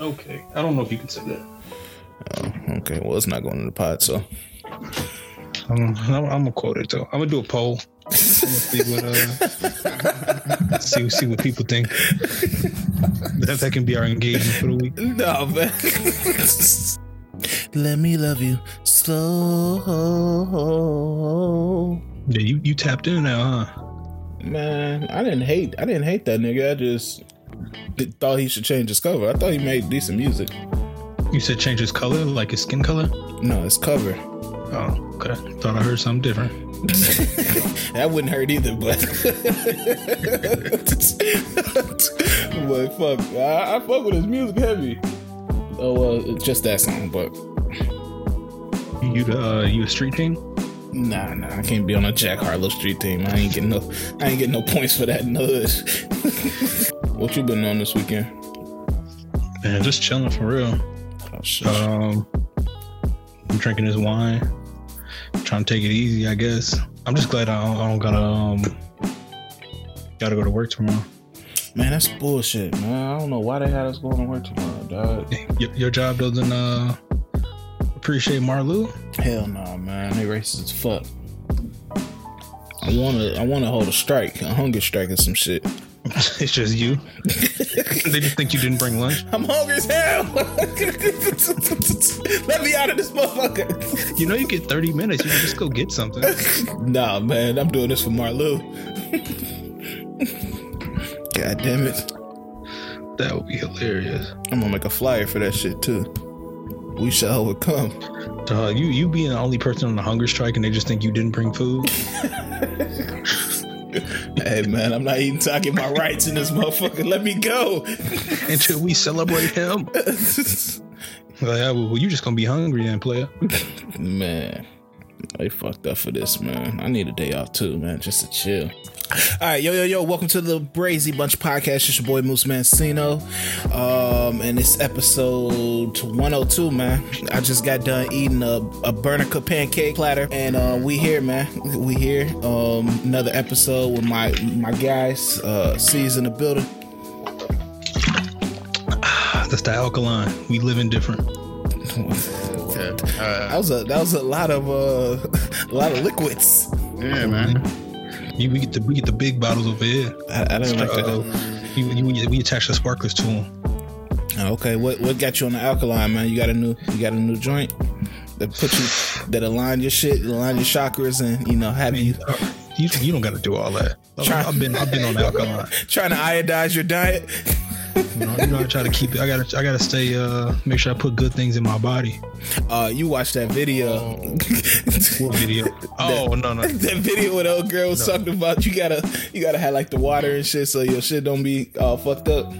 Okay, I don't know if you can say that. Oh, okay. Well, it's not going in the pot, so. I'm, I'm, I'm gonna quote it though. I'm gonna do a poll. See what uh, see see what people think. That that can be our engagement for the week. No, man. Let me love you slow. Yeah, you you tapped in now, huh? Man, I didn't hate. I didn't hate that nigga. I just did- thought he should change his cover. I thought he made decent music. You said change his color, like his skin color. No, his cover. Oh, okay. Thought I heard something different. that wouldn't hurt either, but but fuck, I, I fuck with his music heavy. Oh well, it's just that song, but You uh, you a street team? nah, nah, I can't be on a Jack Harlow Street team. I ain't getting no, I ain't getting no points for that in the hood. What you been on this weekend? Man, just chilling for real. Oh shit. Um, I'm drinking this wine, trying to take it easy. I guess. I'm just glad I don't, I don't gotta um gotta go to work tomorrow. man, that's bullshit, man. I don't know why they had us going to work tomorrow, dog. Your, your job doesn't uh appreciate Marlou. Hell no, man. They racist as fuck. I wanna, I wanna hold a strike, a hunger strike or some shit. it's just you. they just think you didn't bring lunch. I'm hungry as hell. Let me out of this motherfucker. You know you get 30 minutes. You can just go get something. Nah, man, I'm doing this for Marlou. God damn it. That would be hilarious. I'm gonna make a flyer for that shit too. We shall overcome. Dog, you you being the only person on the hunger strike and they just think you didn't bring food. Hey man, I'm not even talking my rights in this motherfucker. Let me go. until we celebrate him. Like, yeah, well, you just gonna be hungry then, player. Man, they fucked up for this, man. I need a day off too, man, just to chill. All right, yo, yo, yo, welcome to the Brazy Bunch podcast. It's your boy Moose Mancino. Um, and it's episode 102, man. I just got done eating a, a Bernica pancake platter, and uh, we here, man. We here. Um, another episode with my my guys. Uh, C's in the building. That's the alkaline. We live in different. That was a that was a lot of uh, a lot of liquids. Yeah, man. You, we get the we get the big bottles over here. I, I didn't like that. Uh, you, you, we attach the sparklers to them. Okay, what what got you on the alkaline, man? You got a new you got a new joint that put you that align your shit, align your chakras, and you know have you You, you don't got to do all that. Try- I've been I've been on alkaline. trying to iodize your diet. You know, you know I try to keep it. I gotta I gotta stay. Uh, make sure I put good things in my body. Uh, you watched that video. What video? Oh no no. that video with the old girl was talking about you gotta you gotta have like the water and shit so your shit don't be all fucked up.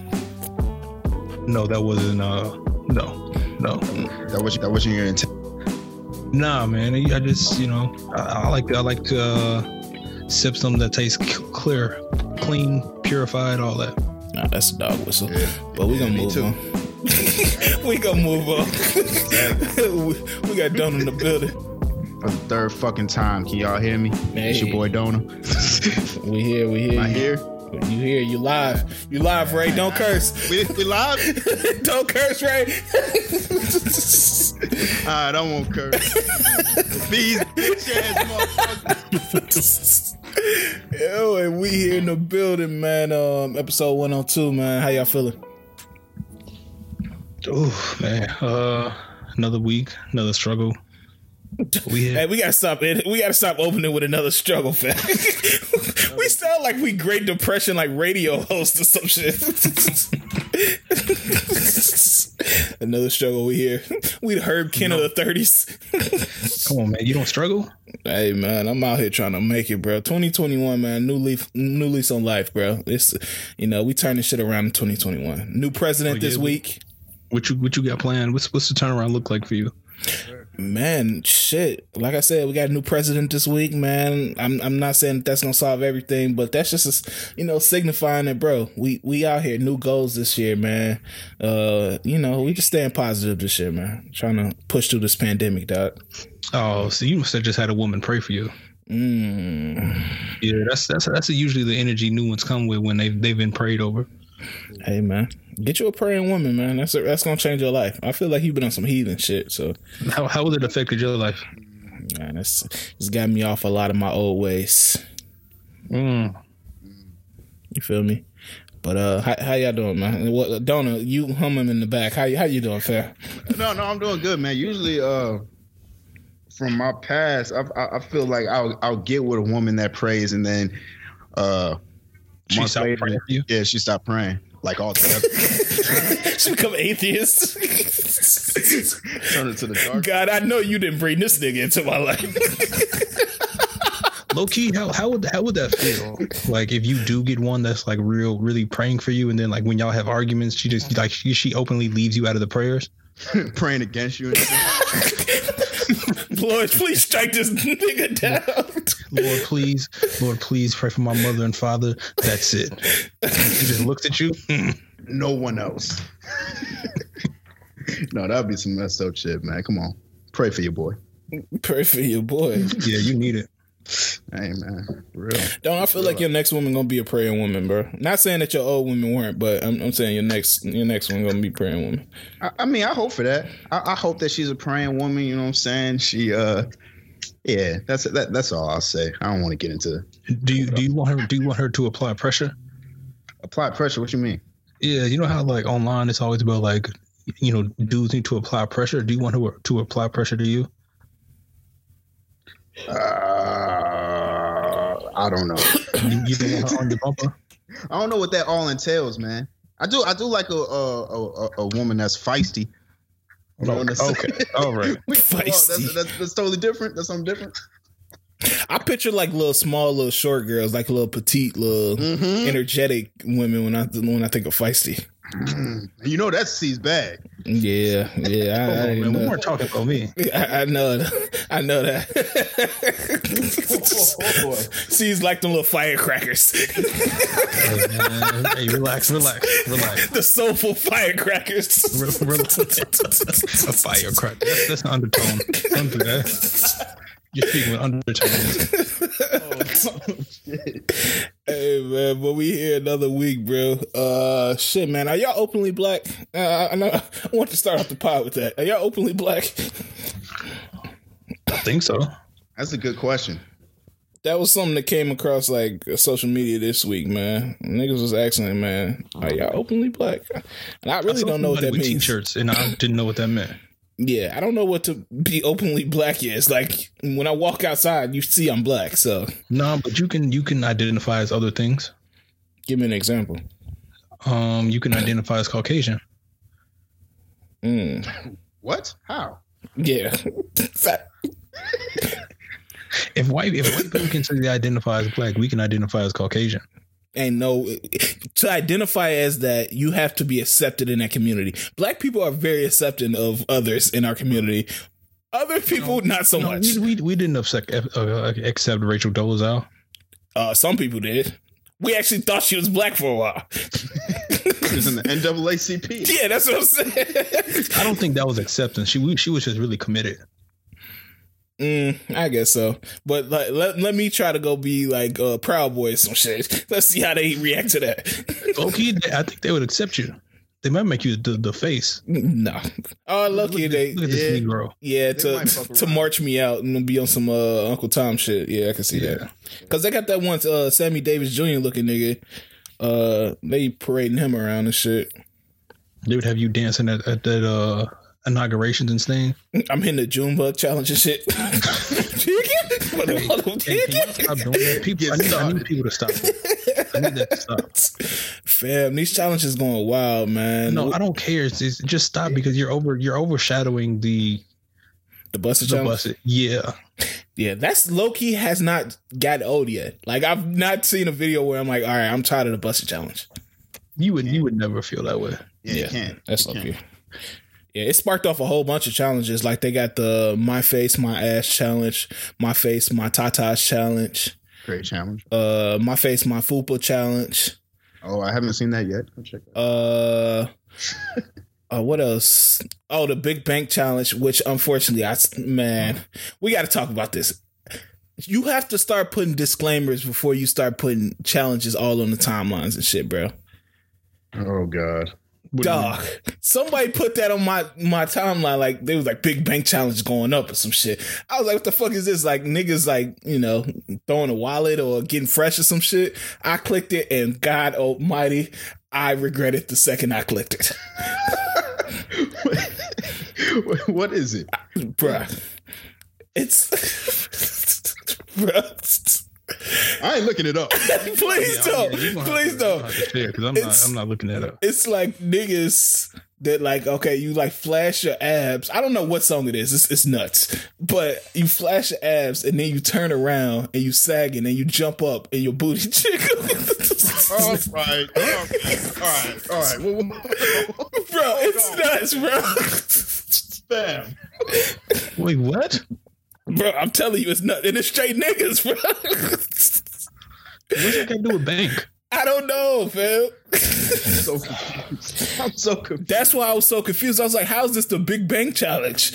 No, that wasn't. Uh, no, no. That was that wasn't your intent. Nah, man. I just you know I, I like I like to uh, sip something that tastes clear, clean, purified, all that. Nah, that's a dog whistle. Yeah. But we Yeah, gonna me move on. we gonna move on. we, we got done in the building. For the third fucking time. Can y'all hear me? It's your boy Dona. We here, we here. I here? You here, you live. You live, Ray. Don't curse. We, we live? Don't curse, Ray. I don't want curse. These bitch ass motherfuckers. Yo, and we here in the building, man. Um, episode 102, man. How y'all feeling? Oh man. Uh, another week, another struggle. We Hey, we gotta stop it. We gotta stop opening with another struggle, fam. we sound like we Great Depression, like radio hosts or some shit. another struggle we hear. We the Herb Ken of the thirties. come on, man. You don't struggle. Hey man, I'm out here trying to make it, bro. 2021, man, new leaf, new lease on life, bro. It's you know we turning shit around in 2021. New president Oh, this yeah. week. What you what you got planned? What's what's the turnaround look like for you? Man, shit. Like I said, we got a new president this week, man. I'm I'm not saying that that's gonna solve everything, but that's just a, you know signifying that, bro. We we out here new goals this year, man. Uh, you know, we just staying positive this year, man. Trying to push through this pandemic, dog. Oh, so you must have just had a woman pray for you. Mm. Yeah, that's that's that's usually the energy new ones come with when they they've been prayed over. Hey man, get you a praying woman, man. That's a, that's gonna change your life. I feel like you've been on some heathen shit. So how how has it affected your life? Man, it's it's got me off a lot of my old ways. Mm. You feel me? But uh, how, how y'all doing, man? What Donna, you humming in the back? How how you doing, fair? No, no, I'm doing good, man. Usually, uh, from my past, I, I, I feel like I'll I'll get with a woman that prays, and then uh, she stopped later, praying for you. Yeah, she stopped praying like all together. she become atheist. Turn it to the dark. God, I know you didn't bring this nigga into my life. Low key, how how would how would that feel? Like if you do get one that's like real, really praying for you, and then like when y'all have arguments, she just like she, she openly leaves you out of the prayers, praying against you. Lord, please strike this nigga down. Lord, please, Lord, please pray for my mother and father. That's it. He just looked at you. Hmm. no one else. no, that'd be some messed up shit, man. Come on, pray for your boy. Pray for your boy. Yeah, you need it. Hey man, real. Don't I feel real. like your next woman gonna be a praying woman, bro? Not saying that your old women weren't, but I'm, I'm saying your next your next one gonna be praying woman. I, I mean, I hope for that. I, I, hope that she's a praying woman. You know what I'm saying? She, uh, yeah, that's that. That's all I'll say. I don't want to get into. Do you do you want her? Do you want her to apply pressure? Apply pressure? What you mean? Yeah, you know how like online it's always about like you know dudes need to apply pressure. Do you want her to apply pressure to you? Uh, I don't know. you, you don't her on your bumper. I don't know what that all entails, man. I do. I do like a a, a, a woman that's feisty. You know okay. All right. feisty. Oh, that's, that's, that's totally different. That's something different. I picture like little small, little short girls, like little petite, little mm-hmm. energetic women when I when I think of feisty. Mm. You know that C's bag. Yeah, yeah. I, I man, we weren't talking about me. I, I know, that. I know that. oh, C's like them little firecrackers. hey, man. hey, relax, relax, relax. The soulful firecrackers. A firecracker. That's, that's an undertone. Don't do that. You're speaking with undertones. oh, hey man, but we here another week, bro. Uh, shit, man. Are y'all openly black? Uh, I know. I want to start off the pod with that. Are y'all openly black? I think so. That's a good question. That was something that came across like social media this week, man. Niggas was asking, man, are y'all openly black? And I really I don't know what that means. T-shirts, and I didn't know what that meant. Yeah, I don't know what to be openly black is. Like when I walk outside, you see I'm black. So no, but you can you can identify as other things. Give me an example. Um, you can identify as Caucasian. Mm. What? How? Yeah. if white if white people can say identify as black, we can identify as Caucasian Ain't no to identify as that you have to be accepted in that community. Black people are very accepting of others in our community. Other people no, not so no, much. we, we, we didn't accept, uh, accept rachel dolezal. Uh some people did. We actually thought she was black for a while. She was in the naacp yeah that's what i'm saying. I don't think that was acceptance. She she was just really committed Mm, I guess so. But like, let, let me try to go be like uh, Proud Boys some shit. Let's see how they react to that. okay, I think they would accept you. They might make you the, the face. No. Oh, lucky look, they. Look at yeah, this Negro. Yeah, to to march me out and be on some uh, Uncle Tom shit. Yeah, I can see yeah. that. Because they got that one uh, Sammy Davis Jr. looking nigga. Uh, they parading him around and shit. They would have you dancing at, at that uh inaugurations and things. I'm hitting the Junebug challenge and shit. People, I need, I need people to stop. I need that to stop. Fam, these challenges going wild, man. No, I don't care. It's, it's just stop because you're over. You're overshadowing the the busted the challenge. Busted. Yeah, yeah. That's Loki has not got old yet. Like I've not seen a video where I'm like, all right, I'm tired of the Buss It challenge. You would you would never feel that way. Yeah, yeah that's low key. Yeah, it sparked off a whole bunch of challenges. Like they got the my face, my ass challenge, my face, my tatas challenge. Great challenge. Uh, my face, my fupa challenge. Oh, I haven't seen that yet. I'll check that. Uh, uh, what else? Oh, the big bank challenge, which unfortunately, I man, we got to talk about this. You have to start putting disclaimers before you start putting challenges all on the timelines and shit, bro. Oh God. What do you mean? Dog, somebody put that on my my timeline. Like they was like big bank challenge going up or some shit. I was like, what the fuck is this? Like niggas like you know throwing a wallet or getting fresh or some shit. I clicked it and God Almighty, I regretted the second I clicked it, what is it? bruh. It's bruh. I ain't looking it up. Please Yeah, don't. yeah, you gonna have Please don't. you gonna have to share, 'cause I'm It's- not. I'm not looking that up. it's like niggas that like okay you like flash your abs i don't know what song it is it's, it's nuts but you flash your abs and then you turn around and you sag and then you jump up and your booty jiggle all right. All right. All right. All right. Well, well, bro it's nuts bro Bam. Wait, what? Bro i'm telling you it's nothing. it's straight niggas bro What's that got to do with bank? i don't know fam So confused. I'm so confused. that's why i was so confused i was like how's this the big bang challenge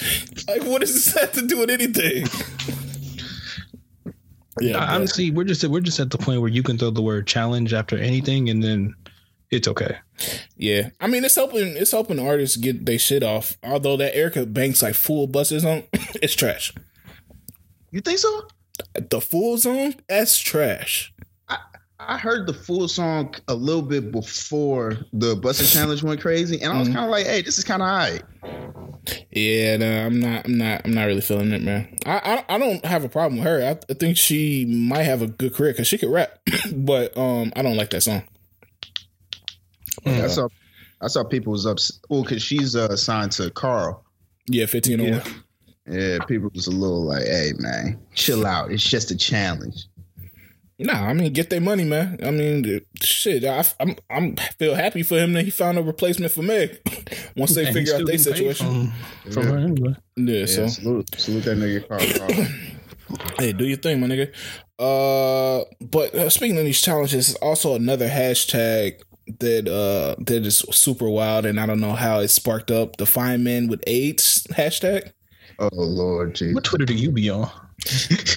like what does this have to do with anything yeah I, bro. honestly, we're just we're just at the point where you can throw the word challenge after anything, and then it's okay. Yeah, I mean it's helping it's helping artists get their shit off. Although that Erica Banks like full buses on, it's trash. You think so? The full zone, that's trash. I I heard the full song a little bit before the Buss It Challenge went crazy, and I was Mhm. kind of like, "Hey, this is kind of high." Yeah, no, I'm not. I'm not. I'm not really feeling it, man. I I, I don't have a problem with her. I, I think she might have a good career because she could rap, but um, I don't like that song. I saw, I saw people was up. Well, because she's uh, signed to Carl. Yeah, 15 Yeah. Yeah. Yeah, people was a little like, "Hey, man, chill out. It's just a challenge." Nah, I mean, get their money, man. I mean, shit. I, I'm I'm feel happy for him that he found a replacement for Meg. Once they And figure out their still getting paid situation, from, from her anyway. yeah. Yeah, So salute, salute that nigga Carl. Carl. Hey, do your thing, my nigga. Uh, but uh, speaking of these challenges, also another hashtag that uh that is super wild, and I don't know how it sparked up the Find Men with AIDS hashtag. Oh Lord, Jesus. What Twitter do you be on?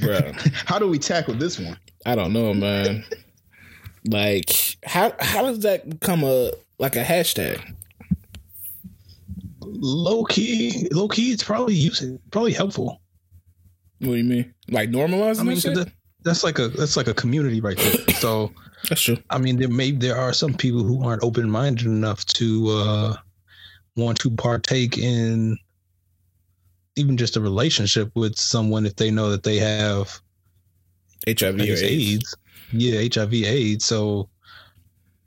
Bro, How do we tackle this one? I don't know, man. Like, how how does that become a like a hashtag? Low key, low key. It's probably using probably helpful. What do you mean? Like normalizing I mean, that 'cause shit? that, that's like a that's like a community right there. So That's true. I mean, there may there are some people who aren't open minded enough to uh, want to partake in even just a relationship with someone if they know that they have HIV or AIDS. AIDS. Yeah, HIV AIDS. So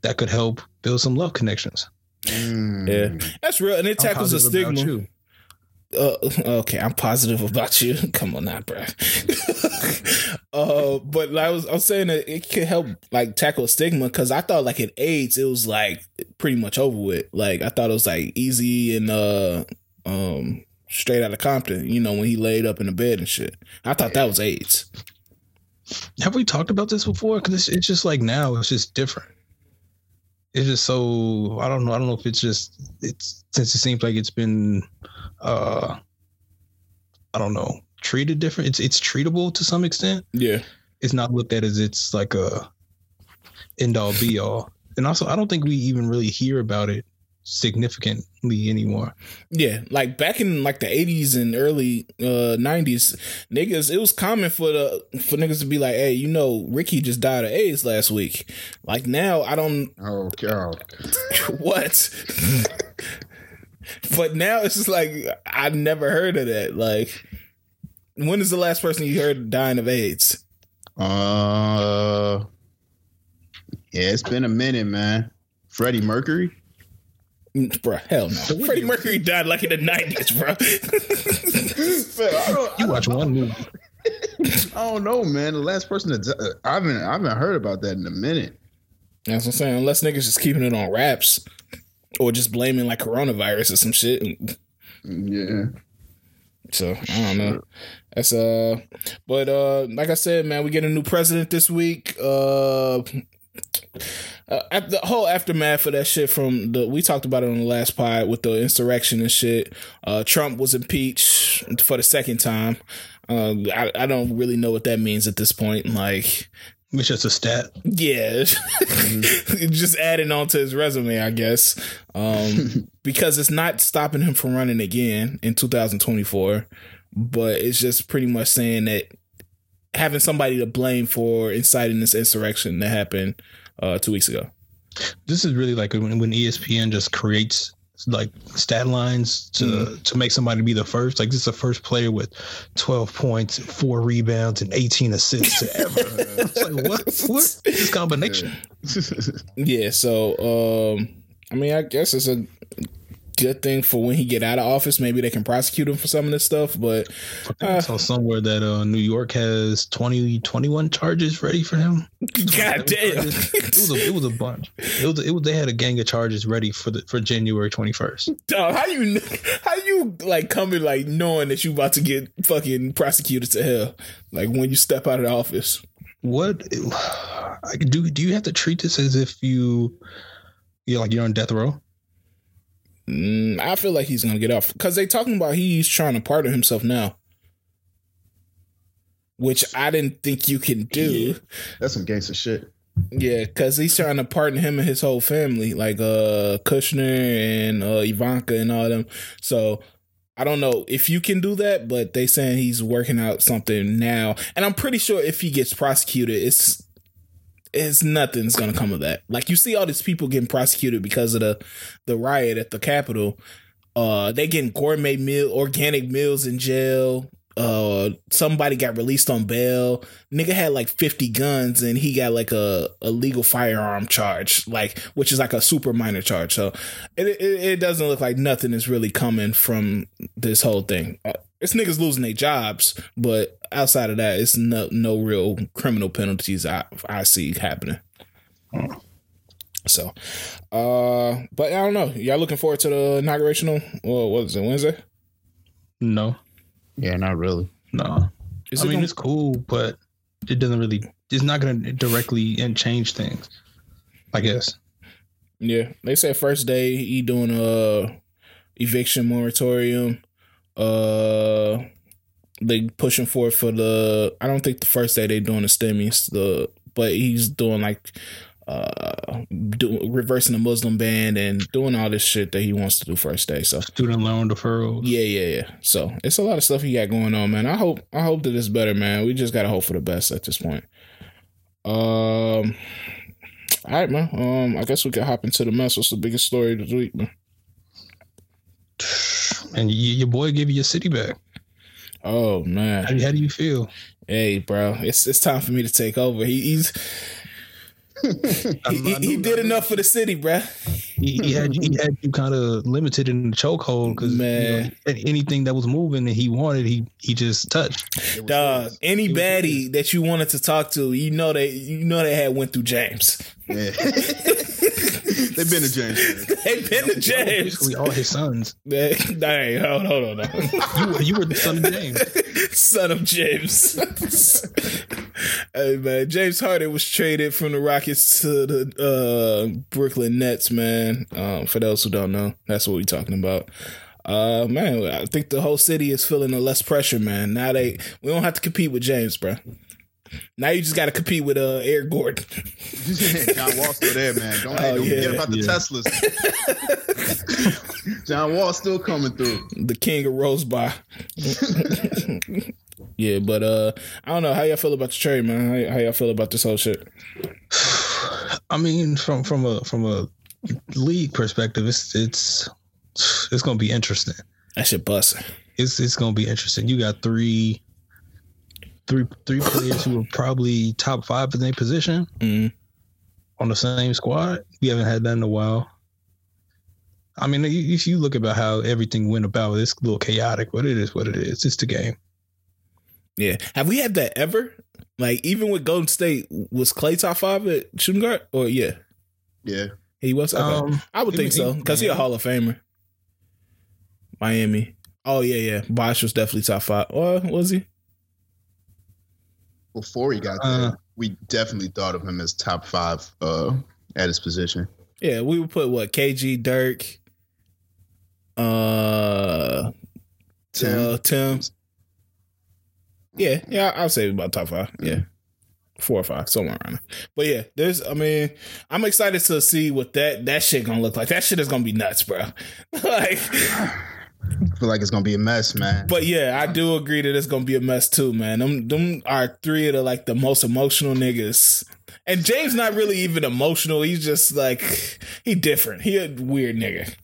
that could help build some love connections. Mm. Yeah, that's real, and it tackles a positive about stigma. you. Uh, okay, I'm positive about you. Come on now, bro. uh, but I was I was saying that it could help like tackle stigma because I thought like in AIDS it was like pretty much over with. Like I thought it was like easy and uh um straight out of Compton. You know when he laid up in the bed and shit. I thought that was AIDS. Have we talked about this before? Because it's, it's just like now, it's just different. It's just so I don't know. I don't know if it's just it's since it seems like it's been, uh, I don't know, treated different. It's it's treatable to some extent. Yeah, It's not looked at as it's like a end all be all. And also, I don't think we even really hear about it significantly anymore. yeah. Like back in like the eighties and early uh nineties, niggas it was common for the for niggas to be like, hey, you know, Ricky just died of AIDS last week. Like now, I don't Oh, God. what? but now it's just like I never heard of that. Like, when is the last person you heard dying of AIDS? Uh, yeah, it's been a minute, man. Freddie Mercury. Mm, Bro, hell no. Freddie Mercury died like in the nineties, bro. I don't, You watch one movie. I don't know, man. The last person that I haven't I haven't heard about that in a minute. That's what I'm saying. Unless niggas just keeping it on raps or just blaming like coronavirus or some shit. Yeah. So I don't know. That's uh, but uh, like I said, man, we get a new president this week. Uh, uh, at the whole aftermath of that shit from the we talked about it on the last pod with the insurrection and shit. Uh, Trump was impeached for the second time. Uh, I I don't really know what that means at this point. Like, Which is a stat. Yeah, just adding on to his resume, I guess, um, because it's not stopping him from running again in 2024, but it's just pretty much saying that having somebody to blame for inciting this insurrection that happened uh, two weeks ago. This is really like when, when ESPN just creates like stat lines to mm. to make somebody be the first. Like this is the first player with twelve points, four rebounds, and eighteen assists to ever. like what what this combination? yeah. So um, I mean, I guess it's a good thing for when he get out of office. Maybe they can prosecute him for some of this stuff. But uh, I saw somewhere that uh, New York has 20, 21 charges ready for him. God damn! It was a, it was a bunch. It was, it was they had a gang of charges ready for the for January twenty first. How you how you like coming like knowing that you about to get fucking prosecuted to hell like when you step out of the office? What do do you have to treat this as if you you're like you're on death row? Mm, I feel like he's gonna get off because they talking about he's trying to pardon himself now, which I didn't think you can do. Yeah, that's some gangster shit. Yeah, because he's trying to pardon him and his whole family, like uh Kushner and uh, Ivanka and all them. So I don't know if you can do that, but they saying he's working out something now, and I'm pretty sure if he gets prosecuted, it's it's nothing's gonna come of that. Like you see all these people getting prosecuted because of the the riot at the Capitol. Uh, they getting gourmet meal, organic meals in jail. Uh, somebody got released on bail. Nigga had like fifty guns, and he got like a, a legal firearm charge, like which is like a super minor charge. So it, it, it doesn't look like nothing is really coming from this whole thing. Uh, it's niggas losing their jobs, but outside of that, it's no no real criminal penalties I I see happening. So, uh, but I don't know. Y'all looking forward to the inaugurational? Well, what is it Wednesday? No. Yeah, not really. No. Is I mean, gonna- it's cool, but it doesn't really. It's not going to directly and change things. I guess. Yeah, they said first day he doing a eviction moratorium. Uh, they pushing for for the. I don't think the first day they doing the stimmies. The but he's doing like uh do, reversing the Muslim ban and doing all this shit that he wants to do first day. So student loan deferrals. Yeah, yeah, yeah. So it's a lot of stuff he got going on, man. I hope I hope that it's better, man. We just gotta hope for the best at this point. Um all right, man. Um, I guess we can hop into the mess. What's the biggest story of the week, man? And you, your boy gave you your city back. Oh man, how, how, do you feel? Hey, bro, it's it's time for me to take over. He, he's he, he, did enough for the city, bro. He, he, had he had you kind of limited in the chokehold because man, you know, anything that was moving that he wanted, he he just touched. Dog, any baddie that you wanted to talk to, you know they you know they had went through James. Yeah. They've been to James. They've been to James. Basically, all his sons. Dang, hold, hold on. you, were, you were the son of James. son of James. hey man, James Harden was traded from the Rockets to the uh, Brooklyn Nets. Man, um, for those who don't know, that's what we're talking about. Uh, man, I think the whole city is feeling a less pressure, man. Now they we don't have to compete with James, bro. Now you just got to compete with uh, Eric Gordon. John Wall still there, man. Don't, oh, don't yeah, forget about the yeah. Teslas. John Wall still coming through. The king of Rose Bar. yeah, but uh, I don't know how y'all feel about the trade, man. How, how y'all feel about this whole shit? I mean, from from a from a league perspective, it's it's it's gonna be interesting. That shit bust. It's it's gonna be interesting. You got three three three players who are probably top five in their position mm-hmm. on the same squad. We haven't had that in a while. I mean, if you look about how everything went about, it's a little chaotic, but it is what it is. It's the game. Yeah. Have we had that ever? Like, even with Golden State, was Clay top five at shooting guard? Or yeah, yeah, he was. Okay. Um, I would think so because he a Hall of Famer. Miami. Oh yeah, yeah. Bosh was definitely top five. Or was he? Before he got there, uh, we definitely thought of him as top five uh, at his position. Yeah, we would put what KG, Dirk, uh, Tim. Uh, Tim. Yeah, yeah, I'll say about top five. Yeah. four or five, somewhere around. There. But yeah, there's. I mean, I'm excited to see what that that shit gonna look like. That shit is gonna be nuts, bro. like. I feel like it's gonna be a mess, man. But yeah, I do agree that it's gonna be a mess too, man. Them them are three of the like the most emotional niggas. And James not really even emotional. He's just like he different. He a weird nigga.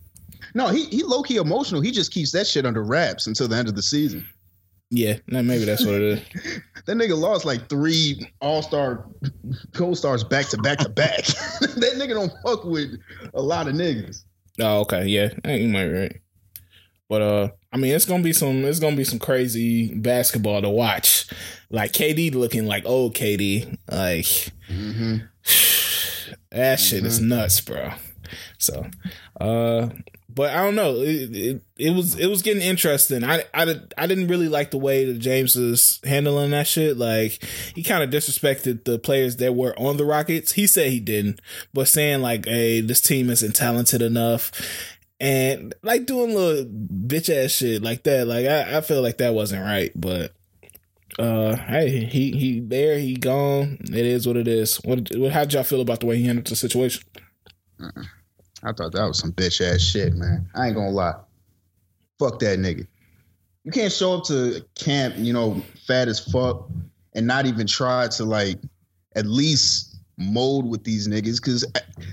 No, he he low key emotional. He just keeps that shit under wraps until the end of the season. Yeah, maybe that's what it is. that nigga lost like three All Star co-stars back to back to back. that nigga don't fuck with a lot of niggas. Oh, okay, yeah, you might be right. But uh, I mean, it's gonna be some. It's gonna be some crazy basketball to watch. Like KD looking like old KD. Like mm-hmm. that shit mm-hmm. is nuts, bro. So, uh, but I don't know. It, it, it, was it was getting interesting. I, I I didn't really like the way that James was handling that shit. Like he kind of disrespected the players that were on the Rockets. He said he didn't, but saying like, "Hey, this team isn't talented enough," and like doing little bitch ass shit like that. Like I, I feel like that wasn't right. But uh, hey, he he there, he gone. It is what it is. What how'd y'all feel about the way he handled the situation? I thought that was some bitch ass shit, man. I ain't gonna lie. Fuck that nigga. You can't show up to camp, you know, fat as fuck, and not even try to like at least mold with these niggas because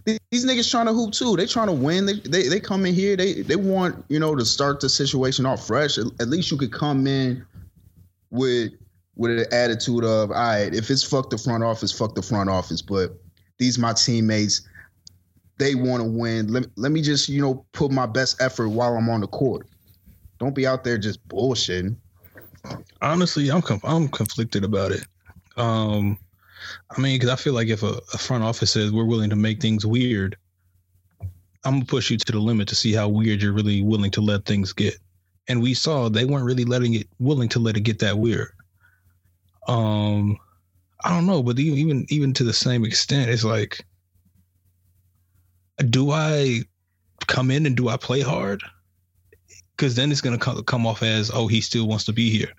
these niggas trying to hoop too. They trying to win. They, they they come in here. They they want you know to start the situation off fresh. At, at least you could come in with with an attitude of all right. If it's fuck the front office, fuck the front office. But these my teammates they want to win. Let, let me just, you know, put my best effort while I'm on the court. Don't be out there just bullshitting. Honestly, I'm I'm conflicted about it. Um, I mean, because I feel like if a, a, front office says we're willing to make things weird, I'm gonna push you to the limit to see how weird you're really willing to let things get. And we saw they weren't really letting it willing to let it get that weird. Um, I don't know, but even even to the same extent, it's like do I come in and do I play hard? Because then it's going to come off as, oh, he still wants to be here.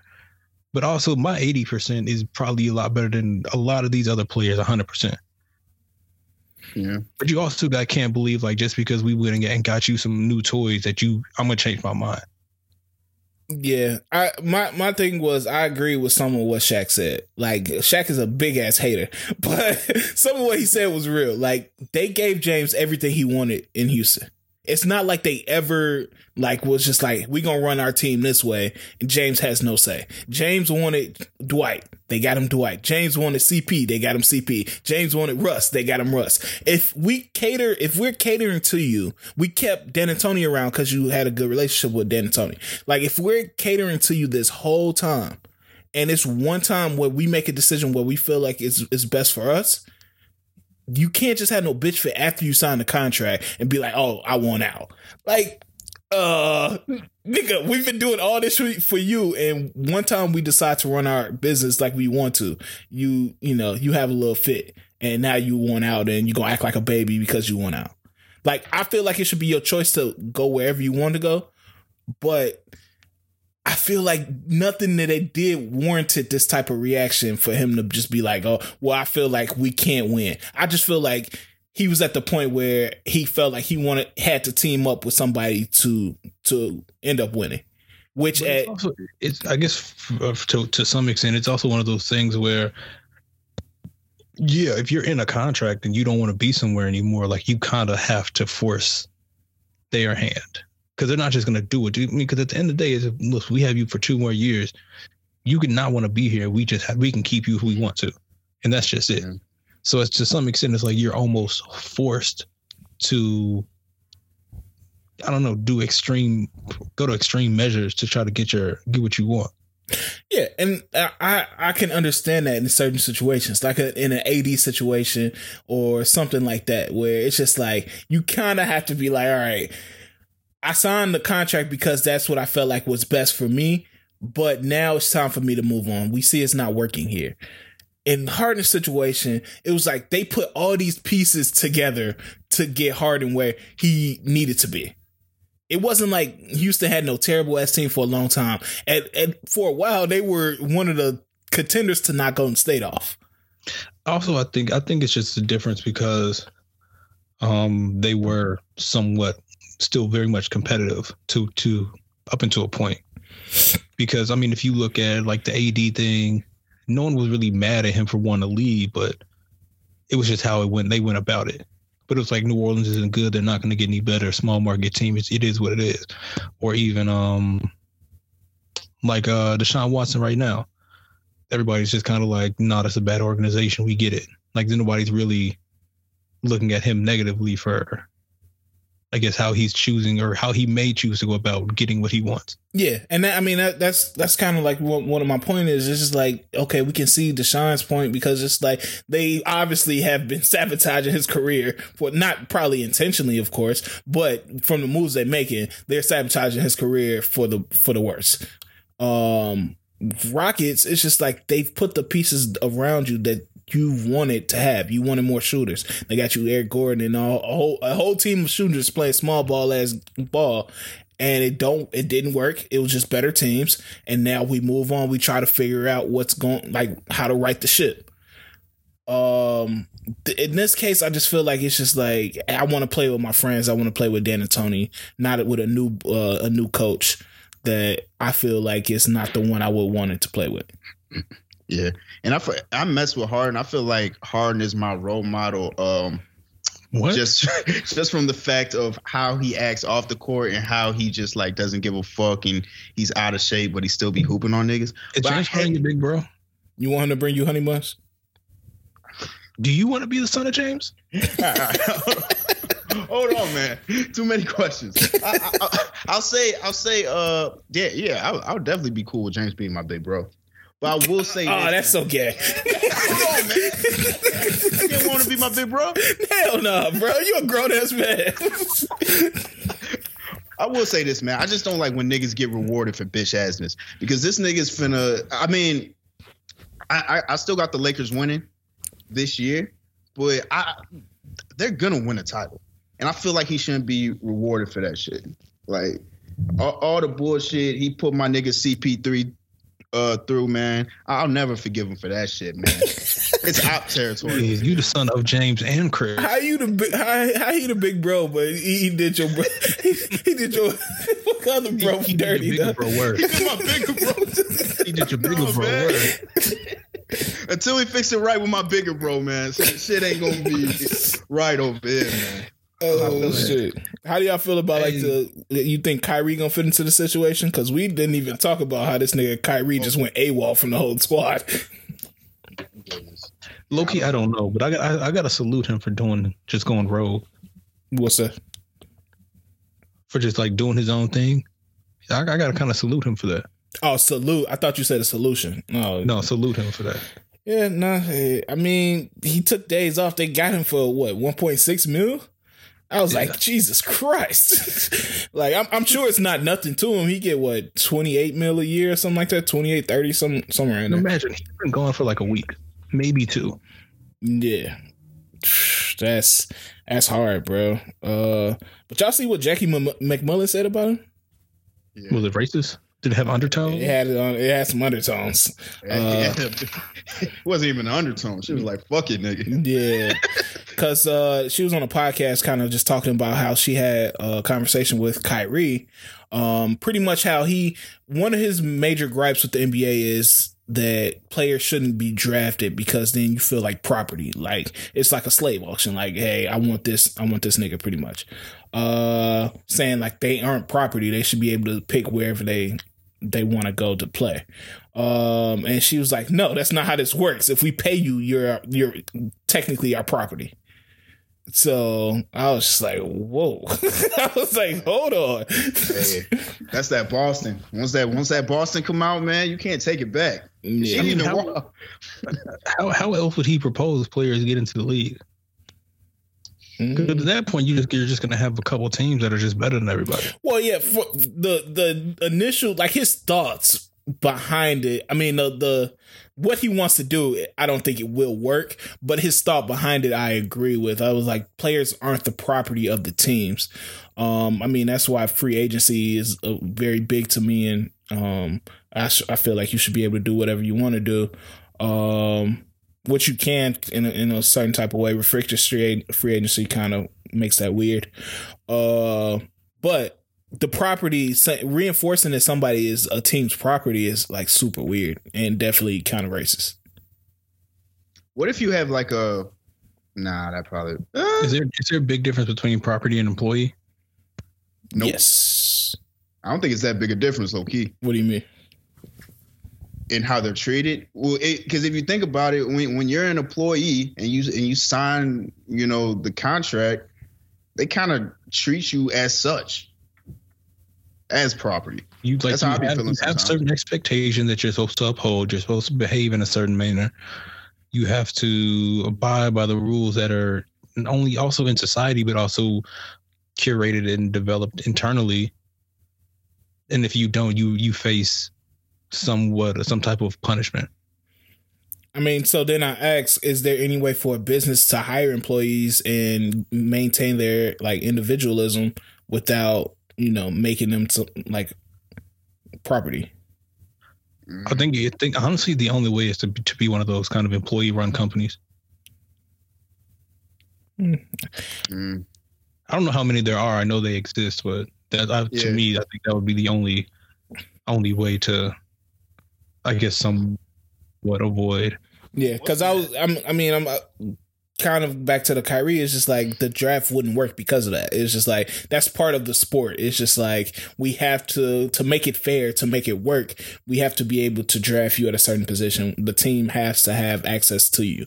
But also, my 80% is probably a lot better than a lot of these other players, 100%. Yeah. But you also got can't believe like just because we went and got you some new toys that you I'm gonna change my mind. Yeah, I my my thing was I agree with some of what Shaq said. Like Shaq is a big ass hater, but some of what he said was real. Like they gave James everything he wanted in Houston. It's not like they ever like was just like we gonna run our team this way, and James has no say. James wanted Dwight, they got him Dwight. James wanted CP, they got him CP. James wanted Russ, they got him Russ. If we cater, if we're catering to you, we kept Dan D'Antoni around because you had a good relationship with Dan D'Antoni. Like if we're catering to you this whole time, and it's one time where we make a decision where we feel like it's it's best for us you can't just have no bitch fit after you sign the contract and be like, oh, I want out. Like, uh, nigga, we've been doing all this for you, and one time we decide to run our business like we want to, you, you know, you have a little fit, and now you want out, and you gonna act like a baby because you want out. Like, I feel like it should be your choice to go wherever you want to go, but I feel like nothing that they did warranted this type of reaction for him to just be like, oh, well, I feel like we can't win. I just feel like he was at the point where he felt like he wanted had to team up with somebody to to end up winning. Which it's, at, also, it's I guess to to some extent it's also one of those things where yeah, if you're in a contract and you don't want to be somewhere anymore, like you kind of have to force their hand because they're not just going to do it. Because at the end of the day, is look, we have you for two more years. You could not want to be here. We just have, we can keep you if we want to, and that's just it. So it's to some extent, it's like you're almost forced to, I don't know, do extreme, go to extreme measures to try to get your get what you want. Yeah, and I I can understand that in certain situations, like a, in an AD situation or something like that, where it's just like you kind of have to be like, all right I signed the contract because that's what I felt like was best for me. But now it's time for me to move on. We see it's not working here. In Harden's situation, it was like they put all these pieces together to get Harden where he needed to be. It wasn't like Houston had no terrible ass team for a long time. And, and for a while, they were one of the contenders to knock Golden State off. Also, I think I think it's just the difference because um they were somewhat still very much competitive to to up until a point. Because I mean, if you look at like the AD thing, no one was really mad at him for wanting to leave, but it was just how it went. They went about it. But it was like New Orleans isn't good. They're not going to get any better. Small market team. It's, it is what it is. Or even um like uh Deshaun Watson right now. Everybody's just kind of like, nah, that's a bad organization. We get it. Like nobody's really looking at him negatively for I guess how he's choosing or how he may choose to go about getting what he wants. Yeah, and that, I mean that, that's that's kind of like what one of my point is. It's just like okay, we can see Deshaun's point because it's like they obviously have been sabotaging his career for not probably intentionally, of course, but from the moves they're making, they're sabotaging his career for the for the worse. Um, Rockets, it's just like they've put the pieces around you that you wanted to have. You wanted more shooters. They got you Eric Gordon and all, a whole a whole team of shooters playing small ball as ball. And it don't it didn't work. It was just better teams. And now we move on. We try to figure out what's going like how to right the ship. Um in this case, I just feel like it's just like I want to play with my friends. I want to play with Dan and Tony, not with a new uh, a new coach that I feel like is not the one I would want it to play with. Yeah, and I I mess with Harden. I feel like Harden is my role model. Um, what? Just just from the fact of how he acts off the court and how he just like doesn't give a fuck and he's out of shape, but he still be hooping on niggas. It's James Harden your big bro. You want him to bring you honey buns? Do you want to be the son of James? Hold on, man. Too many questions. I, will say, I'll say, uh, yeah, yeah, I, I would definitely be cool with James being my big bro. But I will say, oh, that's so gay. on, man. You didn't want to be my big bro? Hell no, bro. You a grown ass man. I will say this, man. I just don't like when niggas get rewarded for bitch assness because this nigga's finna. I mean, I, I, I still got the Lakers winning this year, but I they're gonna win a title, and I feel like he shouldn't be rewarded for that shit. Like all, all the bullshit he put my nigga CP3 uh through, man. I'll never forgive him for that shit, man. it's out territory. Yeah, you the son of James and Chris. How you the big? How, how he the big bro? But he, he did your he, he did your what other bro he, he dirty? Did bro word. He did my bigger bro. he did your bigger no, bro man. word. Until we fix it right with my bigger bro, man, so shit ain't gonna be right over here, man. Oh shit! How do y'all feel about like the? You think Kyrie gonna fit into the situation? Because we didn't even talk about how this nigga Kyrie just went AWOL from the whole squad. Loki, I don't know, but I got I, I got to salute him for doing just going rogue. What's that? For just like doing his own thing. I, I got to kind of salute him for that. Oh, salute! I thought you said a solution. No, no, salute him for that. Yeah, no. Nah, I mean, he took days off. They got him for what, one point six mil? I was yeah. like, Jesus Christ. like, I'm, I'm, sure it's not nothing to him. He get what, 28 mil a year or something like that? 28, 30, some, somewhere in there. Imagine he's been gone for like a week, maybe two. Yeah. That's, that's hard, bro. Uh, but y'all see what Jackie M- MacMullan said about him? Yeah. Was it racist? Did it have undertones? It had it had some undertones. Uh, it wasn't even an undertone. She was like, "Fuck it, nigga." Yeah, because uh, she was on a podcast, kind of just talking about how she had a conversation with Kyrie. Um, pretty much how he one of his major gripes with the NBA is that players shouldn't be drafted because then you feel like property. Like it's like a slave auction. Like, hey, I want this, I want this nigga pretty much. Uh saying like they aren't property. They should be able to pick wherever they they want to go to play. Um, and she was like, "No, that's not how this works. If we pay you, you're you're technically our property." So I was just like, "Whoa!" I was like, "Hold on." hey, that's that Boston. Once that once that Boston come out, man, you can't take it back. Yeah. I mean, how, how, how else would he propose players get into the league? Because mm-hmm. at that point, you just you're just gonna have a couple teams that are just better than everybody. Well, yeah, the the initial like his thoughts behind it. I mean, the the what he wants to do, I don't think it will work. But his thought behind it, I agree with. I was like, players aren't the property of the teams. Um, I mean, that's why free agency is uh, very big to me, and um, I sh- I feel like you should be able to do whatever you want to do. Um, which you can in a, in a certain type of way. Restricted free free agency kind of makes that weird. Uh, but the property reinforcing that somebody is a team's property is like super weird and definitely kind of racist. What if you have like a nah? That probably uh, is there is there a big difference between property and employee? Nope. Yes. I don't think it's that big a difference, low key. What do you mean? In how they're treated. Well, because if you think about it, when when you're an employee and you and you sign, you know, the contract, they kind of treat you as such as property. You like That's you have, you have certain expectations that you're supposed to uphold. You're supposed to behave in a certain manner. You have to abide by the rules that are not only also in society, but also curated and developed internally. And if you don't, you you face somewhat some type of punishment. I mean, so then I ask, is there any way for a business to hire employees and maintain their like individualism without you know, making them to, like property. I think I think honestly the only way is to to be one of those kind of employee run companies. Mm. I don't know how many there are. I know they exist, but that I, yeah. to me, I think that would be the only only way to, I guess, some, somewhat avoid. Yeah, because I was, I'm, I mean, I'm uh, kind of back to the Kyrie, it's just like the draft wouldn't work because of that. It's just like that's part of the sport. It's just like we have to to make it fair, to make it work, we have to be able to draft you at a certain position. The team has to have access to you.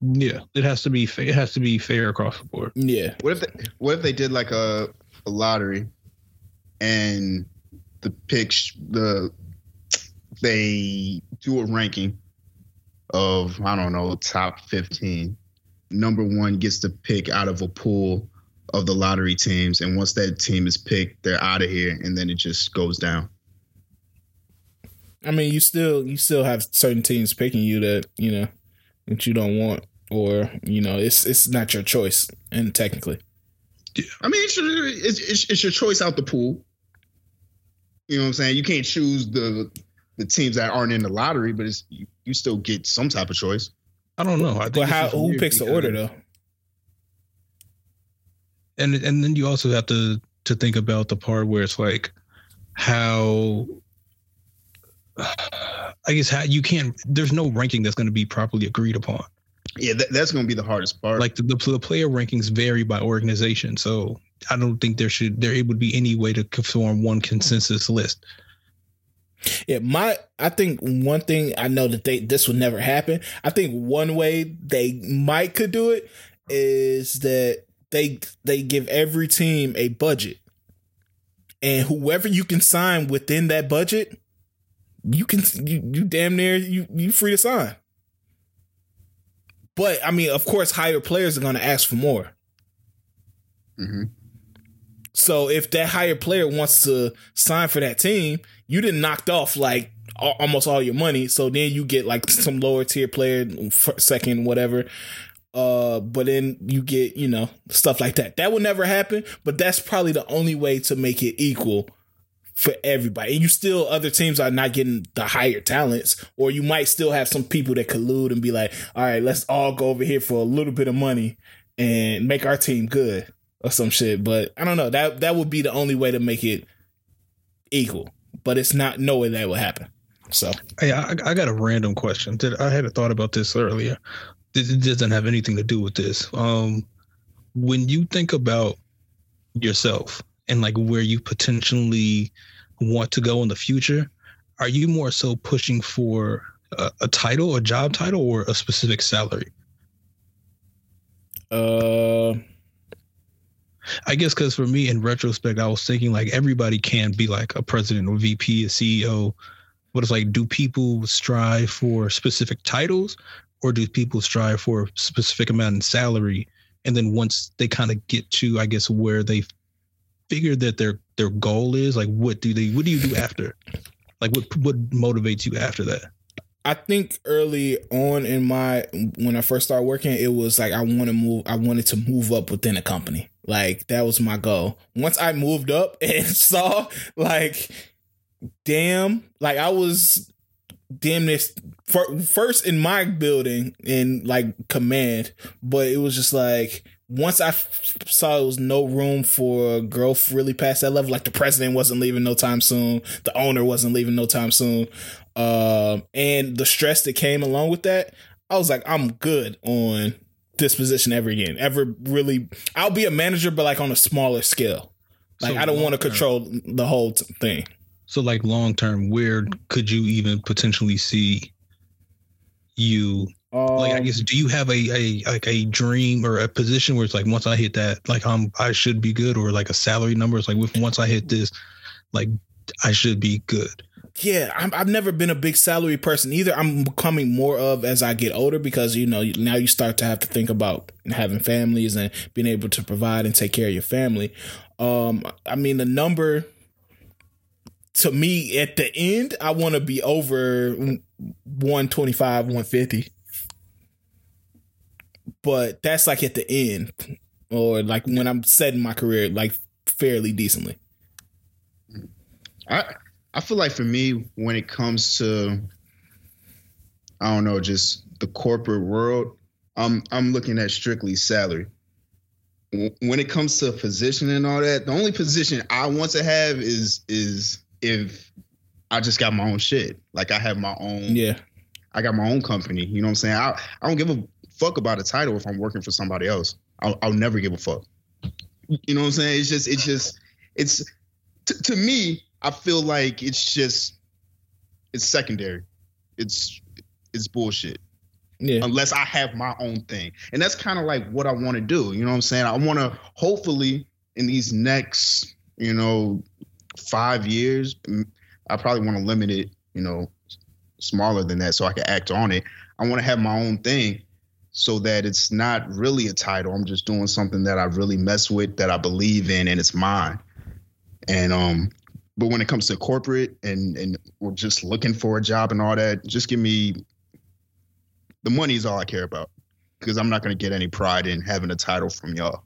Yeah, it has to be it has to be fair across the board. Yeah. What if they, what if they did like a, a lottery and the picks the they do a ranking of I don't know top 15 number one gets to pick out of a pool of the lottery teams, and once that team is picked, they're out of here, and then it just goes down. I mean, you still you still have certain teams picking you that you know that you don't want, or you know, it's it's not your choice, and technically, yeah. I mean, it's your, it's, it's your choice out the pool. You know what I'm saying? You can't choose the the teams that aren't in the lottery, but it's you, you still get some type of choice. I don't know. I but how who picks the order though? And and then you also have to to think about the part where it's like how I guess how you can't. There's no ranking that's going to be properly agreed upon. Yeah, that, that's going to be the hardest part. Like the, the, the player rankings vary by organization, so I don't think there should there would be any way to form one consensus list. Yeah, my I think one thing I know that they this would never happen. I think one way they might could do it is that they they give every team a budget. And whoever you can sign within that budget, you can you, you damn near you you free to sign. But I mean, of course, higher players are going to ask for more. Mm-hmm. So if that higher player wants to sign for that team, you didn't knocked off like almost all your money. So then you get like some lower tier player, second, whatever. Uh, but then you get, you know, stuff like that. That would never happen, but that's probably the only way to make it equal for everybody. And you still, other teams are not getting the higher talents, or you might still have some people that collude and be like, all right, let's all go over here for a little bit of money and make our team good or some shit. But I don't know. That that would be the only way to make it equal but it's not knowing that will happen. So, hey, I, I got a random question. Did I had a thought about this earlier? It doesn't have anything to do with this. Um, when you think about yourself and like where you potentially want to go in the future, are you more so pushing for a, a title, a job title, or a specific salary? Uh I guess because for me, in retrospect, I was thinking like everybody can be like a president or VP, a CEO. But it's like, do people strive for specific titles or do people strive for a specific amount in salary? And then once they kind of get to, I guess, where they figure that their their goal is, like, what do they, what do you do after? Like, what what motivates you after that? I think early on in my when I first started working, it was like I want to move. I wanted to move up within a company. Like that was my goal. Once I moved up and saw like damn, like I was damn this first in my building in like command, but it was just like once I f- saw it was no room for growth really past that level, like the president wasn't leaving no time soon, the owner wasn't leaving no time soon, um, and the stress that came along with that, I was like, I'm good on this position ever again. Ever really, I'll be a manager, but like on a smaller scale. Like so I don't want to control the whole t- thing. So like long term, where could you even potentially see you um, like I guess do you have a, a like a dream or a position where it's like once I hit that like I'm I should be good or like a salary number it's like once I hit this like I should be good. Yeah, i have never been a big salary person either. I'm becoming more of as I get older because you know now you start to have to think about having families and being able to provide and take care of your family. Um, I mean the number to me at the end, I want to be over 125, 150. But that's like at the end or like when I'm setting my career like fairly decently. I I feel like for me when it comes to I don't know, just the corporate world, I'm I'm looking at strictly salary. When it comes to position and all that, the only position I want to have is is if I just got my own shit. Like I have my own. Yeah. I got my own company. You know what I'm saying? I I don't give a fuck about a title if I'm working for somebody else. I'll, I'll never give a fuck. You know what I'm saying? It's just it's just it's to me. I feel like it's just it's secondary. It's it's bullshit. Yeah. Unless I have my own thing. And that's kind of like what I want to do. You know what I'm saying? I want to hopefully in these next, you know, five years, I probably want to limit it, you know, smaller than that so I can act on it. I want to have my own thing so that it's not really a title. I'm just doing something that I really mess with, that I believe in, and it's mine. And um, but when it comes to corporate and and we're just looking for a job and all that, just give me the money is all I care about because I'm not going to get any pride in having a title from y'all.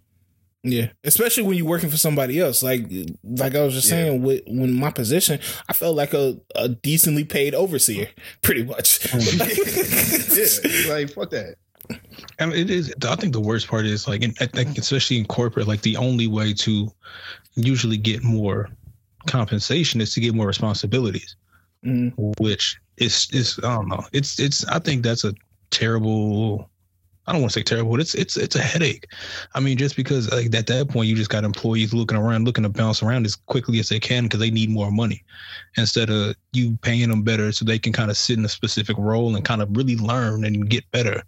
Yeah, especially when you're working for somebody else. Like, like I was just yeah. saying, with when my position, I felt like a, a decently paid overseer, pretty much. yeah, like fuck that. I mean, it is. I think the worst part is like, in, I think especially in corporate, like the only way to usually get more compensation is to get more responsibilities, mm. which is is I don't know. It's it's. I think that's a terrible I don't want to say terrible, but it's it's it's a headache. I mean, just because like at that point you just got employees looking around, looking to bounce around as quickly as they can because they need more money, instead of you paying them better so they can kind of sit in a specific role and kind of really learn and get better,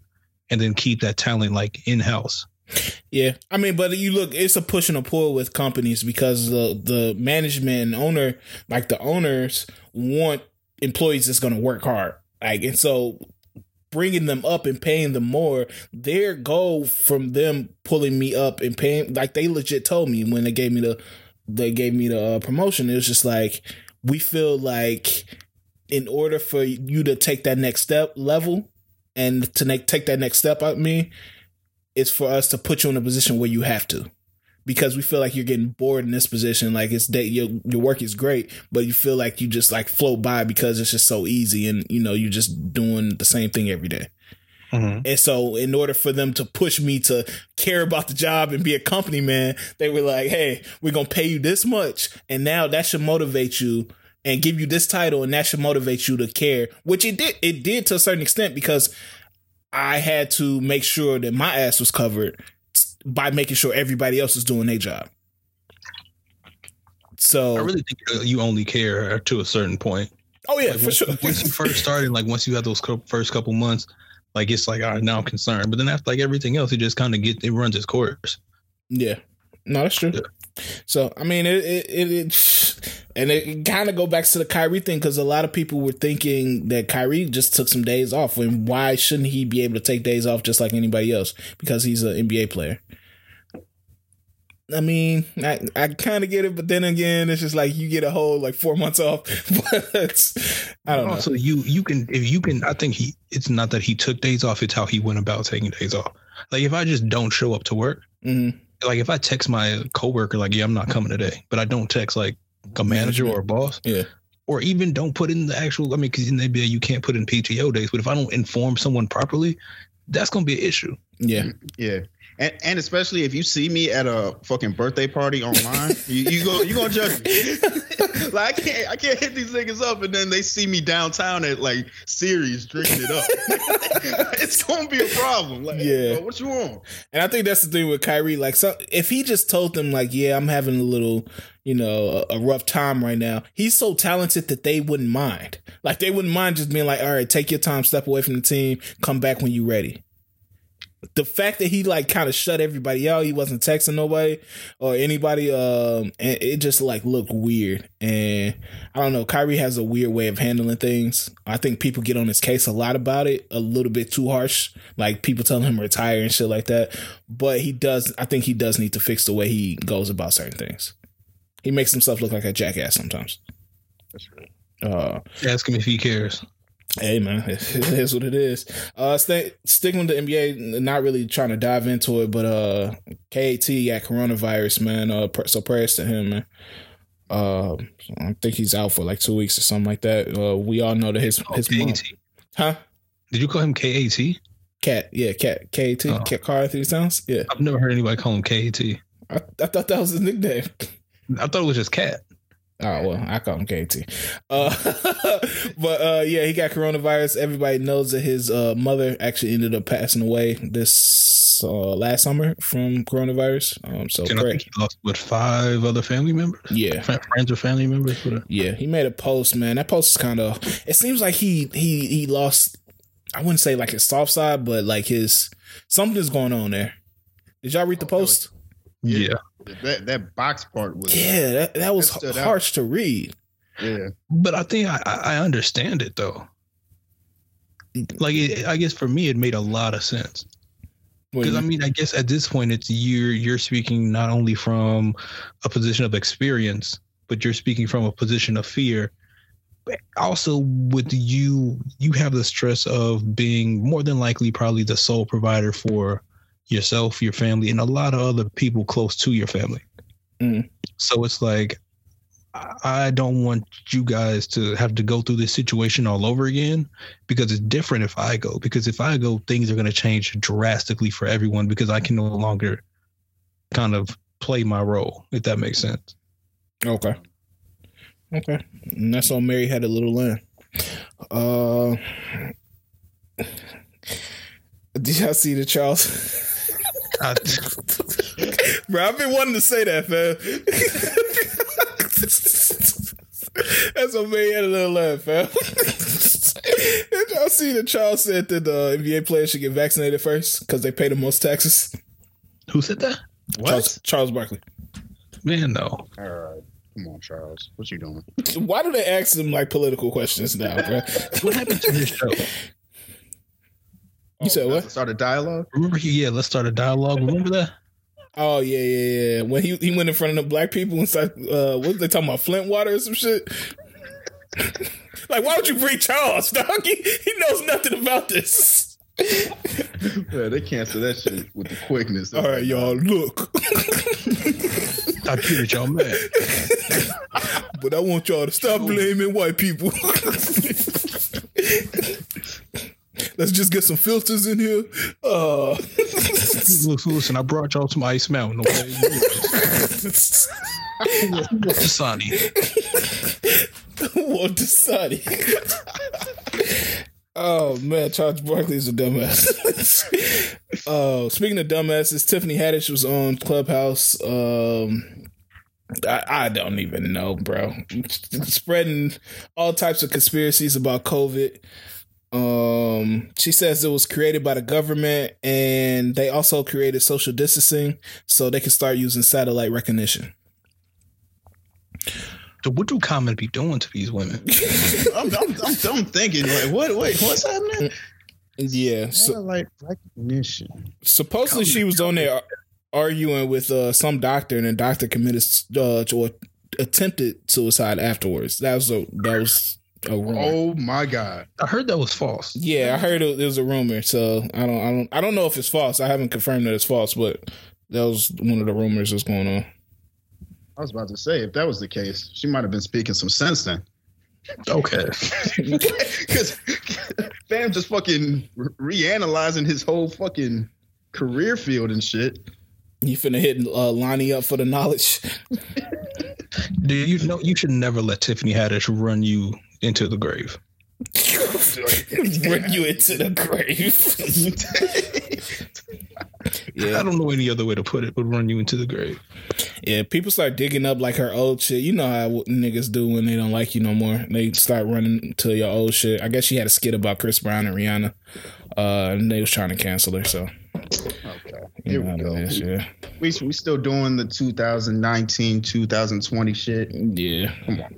and then keep that talent like in house. Yeah, I mean, but you look, it's a push and a pull with companies because the the management and owner, like the owners, want employees that's going to work hard. Like, and so bringing them up and paying them more, their goal from them pulling me up and paying, like they legit told me when they gave me the, they gave me the uh, promotion. It was just like we feel like in order for you to take that next step level and to make, take that next step, I mean, it's for us to put you in a position where you have to because we feel like you're getting bored in this position. Like it's that your your work is great, but you feel like you just like float by because it's just so easy, and you know you're just doing the same thing every day. Mm-hmm. And so, in order for them to push me to care about the job and be a company man, they were like, "Hey, we're gonna pay you this much, and now that should motivate you." And give you this title, and that should motivate you to care, which it did. It did to a certain extent because I had to make sure that my ass was covered by making sure everybody else is doing their job. So I really think you only care to a certain point. Oh yeah, like for once, sure. once you first started, like once you had those first couple months, like it's like all right, now I'm concerned. But then after like everything else, it just kind of get it runs its course. Yeah, no, that's true. Yeah. So I mean, it it, it, it and it kind of go back to the Kyrie thing because a lot of people were thinking that Kyrie just took some days off. And why shouldn't he be able to take days off just like anybody else? Because he's an NBA player. I mean, I, I kind of get it, but then again, it's just like you get a whole like four months off. but I don't know. So you you can if you can, I think he. It's not that he took days off; it's how he went about taking days off. Like if I just don't show up to work, mm-hmm. like if I text my coworker like, "Yeah, I'm not coming today," but I don't text like a manager or a boss, yeah, or even don't put in the actual. I mean, because in the NBA you can't put in PTO days, but if I don't inform someone properly, that's gonna be an issue. Yeah, Yeah. And, and especially if you see me at a fucking birthday party online, you, you go you gonna judge me. like I can't I can't hit these niggas up and then they see me downtown at like Series drinking it up. it's gonna be a problem. Like, Yeah. bro, what you want? and I think that's the thing with Kyrie. Like, so if he just told them, like, yeah, I'm having a little, you know, a, a rough time right now. He's so talented that they wouldn't mind. Like, they wouldn't mind just being like, all right, take your time, step away from the team, come back when you're ready. The fact that he like kind of shut everybody out, he wasn't texting nobody or anybody, um, and it just like looked weird. And I don't know, Kyrie has a weird way of handling things. I think people get on his case a lot about it, a little bit too harsh. Like people telling him retire and shit like that. But he does, I think he does need to fix the way he goes about certain things. He makes himself look like a jackass sometimes. That's right. Uh, Ask him if he cares. Hey man, it is what it is. Uh, stay, sticking with the NBA, not really trying to dive into it, but uh, KAT got coronavirus, man. Uh, pr- so prayers to him, man. Uh, I think he's out for like two weeks or something like that. Uh, we all know that his Oh, his mom, KAT. huh? Did you call him KAT? Cat, yeah, Cat, KAT, Oh. Cat Karl Anthony Towns. Yeah, I've never heard anybody call him KAT. I, I thought that was his nickname. I thought it was just Cat. Oh well, I call him KT. Uh, but uh, yeah, he got coronavirus. Everybody knows that his uh, mother actually ended up passing away this uh, last summer from coronavirus. Um, so And I pray- think he lost with five other family members, yeah, friends or family members. Yeah, he made a post. Man, that post is kind of. It seems like he he he lost. I wouldn't say like his soft side, but like his something's going on there. Did y'all read the Oh, really? post? Yeah. That that box part was Yeah, that, that was That stood out. harsh to read. yeah. But I think I, I I understand it though. Like it, I guess for me, it made a lot of sense because I mean, I guess at this point, it's you're you're speaking not only from a position of experience, but you're speaking from a position of fear. But also, with you, you have the stress of being more than likely probably the sole provider for yourself, your family, and a lot of other people close to your family. Mm. So it's like I don't want you guys to have to go through this situation all over again because it's different if I go. Because if I go, things are going to change drastically for everyone because I can no longer kind of play my role, if that makes sense. Okay. Okay. And that's on Mary Had a Little Lamb. Uh Did y'all see the Charles? I, Bro, I've been wanting to say that, fam. That's what Mary Had a Little Lamb, fam. Did y'all see that Charles said that the NBA players should get vaccinated first because they pay the most taxes? who said that? Charles, Charles Barkley. Man, no. All right. Come on, Charles. What you doing? Why do they ask him like political questions now, bro? What happened to this show? You said what? Start a dialogue? Remember, he, yeah, let's start a dialogue. Remember that? Oh yeah, yeah, yeah. When he he went in front of the black people and said, uh, what was they talking about? Flint water or some shit. like, why would you bring Charles, dog? He, he knows nothing about this. Yeah, they cancel that shit with the quickness. All right, y'all, look. I treated y'all mad. but I want y'all to stop blaming white people. Let's just get some filters in here. Uh, Listen, listen, I brought y'all some Ice Mountain, okay? Dasani. what decided? oh man, Charles Barkley is a dumbass. uh, speaking of dumbasses, Tiffany Haddish was on Clubhouse. Um, I, I don't even know, bro. Spreading all types of conspiracies about COVID. Um, she says it was created by the government, and they also created social distancing so they can start using satellite recognition. So what do Common be doing to these women? I'm, I'm, I'm, I'm thinking like, what? Wait, what's happening? Yeah, so Satellite recognition. supposedly she was on there arguing with uh, some doctor, and the doctor committed uh, or attempted suicide afterwards. That was a that was a rumor. Oh my god! I heard that was false. Yeah, I heard it, it was a rumor, so I don't, I don't, I don't know if it's false. I haven't confirmed that it's false, but that was one of the rumors that's going on. I was about to say if that was the case, she might have been speaking some sense then. Okay. Because fam just fucking reanalyzing his whole fucking career field and shit. You finna hit uh, Lonnie up for the knowledge. Do you know you should never let Tiffany Haddish run you into the grave? Bring you into the grave. yeah. I don't know any other way to put it, but run you into the grave. Yeah, people start digging up like her old shit. You know how niggas do when they don't like you no more. They start running to your old shit. I guess she had a skit about Chris Brown and Rihanna, uh, and they was trying to cancel her. So Okay. you Here know we go. it is, yeah, We we still doing the 2019, 2020 shit. yeah, Come on.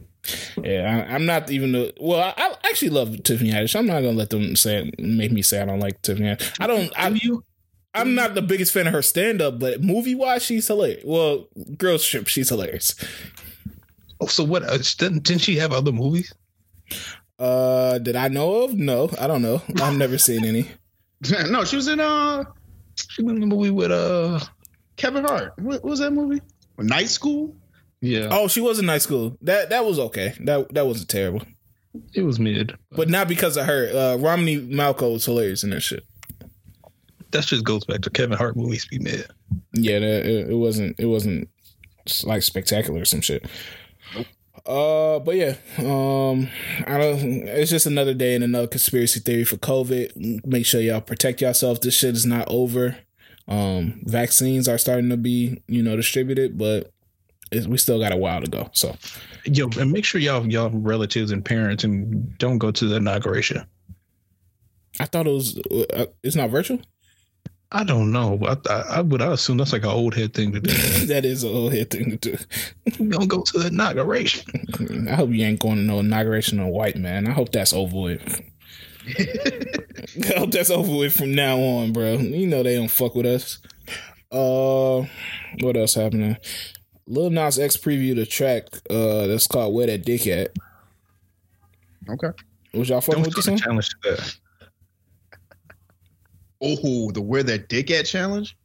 Yeah. I, I'm not even the. Well, I, I actually love Tiffany Haddish. I'm not gonna let them say make me say I don't like Tiffany. Haddish. I don't. I, you? I'm not the biggest fan of her stand up, but movie wise, she's hilarious. Well, girls trip, she's hilarious. Oh, so what? Uh, didn't, didn't she have other movies? Uh, did I know of? No, I don't know. I've never seen any. no, she was in uh She was in the movie with uh. Kevin Hart. What, what was that movie? Night School. Yeah, Oh, she was in night school. That that was okay. That that wasn't terrible, it was mid. but not because of her. Uh, Romany Malco was hilarious in that shit. That just goes back to Kevin Hart movies be mid. Yeah, that, it, it wasn't. It wasn't like spectacular or some shit. Uh, but yeah, um, I don't. It's just another day and another conspiracy theory for COVID. Make sure y'all protect yourself. This shit is not over. Um, vaccines are starting to be, you know, distributed, but we still got a while to go. So Yo, and make sure y'all y'all relatives and parents and don't go to the inauguration. I thought it was. Uh, it's not virtual. I don't know, but I, I would I assume that's like an old head thing to do. that is a old head thing to do. don't go to the inauguration. I hope you ain't going to no inauguration of white man. I hope that's over with. I hope that's over with from now on, bro. You know they don't fuck with us. Uh, what else happening? Lil Nas X previewed a track uh that's called "Where That Dick At." Okay. Was y'all fucking Don't with this one? challenge to that. Oh, the where that dick at challenge.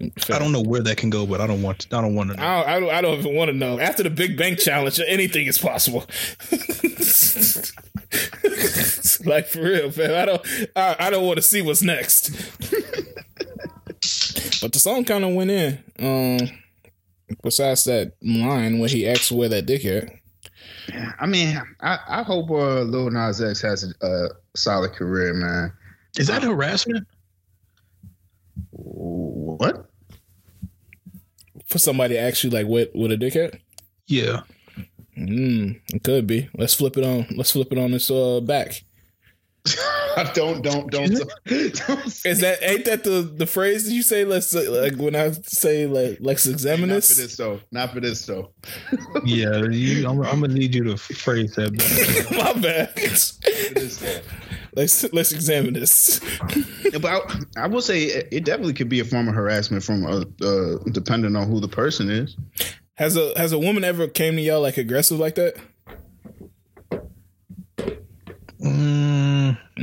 I don't know where that can go, but I don't want. To, I don't want to. Know. I don't, I don't, I don't even want to know. After the Big Bang Challenge, anything is possible. like for real, man. I don't, I, I don't want to see what's next. but the song kind of went in. Um, besides that line where he asked where that dick at. I mean, I, I hope uh, Lil Nas X has a, a solid career, man. Is that harassment? What? For somebody to ask you like what with a dickhead? Yeah. Mm, it could be. Let's flip it on. Let's flip it on this uh back. don't don't don't. don't Is that ain't that the the phrase that you say? Let's uh, like when I say like let's examine Not for this. this though. Not for this though. Yeah. You, I'm, I'm gonna need you to phrase that. Better. My bad. For this though. let's let's examine this. Yeah, but I, I will say it, it definitely could be a form of harassment from uh, uh, depending on who the person is. Has a has a woman ever came to y'all like aggressive like that?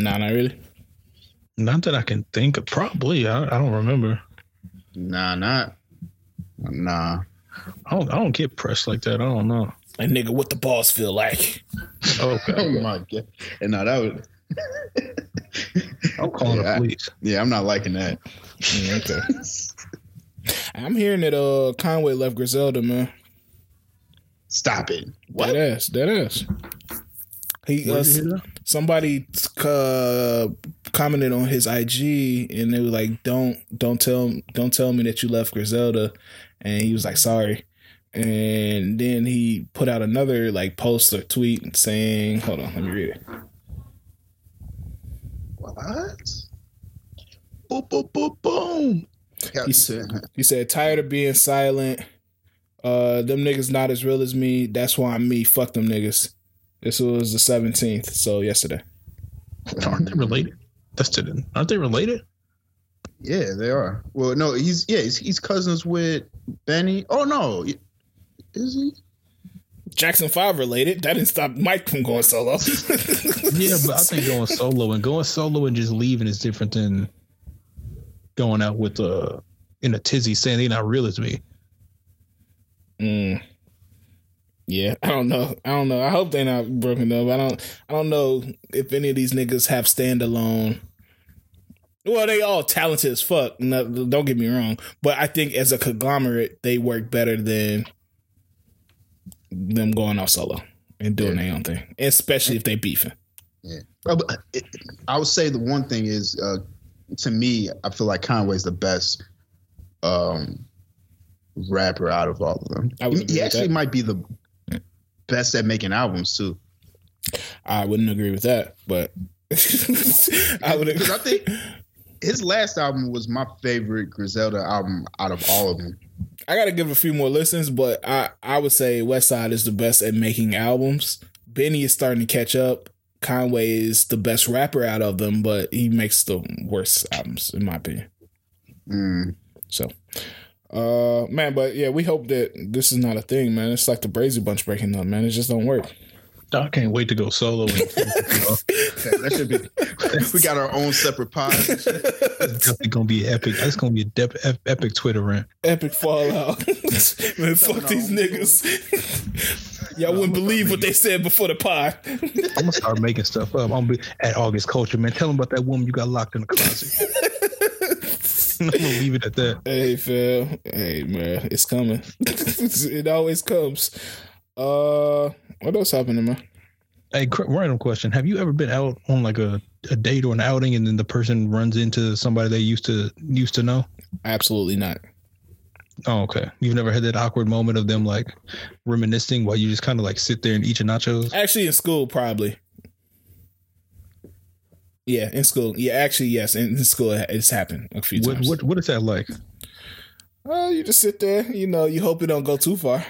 Nah, not really. not that I can think of. Probably. I, I don't remember. Nah, not. Nah. I don't. I don't get pressed like that. I don't know. Like nigga, what the balls feel like? Okay. Oh my god. And now that would. I'm calling Yeah. the police. Yeah, I'm not liking that. Okay. I'm hearing that uh Conway left Griselda, man. Stop it. What? That ass, that ass. He uh, Where'd you hear that? somebody uh, commented on his IG and they were like, "Don't don't tell don't tell me that you left Griselda," and he was like, "Sorry." And then he put out another like post or tweet saying, "Hold on, let me read it." What? Boom, boom, boom, boom. He said, he said, "Tired of being silent. Uh, them niggas not as real as me. That's why I'm me. Fuck them niggas." This was the 17th, so yesterday. Aren't they related? That's to them. Aren't they related? yeah, they are. Well, no, he's yeah, he's, he's cousins with Benny. Oh no, is he? Jackson Five related. That didn't stop Mike from going solo. Yeah, but I think going solo and going solo and just leaving is different than going out with a in a tizzy saying they're not real as me. Mm. Yeah, I don't know. I don't know. I hope they're not broken up. I don't. I don't know if any of these niggas have standalone. Well, they all talented as fuck. No, don't get me wrong, but I think as a conglomerate, they work better than them going off solo and doing their own thing, especially if they beefing. Yeah. But it, I would say the one thing is, uh, to me, I feel like Conway's the best um, rapper out of all of them. I would He, agree he with actually might be the best at making albums too. I wouldn't agree with that, but I would Because. I think his last album was my favorite Griselda album out of all of them. I gotta give a few more listens, but I I would say Westside is the best at making albums. Benny is starting to catch up. Conway is the best rapper out of them, but he makes the worst albums in my opinion. Mm. So, uh, man, but yeah, we hope that this is not a thing, man. It's like the Brazy Bunch breaking up, man. It just don't work. I can't wait to go solo. And, you know, That, that should be. we got our own separate pod. it's definitely gonna be epic. It's gonna be a dep- epic Twitter rant. Epic fallout, man. Fuck these niggas. Y'all wouldn't believe what they said before the pod. I'm gonna start making stuff up. I'm gonna be at August Culture, man. Tell them about that woman you got locked in the closet. I'm gonna leave it at that. Hey, Phil. Hey, man, it's coming. it always comes. Uh, what else happening, man? Hey, random question: Have you ever been out on like a, a date or an outing, and then the person runs into somebody they used to used to know? Absolutely not. Oh, okay. You've never had that awkward moment of them like reminiscing while you just kind of like sit there and eat your nachos. Actually, in school, probably. Yeah, in school. Yeah, actually, yes. In, school, it's happened a few What times. what what is that like? Oh, you just sit there. You know, you hope it don't go too far.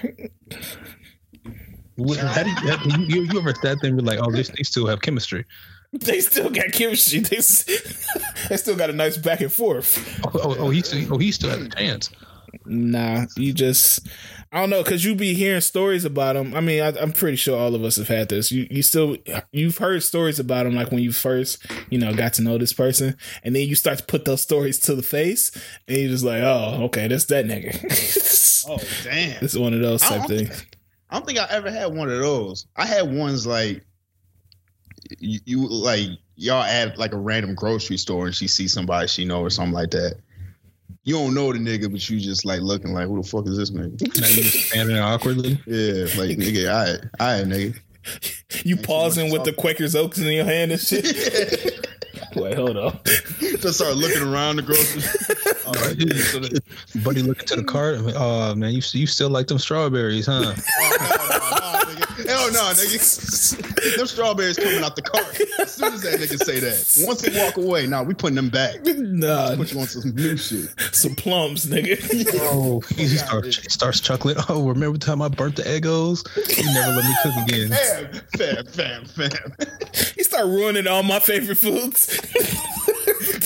What, how do you, how, you you ever sat there and be like, oh, this they still have chemistry? they still got chemistry. They, they still got a nice back and forth. Oh, oh, oh he still oh he still has a chance. Nah, you just I don't know because you be hearing stories about them. I mean, I, I'm pretty sure all of us have had this. You you still you've heard stories about them like when you first you know got to know this person, and then you start to put those stories to the face, and you're just like, oh, okay, that's that nigga. Oh damn! It's one of those type things. I don't think I ever had one of those. I had ones like you, you like y'all at like a random grocery store and she sees somebody she know or something like that. You don't know the nigga, but you just like looking like, who the fuck is this nigga? Now you just standing there awkwardly. Yeah, like nigga, I, I, nigga. You Ain't pausing much with the. Quaker's Oats in your hand and shit. Wait, hold on. Just start looking around the grocery. All right, so the- Buddy looking to the cart. Oh man, you you still like them strawberries, huh? Hell no, nigga. Them strawberries coming out the cart. As soon as that nigga say that, once they walk away, nah, we putting them back. Nah, Put you on some new shit. some plums, nigga. Oh, he starts, he starts chuckling. Oh, remember the time I burnt the Eggos? You never let me cook again. Fam, fam, fam, fam. You start ruining all my favorite foods.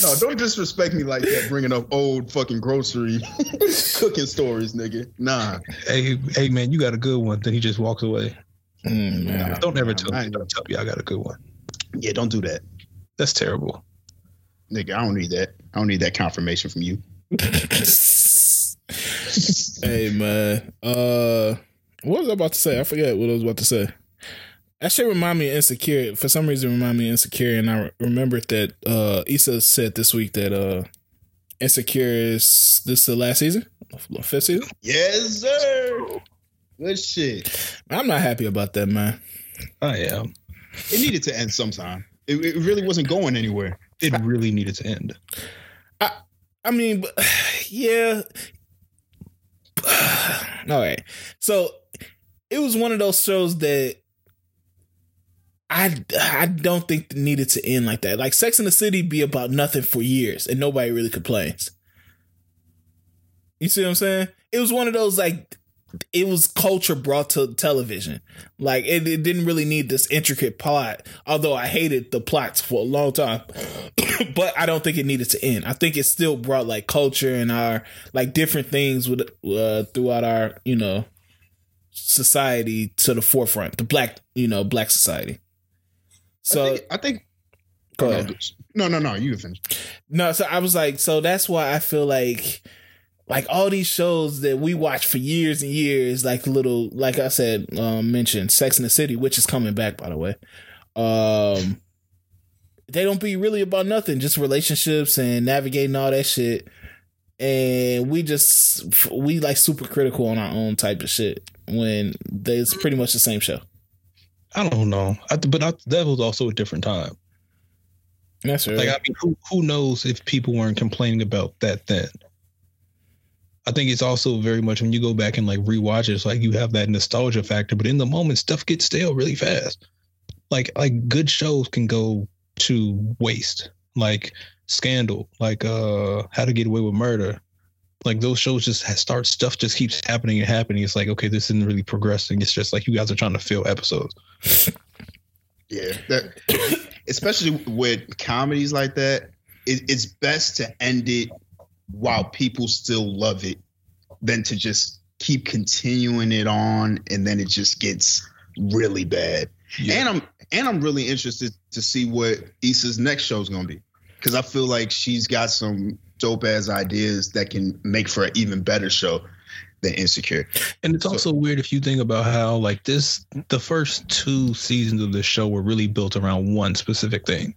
No, don't disrespect me like that. Bringing up old fucking grocery cooking stories, nigga. Nah, Hey, hey, man, you got a good one. Then he just walks away. Mm, man. Don't ever tell I me. ain't- Don't tell me I got a good one. yeah, don't do that, That's terrible. nigga. I don't need that. I don't need that confirmation from you. hey man. Uh what was I about to say? I forget what I was about to say. That shit remind me of insecure. For some reason remind me of insecure and I re- remembered that uh Issa said this week that uh Insecure is this the last season? Fifth season? Yes, sir. Good shit. I'm not happy about that, man. I am. It needed to end sometime. It, it really wasn't going anywhere. It really needed to end. I I mean, yeah. All right. So it was one of those shows that I I don't think needed to end like that. Like Sex in the City be about nothing for years and nobody really complains. You see what I'm saying? It was one of those like it was culture brought to television. Like it, it didn't really need this intricate plot. Although I hated the plots for a long time, but I don't think it needed to end. I think it still brought like culture and our like different things with uh, throughout our you know society to the forefront. The black you know black society. So I think, I think go no, ahead. no, no, no. You finish. No, so I was like, so that's why I feel like like all these shows that we watch for years and years, like little, like I said, um, mentioned Sex in the City, which is coming back, by the way. Um, they don't be really about nothing, just relationships and navigating all that shit. And we just we like super critical on our own type of shit when it's pretty much the same show. I don't know, I, but I, that was also a different time. That's right. Like I mean, who who knows if people weren't complaining about that then? I think it's also very much when you go back and like rewatch it, it's like you have that nostalgia factor, but in the moment stuff gets stale really fast. Like like good shows can go to waste. Like Scandal, like uh How to Get Away with Murder. Like those shows just start stuff just keeps happening and happening. It's like, okay, this isn't really progressing. It's just like you guys are trying to fill episodes. Yeah. That, especially with comedies like that, it, it's best to end it while people still love it than to just keep continuing it on and then it just gets really bad. Yeah. And I'm and I'm really interested to see what Issa's next show is going to be because I feel like she's got some dope ass ideas that can make for an even better show than Insecure. And it's so, also weird if you think about how like this the first two seasons of the show were really built around one specific thing.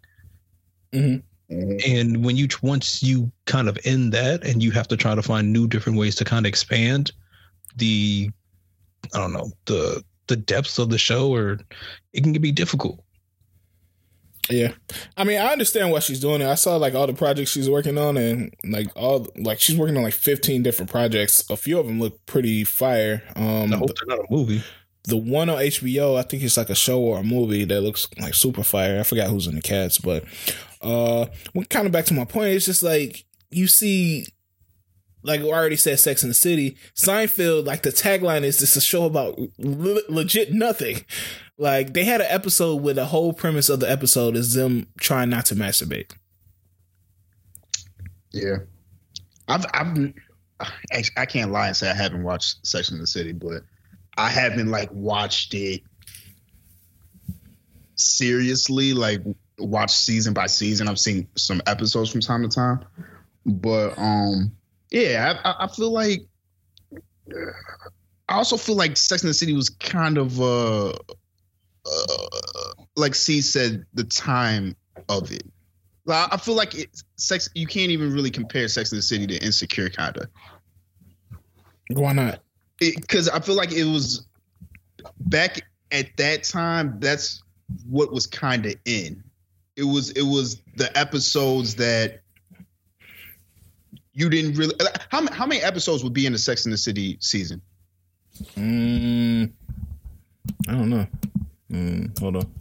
Mm-hmm. Mm-hmm. And when you once you kind of end that and you have to try to find new different ways to kind of expand the I don't know, the the depths of the show or it can be difficult. Yeah. I mean, I understand why she's doing it. I saw like all the projects she's working on and like all like she's working on like 15 different projects. A few of them look pretty fire. Um I hope they're not a movie. The one on HBO, I think it's like a show or a movie that looks like super fire. I forgot who's in the cats, but uh, kind of back to my point, it's just like you see, like I already said, Sex in the City, Seinfeld. Like the tagline is just a show about le- legit nothing. Like they had an episode where the whole premise of the episode is them trying not to masturbate. Yeah, I've I've I can't lie and say I haven't watched Sex in the City, but I haven't like watched it seriously, like watch season by season. I've seen some episodes from time to time, but um, yeah, I, I feel like I also feel like Sex and the City was kind of uh, uh like C said, the time of it. I feel like it, sex. You can't even really compare Sex and the City to Insecure, kind of. Why not? Because I feel like it was back at that time. That's what was kind of in it was it was the episodes that you didn't really how how many episodes would be in the Sex in the City season? Mm, I don't know. Mm, hold on.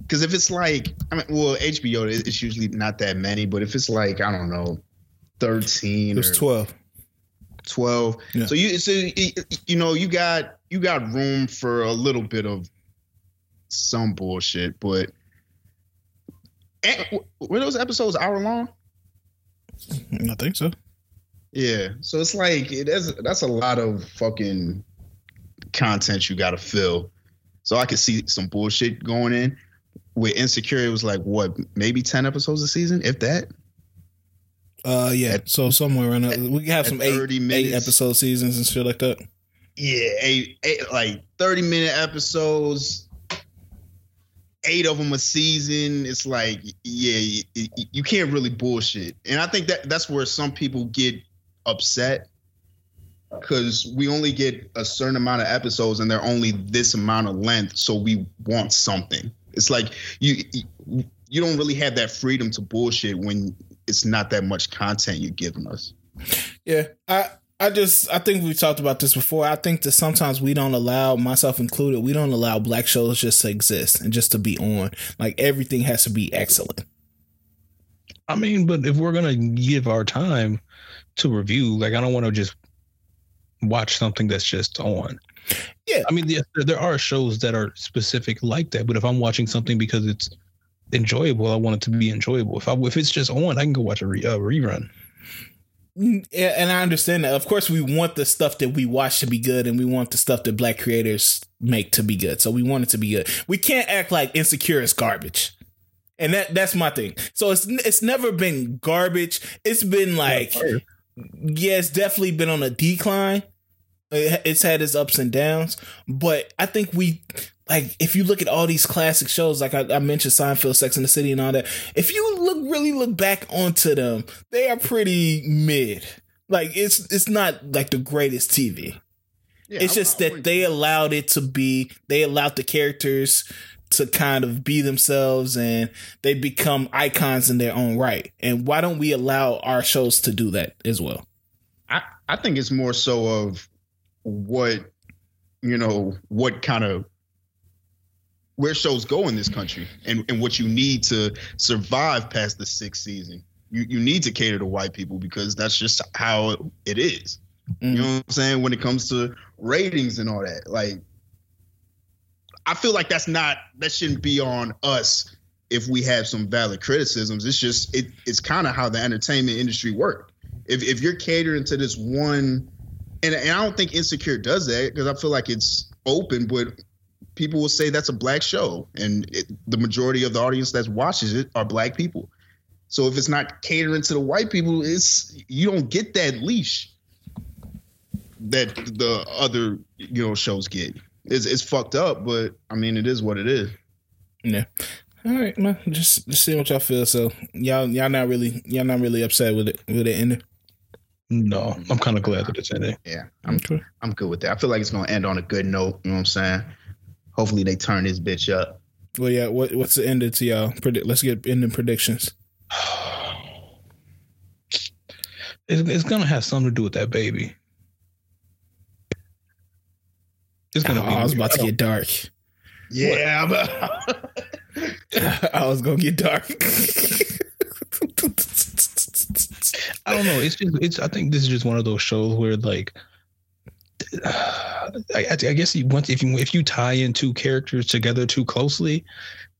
Because if it's like, I mean, well, HBO it's usually not that many, but if it's like, I don't know, thirteen, it's twelve. 12 yeah. so you so you know you got you got room for a little bit of some bullshit, but and, were those episodes hour long? I think so. Yeah, so it's like that's that's a lot of fucking content you got to fill. So I could see some bullshit going in. With Insecure, it was like what, maybe ten episodes a season, if that. Uh, yeah. At, so somewhere around that, we have some eight, eight episode seasons and shit like that. Yeah, eight, eight like thirty minute episodes eight of them a season. It's like, yeah, you, you can't really bullshit. And I think that that's where some people get upset because we only get a certain amount of episodes and they're only this amount of length. So we want something. It's like you you don't really have that freedom to bullshit when it's not that much content you're giving us. Yeah, I I just I think we talked about this before. I think that sometimes we don't allow myself included, we don't allow black shows just to exist and just to be on. Like everything has to be excellent. I mean, but if we're gonna give our time to review, like I don't want to just watch something that's just on. Yeah, I mean, there are shows that are specific like that, but if I'm watching something because it's enjoyable, I want it to be enjoyable. If I if it's just on, I can go watch a, re, a rerun. Mm, and I understand that. Of course, we want the stuff that we watch to be good, and we want the stuff that black creators make to be good. So we want it to be good. We can't act like Insecure is garbage. And that that's my thing. So it's it's never been garbage. It's been like yeah, it's definitely been on a decline. It- It's had its ups and downs, but I think we like if you look at all these classic shows, like I, I mentioned Seinfeld, Sex and the City, and all that. If you look really look back onto them, they are pretty mid. Like it's it's not like the greatest TV. Yeah, it's I- just I that they allowed it to be. They allowed the characters to kind of be themselves, and they become icons in their own right. And why don't we allow our shows to do that as well? I, I think it's more so of what you know what kind of where shows go in this country and, and what you need to survive past the sixth season. You, you need to cater to white people because that's just how it is. You know mm. what i'm saying? When it comes to ratings and all that like i feel like that's not that shouldn't be on us if we have some valid criticisms. It's just it, it's kind of how the entertainment industry works if if you're catering to this one, and, and I don't think Insecure does that because I feel like it's open, but people will say that's a black show, and it, the majority of the audience that watches it are black people. So if it's not catering to the white people, it's you don't get that leash that the other you know shows get. It's it's fucked up, but I mean it is what it is. Yeah. All right, man. Just just see what y'all feel. So y'all y'all not really y'all not really upset with it with it ending. No, I'm kind of glad that it's ending. Yeah, I'm Okay. I'm good with that. I feel like it's gonna end on a good note. You know what I'm saying? Hopefully they turn this bitch up. Well, yeah. What what's the ending to y'all? Predict. Let's get ending predictions. It's, it's gonna have something to do with that baby. It's gonna Oh, be. I was about to get dark. Yeah, but I was gonna get dark. I don't know. It's just. It's. I think this is just one of those shows where like. I, I I guess you once if you if you tie in two characters together too closely,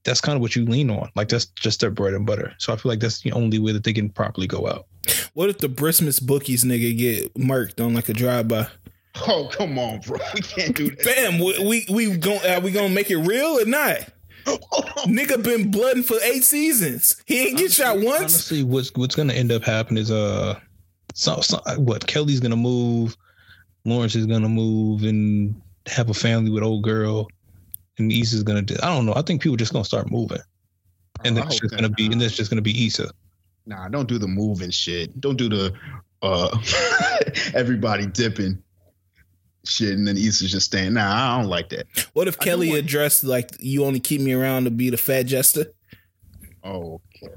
that's kind of what you lean on. Like that's just their bread and butter. So I feel like that's the only way that they can properly go out. what if the Brismas bookies nigga get murked on like a drive by? oh come on, bro, we can't do that. Bam, we we, we gon' are we gonna make it real or not? Nigga been blooding for eight seasons. He ain't get shot once. Honestly, what's what's gonna end up happening is uh, so, so what Kelly's gonna move, Lawrence is gonna move and have a family with old girl, and Issa's gonna. Do, I don't know. I think people just gonna start moving, and I then it's just gonna be, and that's just gonna be Issa. Nah, don't do the moving shit. Don't do the uh everybody dipping shit and then Issa's just staying. Nah, I don't like that. What if I Kelly want- addressed like you only keep me around to be the fat jester? Oh, okay.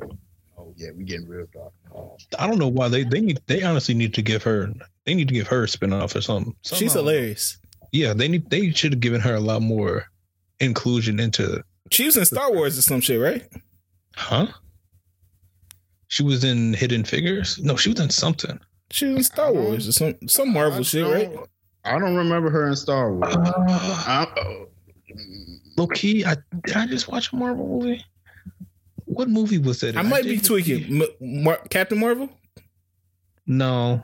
Oh yeah, we getting real dark. Oh. I don't know why they they need they honestly need to give her they need to give her a spinoff or something. She's hilarious. Yeah, they need they should have given her a lot more inclusion into She was in Star Wars or some shit, right? huh. She was in Hidden Figures. No, she was in something. She was in Star Wars or some some Marvel I shit, don't- right? I don't remember her in Star Wars. Uh, I, low key, I did I just watch a Marvel movie? What movie was that? I might be tweaking. M- Mar- Captain Marvel. No,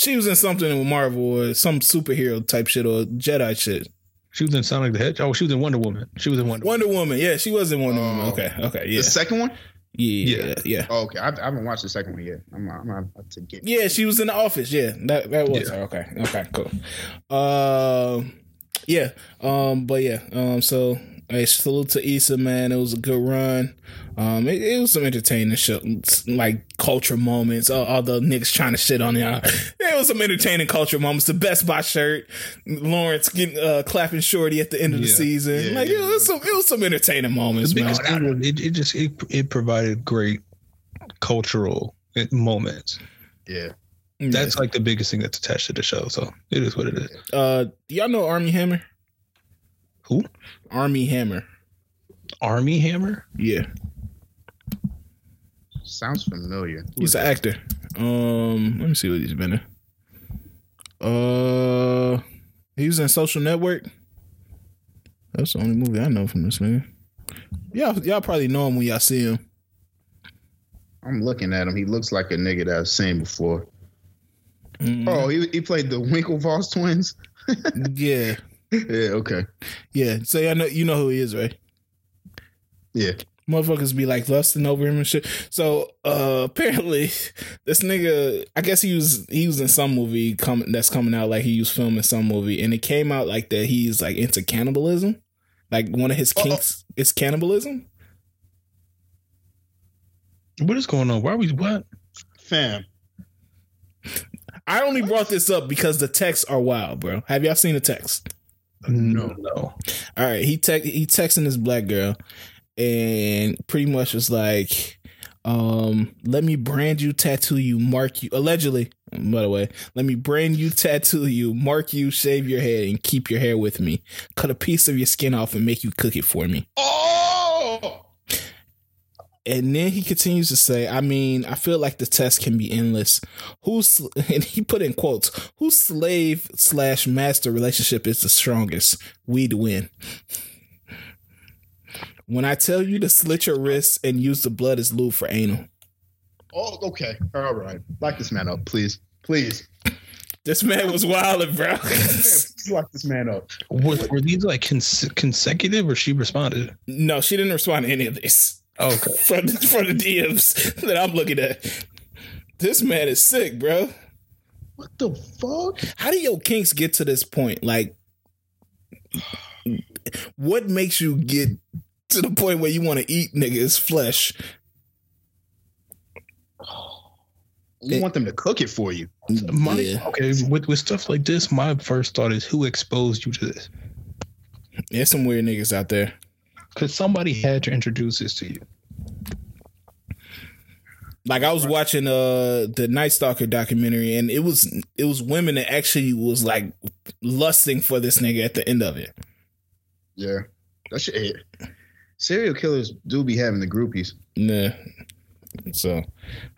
She was in something with Marvel or some superhero type shit or Jedi shit. she was in Sonic the Hedgehog. Oh, she was in Wonder Woman. She was in Wonder. Wonder Woman. Yeah, she was in Wonder Oh. Woman. Okay, okay, yeah, The second one? yeah, yeah, Yeah. yeah. Oh, okay. I, I haven't watched the second one yet. I'm, I'm about to get. Yeah, she was in the office. Yeah, that that was Yeah. her. Okay, okay, cool. Um, yeah, um, but yeah, um, so hey, salute to Issa, man. It was a good run. Um, it, it was some entertaining shit, like culture moments. All, all the niggas trying to shit on y'all. It was some entertaining culture moments. The Best Buy shirt, Lawrence getting uh, clapping Shorty at the end of the season. Yeah, like yeah, it was some, it was some entertaining moments, The man. thing was it, it just it, it provided great cultural moments. Yeah. That's like the biggest thing that's attached to the show. So it is what it is. uh, do y'all know Armie Hammer? Who? Armie Hammer. Armie Hammer. Yeah. Sounds familiar. Who He's an that? actor. Um, let me see what he's been in. Uh, he was in Social Network. That's the only movie I know from this man. Y'all, y'all probably know him when y'all see him. I'm looking at him. He looks like a nigga that I've seen before. Mm, Oh, he, he played the Winklevoss twins? yeah, yeah, okay. yeah. So y'all know, you know who he is, right? Yeah. motherfuckers be like lusting over him and shit. So uh apparently this nigga I guess he was he was in some movie coming that's coming out like he was filming some movie and it came out like that he's like into cannibalism. Like one of his kinks Uh-oh. is cannibalism. What is going on? Why are we what? Fam. I only brought this up because the texts are wild, bro. Have y'all seen the text? No, no. All right, he te- he texting this black girl, and pretty much was like, um, "Let me brand you, tattoo you, mark you." Allegedly, by the way, let me brand you, tattoo you, mark you, shave your head, and keep your hair with me. Cut a piece of your skin off and make you cook it for me. Oh. And then he continues to say, I mean, I feel like the test can be endless. Who's, and he put in quotes, whose slave slash master relationship is the strongest? We'd win. When I tell you to slit your wrists and use the blood as lube for anal. Oh, okay. All right. Lock this man up, please. Please. This man was wilding, bro. lock this man up. Were, were these like cons- consecutive or she responded? No, she didn't respond to any of this. Oh, okay. from the, from the DMs that I'm looking at. This man is sick, bro. What the fuck? How do your kinks get to this point? Like, what makes you get to the point where you want to eat niggas' flesh? You it, want them to cook it for you. My, yeah. Okay, with, with stuff like this, my first thought is who exposed you to this? There's some weird niggas out there. Because somebody had to introduce this to you. Like I was watching uh the Night Stalker documentary, and it was it was women that actually was like lusting for this nigga at the end of it. Yeah, that that's Hit. Serial killers do be having the groupies. Nah. So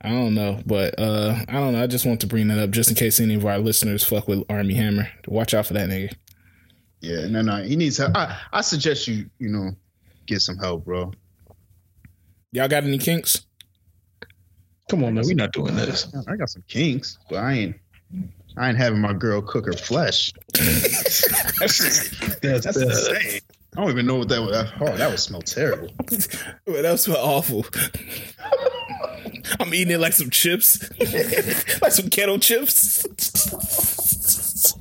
I don't know, but uh I don't know. I just want to bring that up just in case any of our listeners fuck with Armie Hammer. Watch out for that nigga. Yeah, no, no, he needs help. I, I suggest you, you know, get some help, bro. Y'all got any kinks? Come on, man. We're not doing this. I got some kinks, but I ain't. I ain't having my girl cook her flesh. that's, that's, that's insane. I don't even know what that was. Oh, that would smell terrible. well, that would smell awful. I'm eating it like some chips, like some kettle chips.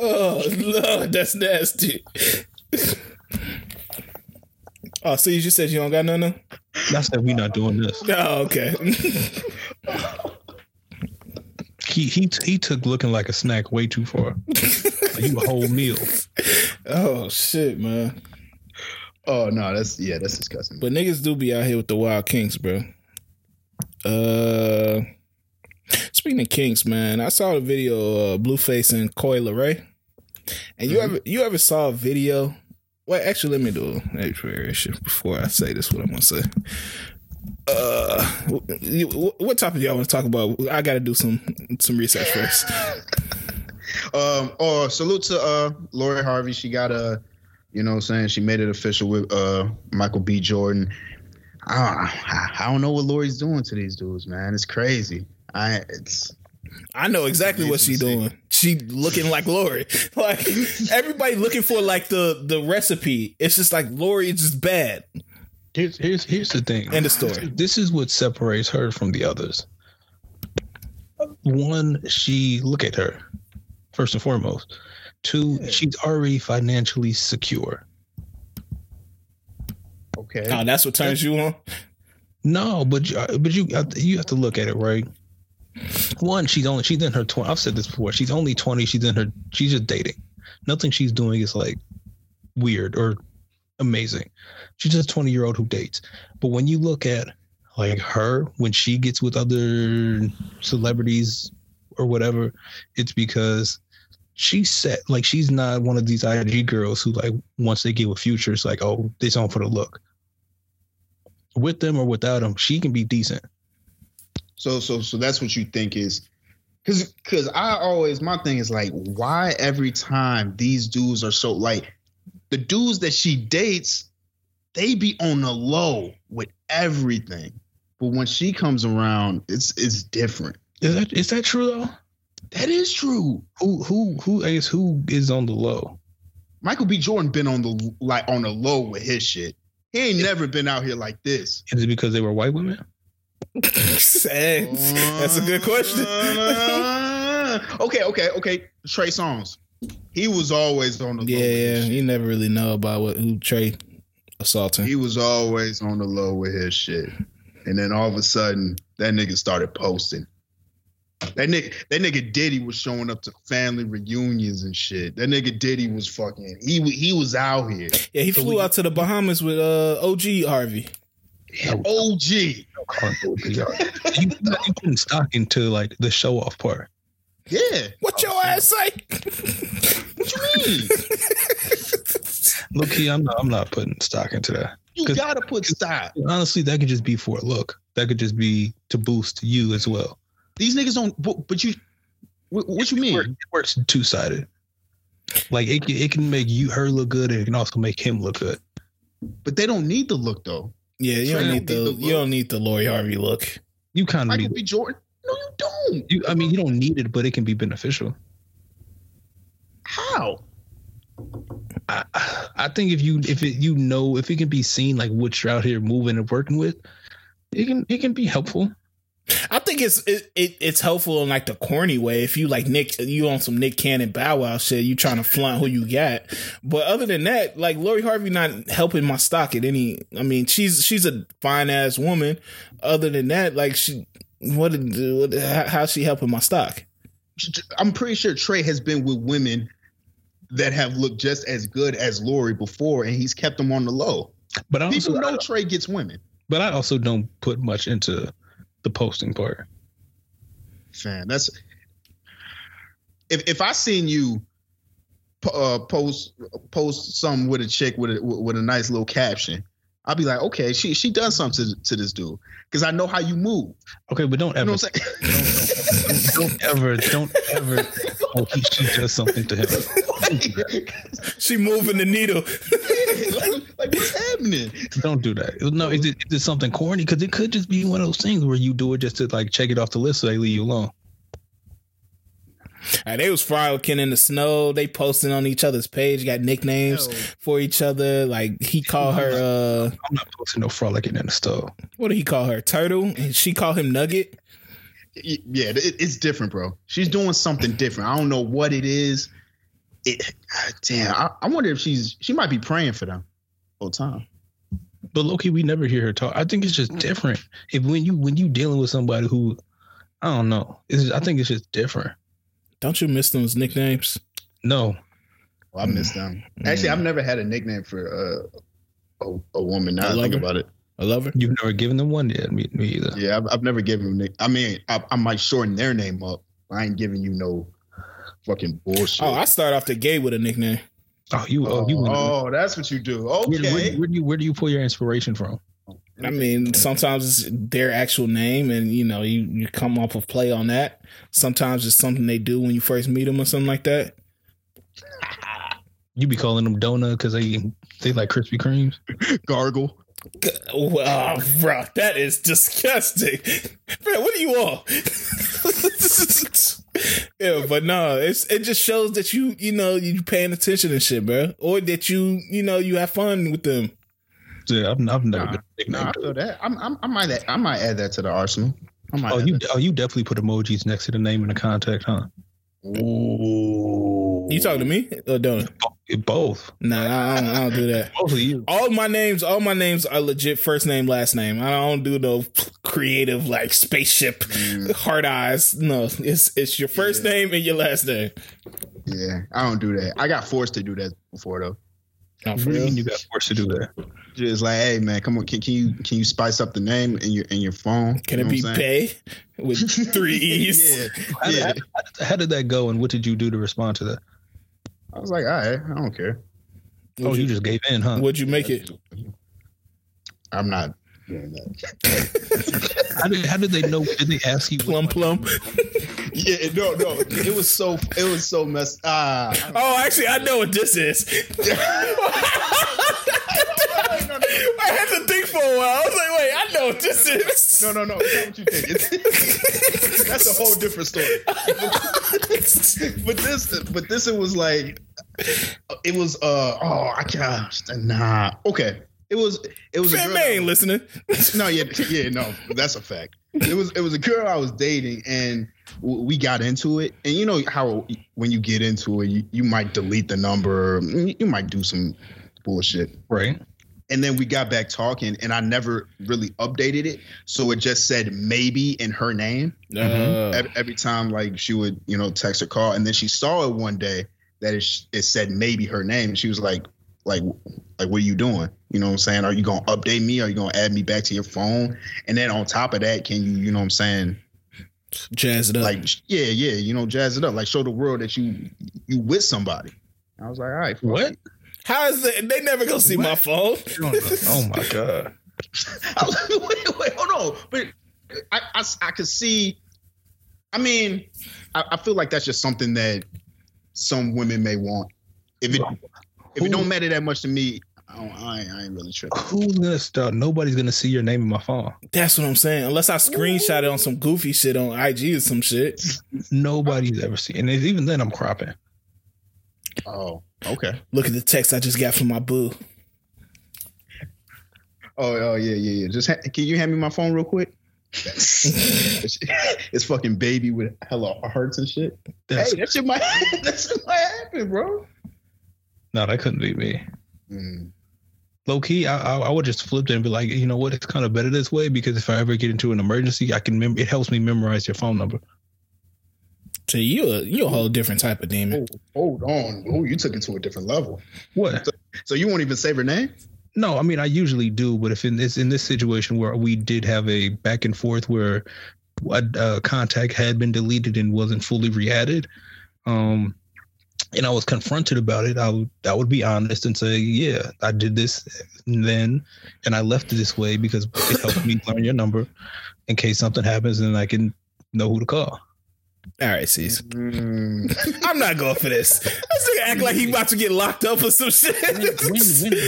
oh Lord, that's nasty. Oh, so you just said you don't got none? I said we not doing this. Oh, okay. he he he took looking like a snack way too far. you a whole meal. Oh shit, man. Oh no, that's yeah, that's disgusting. But niggas do be out here with the wild kinks, bro. Uh, speaking of kinks, man, I saw a video of Blueface and Coi Leray. And you mm-hmm. ever you ever saw a video Wait, actually, let me do a variation before I say this. What I'm gonna say. Uh, what topic y'all want to talk about? I got to do some some research first. um. Oh, salute to uh Lori Harvey. She got a, you know, what I'm saying she made it official with uh Michael B. Jordan. I, I don't know what Lori's doing to these dudes, man. It's crazy. I it's I know exactly what she's doing. She looking like Lori. Like everybody looking for like the the recipe. It's just like Lori is just bad. Here's here's here's the thing. End the story. This is what separates her from the others. One, she look at her first and foremost. Two, she's already financially secure. Okay. Oh, that's what turns you on. No, but but you you have to look at it right one, she's only she's in her twenty. I've said this before. She's only twenty. She's in her. She's just dating. Nothing she's doing is like weird or amazing. She's just a twenty year old who dates. But when you look at like her when she gets with other celebrities or whatever, it's because she's set. Like she's not one of these IG girls who like once they get with Future, it's like oh they on for the look. With them or without them, she can be decent. So so so that's what you think is because because I always my thing is like why every time these dudes are so like the dudes that she dates they be on the low with everything. But when she comes around it's it's different. Is that is that true though? That is true. Who who who is who is on the low? Michael b. Jordan been on the like on the low with his shit. He ain't never been out here like this. Is it because they were white women? Hey, That's a good question. okay, okay, okay. Trey Songz. He was always on the yeah, yeah. You never really know about what who Trey assaulting. He was always on the low with his shit. And then all of a sudden, that nigga started posting. That nigga, that nigga Diddy was showing up to family reunions and shit. That nigga Diddy was fucking. He he was out here. Yeah, he So flew we- out to the Bahamas with uh OG Harvey. OG. you, you putting stock into like the show off part. Yeah. What your ass say? What you mean? Look, I'm not, I'm not putting stock into that. You gotta put stop. Honestly, that could just be for a look. That could just be to boost you as well. These niggas don't. But, but you. What, what you It mean? works, it works two sided. Like it, it can make you her look good, and it can also make him look good. But they don't need the look though. Yeah, you don't need the the you don't need the Lori Harvey look. You kind of Michael need. B. Jordan. No, you don't. You, I mean, you don't need it, but it can be beneficial. How? I, I think if you if it you know if it can be seen like what you're out here moving and working with, it can it can be helpful. I think it's it, it it's helpful in like the corny way. If you like Nick, you on some Nick Cannon Bow Wow shit, you trying to flaunt who you got. But other than that, like Lori Harvey not helping my stock at any. I mean, she's she's a fine ass woman. Other than that, like she, what, what how- how's she helping my stock? I'm pretty sure Trey has been with women that have looked just as good as Lori before, and he's kept them on the low. But I also People know Trey gets women. but I also don't put much into the posting part. Fan, that's if if I seen you uh, post post something with a chick with a with a nice little caption, I'll be like, okay, she she done something to, to this dude because I know how you move. Okay, but don't You know ever what I'm saying? don't ever don't ever oh she does something to him. She moving the needle. like, like, what's happening? Don't do that. No, is it, is it something corny? Because it could just be one of those things where you do it just to like check it off the list so they leave you alone. Uh, they was frolicking in the snow. They posting on each other's page. Got nicknames Yo. for each other. Like he called her. uh I'm not posting no frolicking in the stove. What did he call her? Turtle. And she called him Nugget. Y- Yeah, it, it's different, bro. She's doing something different. I don't know what it is. It, damn, I, I wonder if she's she might be praying for them all the time. But Loki, we never hear her talk. I think it's just different. If when you when you dealing with somebody who I don't know, it's, I think it's just different. Don't you miss those nicknames? No, Well, I miss them. Actually, I've never had a nickname for uh, a, a woman. Now A I think lover? about it. I love her. you've never given them one yet. Me, me either. Yeah, I've, I've never given them. I mean, I, I might shorten their name up. I ain't giving you no fucking bullshit. Oh, I start off the gay with a nickname. Oh, you oh, you. oh, that's what you do. where, Okay. where, where do you where do you pull your inspiration from? I mean, sometimes it's their actual name, and you know, you you come off of play on that. Sometimes it's something they do when you first meet them or something like that. You be calling them donut because they they like Krispy Kremes. gargle. Wow, bro, that is disgusting. Man, what are you on? yeah, but no, it's it just shows that you you know you paying attention and shit, bro, or that you you know you have fun with them. Yeah, I've, I've never nah, been. Nah, I feel that. I'm, I'm, I might, add, I might add that to the arsenal. I might. Oh, you that. oh you definitely put emojis next to the name and the contact, huh? Ooh. You talking to me or don't? Both, Nah, I don't, I don't do that. both of you. All my names, all my names are legit first name, last name. I don't do no creative like spaceship, Mm, hard eyes. No, it's it's your first Yeah. name and your last name. yeah, I don't do that. I got forced to do that before though. Oh, What for you real? you got forced to do that? Just like, hey man, come on, can, can you can you spice up the name in your in your phone? Can You it be what Pay with three E's? yeah, How, yeah. how- how did- that go, and what did you do to respond to that? I was like, all right, I don't care. Oh, Would you you, just gave in, huh? would you make it? I'm not doing that. How did, how did they know? Did they ask you? Plum plum. Yeah, no, no. It was so it was so messed. Ah, Oh, actually, I know what this is. I had to think for a while. I was like, wait, I know what this is. no, no, no. It's not what you think. It's, that's a whole different story. but this, but this, it was like, it was. uh Oh, I can't. Nah. Okay. It was it was a Fam girl man ain't was- listening. no, yeah, yeah, no, that's a fact. It was it was a girl I was dating, and we got into it. And you know how when you get into it, you, you might delete the number, you you might do some bullshit. Right. And then we got back talking, and I never really updated it, so it just said maybe in her name Uh, every, every time like she would you know text or call, and then she saw it one day that it, it said maybe her name, and she was like like like what are you doing? You know what I'm saying? Are you gonna update me? Are you gonna add me back to your phone? And then on top of that, can you you know what I'm saying? jazz it up. Like yeah yeah you know jazz it up like show the world that you you with somebody. I was like all right fuck What? it. How is it? They never gonna see my phone. oh my god. I was like, wait, wait, hold on. But I, I, I could see. I mean, I, I feel like that's just something that some women may want. If it if it don't matter that much to me, I, don't, I, ain't, I ain't really tripping. Who's gonna start? Nobody's gonna see your name in my phone. That's what I'm saying. Unless I screenshot it on some goofy shit on IG or some shit. Nobody's ever seen. And even then, I'm cropping. Oh, okay. Look at the text I just got from my boo. Oh, oh yeah, yeah, yeah. Just ha- can you hand me my phone real quick? it's, it's fucking baby with hella hearts and shit. That's, hey, that shit might that shit might happen, bro. No, that couldn't be me. Mm. Low key, I, I I would just flip it and be like, you know what? It's kind of better this way because if I ever get into an emergency, I can. Mem- it helps me memorize your phone number. So you a you a whole different type of demon. Oh, hold on. Oh, you took it to a different level. What? So you won't even save her name? No, I mean I usually do, but if in this in this situation where we did have a back and forth where a, a contact had been deleted and wasn't fully re-added, um, and I was confronted about it, I would I would be honest and say, yeah, I did this and then, and I left it this way because it helped me learn your number in case something happens and I can know who to call. All right, C's. Mm. I'm not going for this. This nigga act like he about to get locked up or some shit. When,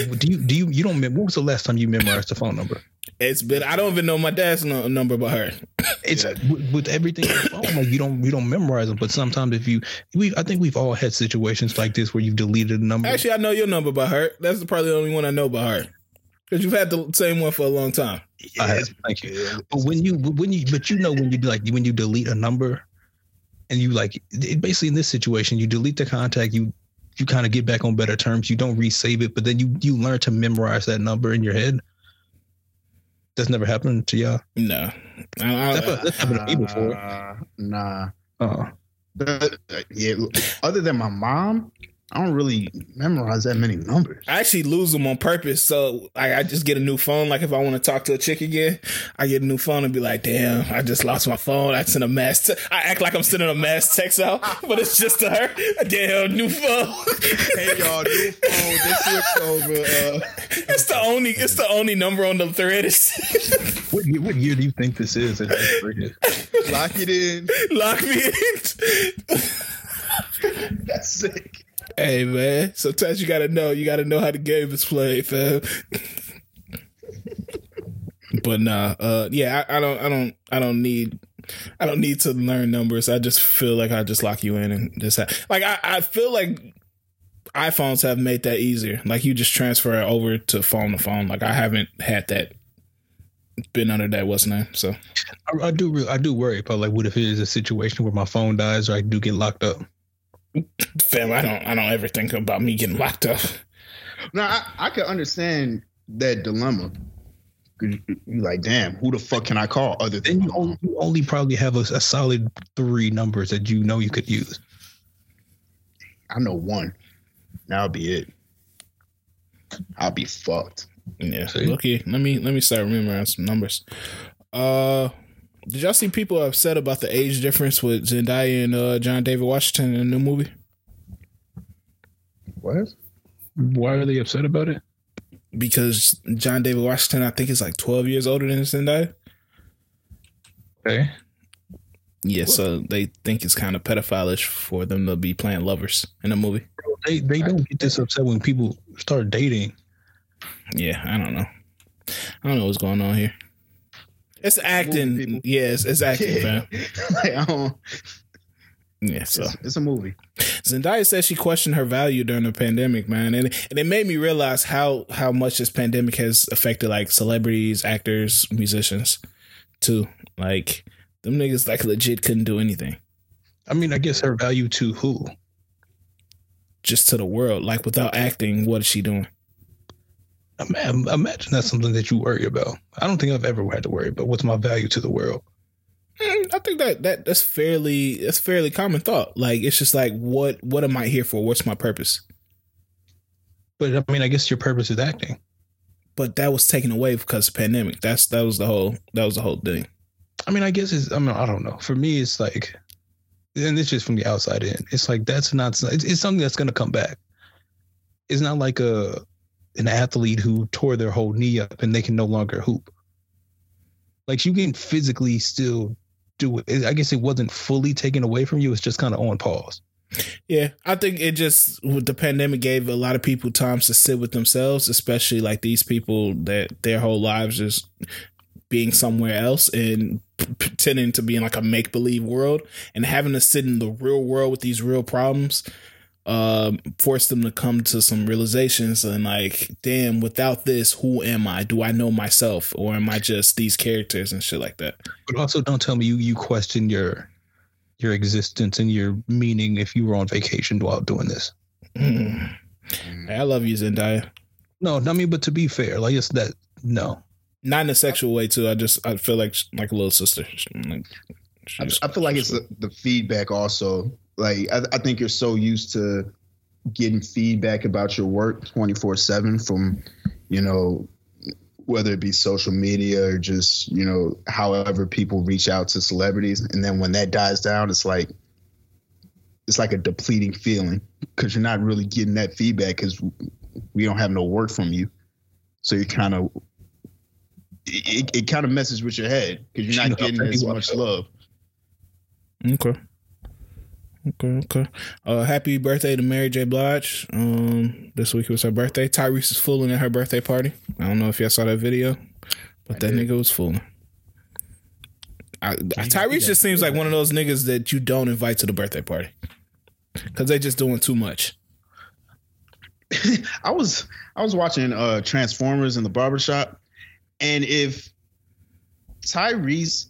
when, do you do you you don't when was the last time you memorized the phone number? It's been I don't even know my dad's no, number by her. It's with, with everything phone, like you don't you don't memorize them. But sometimes if you we I think we've all had situations like this where you've deleted a number. Actually, I know your number by her. That's probably the only one I know by her. Because you've had the same one for a long time. I have, thank you. But when you when you but you know when you like when you delete a number and you like it, basically in this situation you delete the contact you you kind of get back on better terms you don't resave it but then you you learn to memorize that number in your head that's never happened to y'all No. I, I, That's, that's happened to me before Uh, nah. uh But, uh, yeah. Other than my mom, I don't really memorize that many numbers. I actually lose them on purpose. So I, I just get a new phone. Like if I want to talk to a chick again, I get a new phone and be like, damn, I just lost my phone. I send a mass. Te- I act like I'm sending a mass text out, but it's just to her. Damn, new phone. Hey y'all, new phone. This switched over. Uh, it's the only. It's the only number on the thread. what, year, what year do you think this is It has to break it. lock it in. Lock me in. That's sick. Hey man, sometimes you gotta know. You gotta know how the game is played, fam. but nah, uh, yeah, I, I don't, I don't, I don't need, I don't need to learn numbers. I just feel like I just lock you in and just ha- like I, I feel like iPhones have made that easier. Like you just transfer it over to phone to phone. Like I haven't had that been under that what's name. So I, I do re- I do worry about like what if it is a situation where my phone dies or I do get locked up fam, I don't, I don't ever think about me getting locked up. Now I, I can understand that dilemma. you- you like, damn, who the fuck can I call other than you only, you only probably have a, a solid three numbers that you know you could use I know one. That'll be it. I'll be fucked. Yeah. See? Okay. Let me let me start remembering some numbers. Uh did y'all see people upset about the age difference with Zendaya and uh, John David Washington in the new movie? What? why are they upset about it Because John David Washington, I think, is like twelve years older than Zendaya. okay Yeah, so they think it's kind of pedophilish for them to be playing lovers in a movie. they they don't get this upset when people start dating Yeah, I don't know. I don't know what's going on here. It's acting. people. Yes, it's acting, Yeah. fam. like, I don't. Yeah, so It's, it's a movie. Zendaya said she questioned her value during the pandemic, man, and and it made me realize how how much this pandemic has affected like celebrities, actors, musicians, too. Like them niggas like legit couldn't do anything I mean, I guess her value to who? just to the world. Like without acting, what is she doing? Ima- Imagine that's something that you worry about. I don't think I've ever had to worry about what's my value to the world. Mm, I think that that that's fairly that's fairly common thought. Like it's just like what what am I here for? What's my purpose? But I mean, I guess your purpose is acting. But that was taken away because of pandemic. That's that was the whole that was the whole thing. I mean, I guess it's. I mean, I don't know. For me, it's like, and it's just from the outside in. It's like that's not. It's, it's something that's gonna come back. It's not like a an athlete who tore their whole knee up and they can no longer hoop. Like you can physically still do it. I guess it wasn't fully taken away from you. It's just kind of on pause. Yeah, I think it just with the pandemic gave a lot of people times to sit with themselves, especially like these people that their whole lives is being somewhere else and pretending to be in like a make believe world and having to sit in the real world with these real problems um forced them to come to some realizations and like damn without this who am i do i know myself or am i just these characters and shit like that But also, don't tell me you you question your your existence and your meaning if you were on vacation while doing this. Mm. Hey, i love you zendaya No, I mean, but to be fair, like it's that. No, not in a sexual way too i just i feel like like a little sister like, I, I feel like it's the, the feedback also. Like I, I think you're so used to getting feedback about your work 24 seven from, you know, whether it be social media or just you know however people reach out to celebrities, and then when that dies down, it's like it's like a depleting feeling because you're not really getting that feedback because we don't have no work from you. So you kind of it, it kind of messes with your head because you're not getting as much love. Okay. Okay, okay. Uh, happy birthday to Mary J. Blige. Um, this week was her birthday. Tyrese is fooling at her birthday party. I don't know if y'all saw that video, but that nigga was fooling. I, Tyrese just seems like one of those niggas that you don't invite to the birthday party because they just doing too much. I was I was watching uh Transformers in the barbershop, and if Tyrese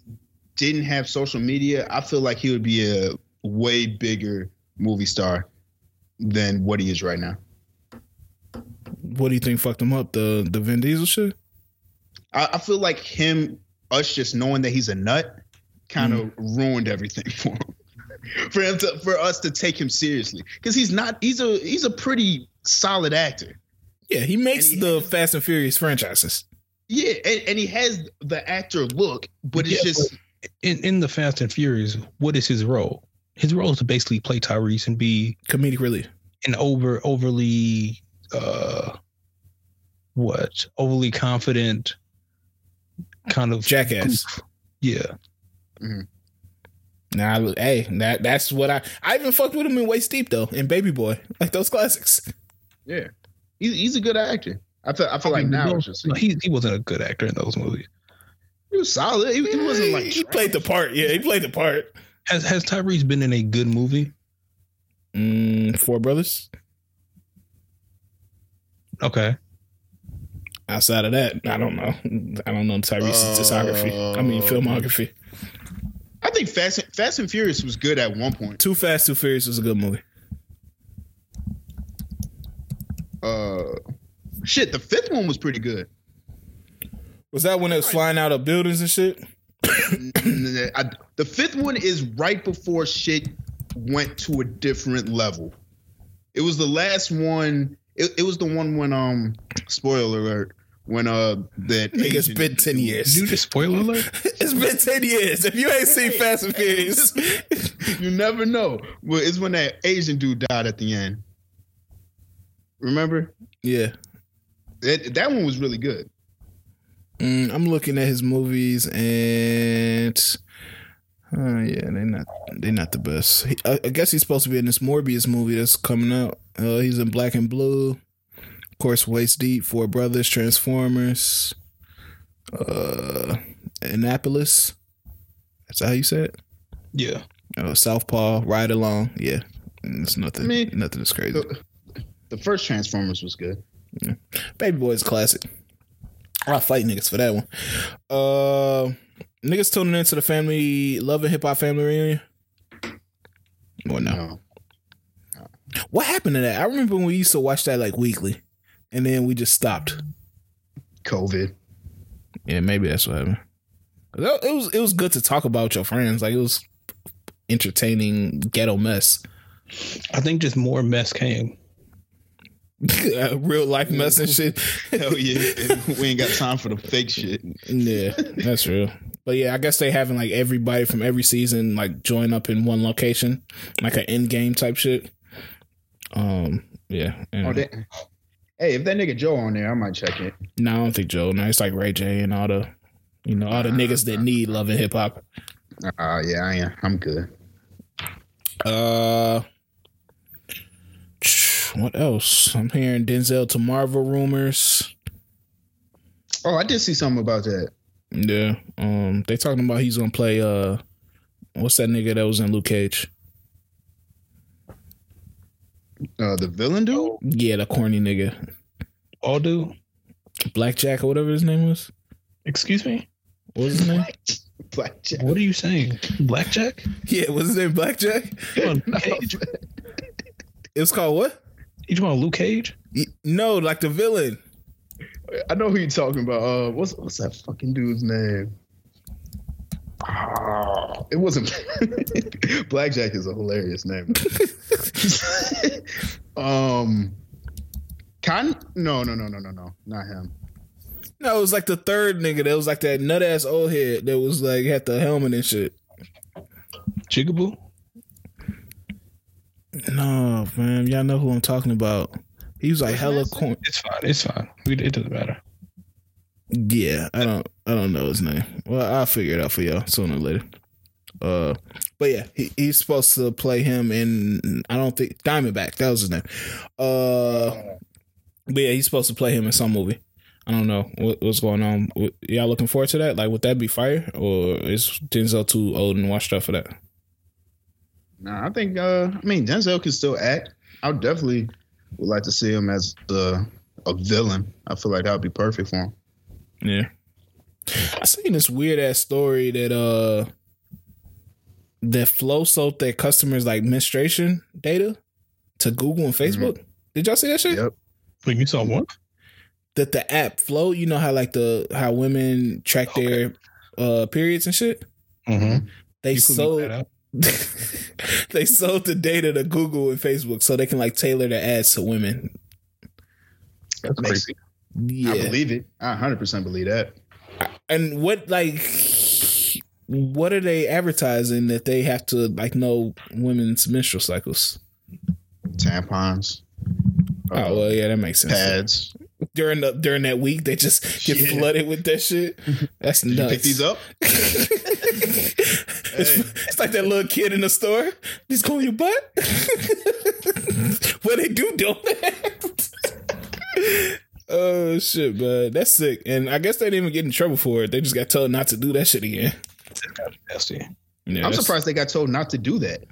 didn't have social media, I feel like he would be a way bigger movie star than what he is right now. What do you think fucked him up? The the Vin Diesel shit. I, I feel like him, us just knowing that he's a nut, kind of mm-hmm. ruined everything for him. for him to, for us to take him seriously, because he's not. He's a he's a pretty solid actor. Yeah, he makes he the has- Fast and Furious franchises. Yeah, and, and he has the actor look, but it's Yeah, just in in the Fast and Furious, what is his role? His role is to basically play Tyrese and be Comedic relief. an over overly uh what overly confident kind of Jackass. goof. Yeah, Nah, look, hey, that that's what I I even fucked with him in Waist Deep though, in Baby Boy, like those classics. yeah, he's, he's a good actor. I feel I feel like now just no, he he wasn't a good actor in those movies. he was solid. He, he wasn't like he played the part. Yeah, he played the part. Has has Tyrese been in a good movie? Mm, Four Brothers. Okay, Outside of that, I don't know. I don't know Tyrese's Uh, discography. I mean filmography. I think Fast and, Fast and Furious was good at one point. Too Fast, Too Furious was a good movie. Uh, shit, the fifth one was pretty good. Was that when it was flying out of buildings and shit? I, the fifth one is right before shit went to a different level. It was the last one. It, it was the one when um spoiler alert when uh that Nigga, it's Asian- been ten years. Dude, spoiler alert. It's been ten years. If you ain't seen Fast and Furious, you never know. Well, it's when that Asian dude died at the end. Remember? yeah. That that one was really good. Mm, I'm looking at his movies and uh, yeah, they're not they're not the best. He, I, I guess he's supposed to be in this Morbius movie that's coming out. Uh, he's in Black and Blue, of course, Waist Deep, Four Brothers, Transformers, uh, Annapolis. That's how you say it. Yeah, Uh, Southpaw, Ride Along. Yeah, it's nothing. I mean, nothing is crazy. The, the first Transformers was good. Baby Boy's classic. I'll fight niggas for that one. Uh, niggas tuning into the family, love and hip hop family reunion. Or no? No. What happened to that? I remember when we used to watch that like weekly, and then we just stopped. COVID. Yeah, maybe that's what happened. It was it was good to talk about your friends. Like it was entertaining ghetto mess, I think just more mess came. real life mess and shit. Hell yeah. we ain't got time for the fake shit. Yeah, that's real. But yeah, I guess they having like everybody from every season like join up in one location, like an end game type shit. Um, yeah. and- Oh, they, hey, if that nigga Joe on there, I might check it. no, I don't think Joe. No, it's like Ray J and all the, you know, all the niggas that need love and hip hop. Uh, yeah, I am. I'm good. Uh, what else? I'm hearing Denzel to Marvel rumors. Oh, I did see something about that. Yeah. Um, they talking about he's gonna play. Uh, what's that nigga that was in Luke Cage? Uh, the villain dude? Yeah, the corny nigga, All do. Blackjack or whatever his name was. Excuse me. What was his name? Blackjack. What are you saying? Blackjack? yeah, what's his name? Blackjack. You want Cage? It was called what? You want Luke Cage? No, like the villain. I know who you're talking about. Uh, what's what's that fucking dude's name? Ah, it wasn't Blackjack is a hilarious name. um, Con? No, no, no, no, no, no, not him. No, it was like the third nigga that was like that nut ass old head that was like had the helmet and shit. Jigaboo? No, man, y'all know who I'm talking about. He was like hella corn. It's fine. It's fine. We- It doesn't matter. Yeah, I don't, I don't know his name. Well, I'll figure it out for y'all sooner or later. Uh, but yeah, he, he's supposed to play him in. I don't think Diamondback. That was his name. Uh, but yeah, he's supposed to play him in some movie. I don't know what, what's going on. Y'all looking forward to that? Like, would that be fire, or is Denzel too old and washed up for that? Nah, I think. Uh, I mean, Denzel can still act. I definitely would like to see him as the a villain. I feel like that would be perfect for him. Yeah. I seen this weird ass story that uh that Flo sold their customers like menstruation data to Google and Facebook. Did y'all see that shit? Yep. Wait, you saw what? That the app Flo, you know how like the how women track their uh periods and shit? Mm-hmm. They You put sold that out. they sold the data to Google and Facebook so they can like tailor their ads to women. That's crazy. Yeah. I believe it. I 100 percent believe that. and what like what are they advertising that they have to like know women's menstrual cycles? Tampons, Oh uh, well, yeah, that makes sense. pads. During the during that week, they just get Yeah. flooded with that shit. That's Did you nuts. pick these up? It's, it's like that little kid in the store. Just go in your butt. what they do, don't they? oh shit, man, that's sick. And I guess they didn't even get in trouble for it. They just got told not to do that shit again. Nasty. Yeah, I'm surprised they got told not to do that.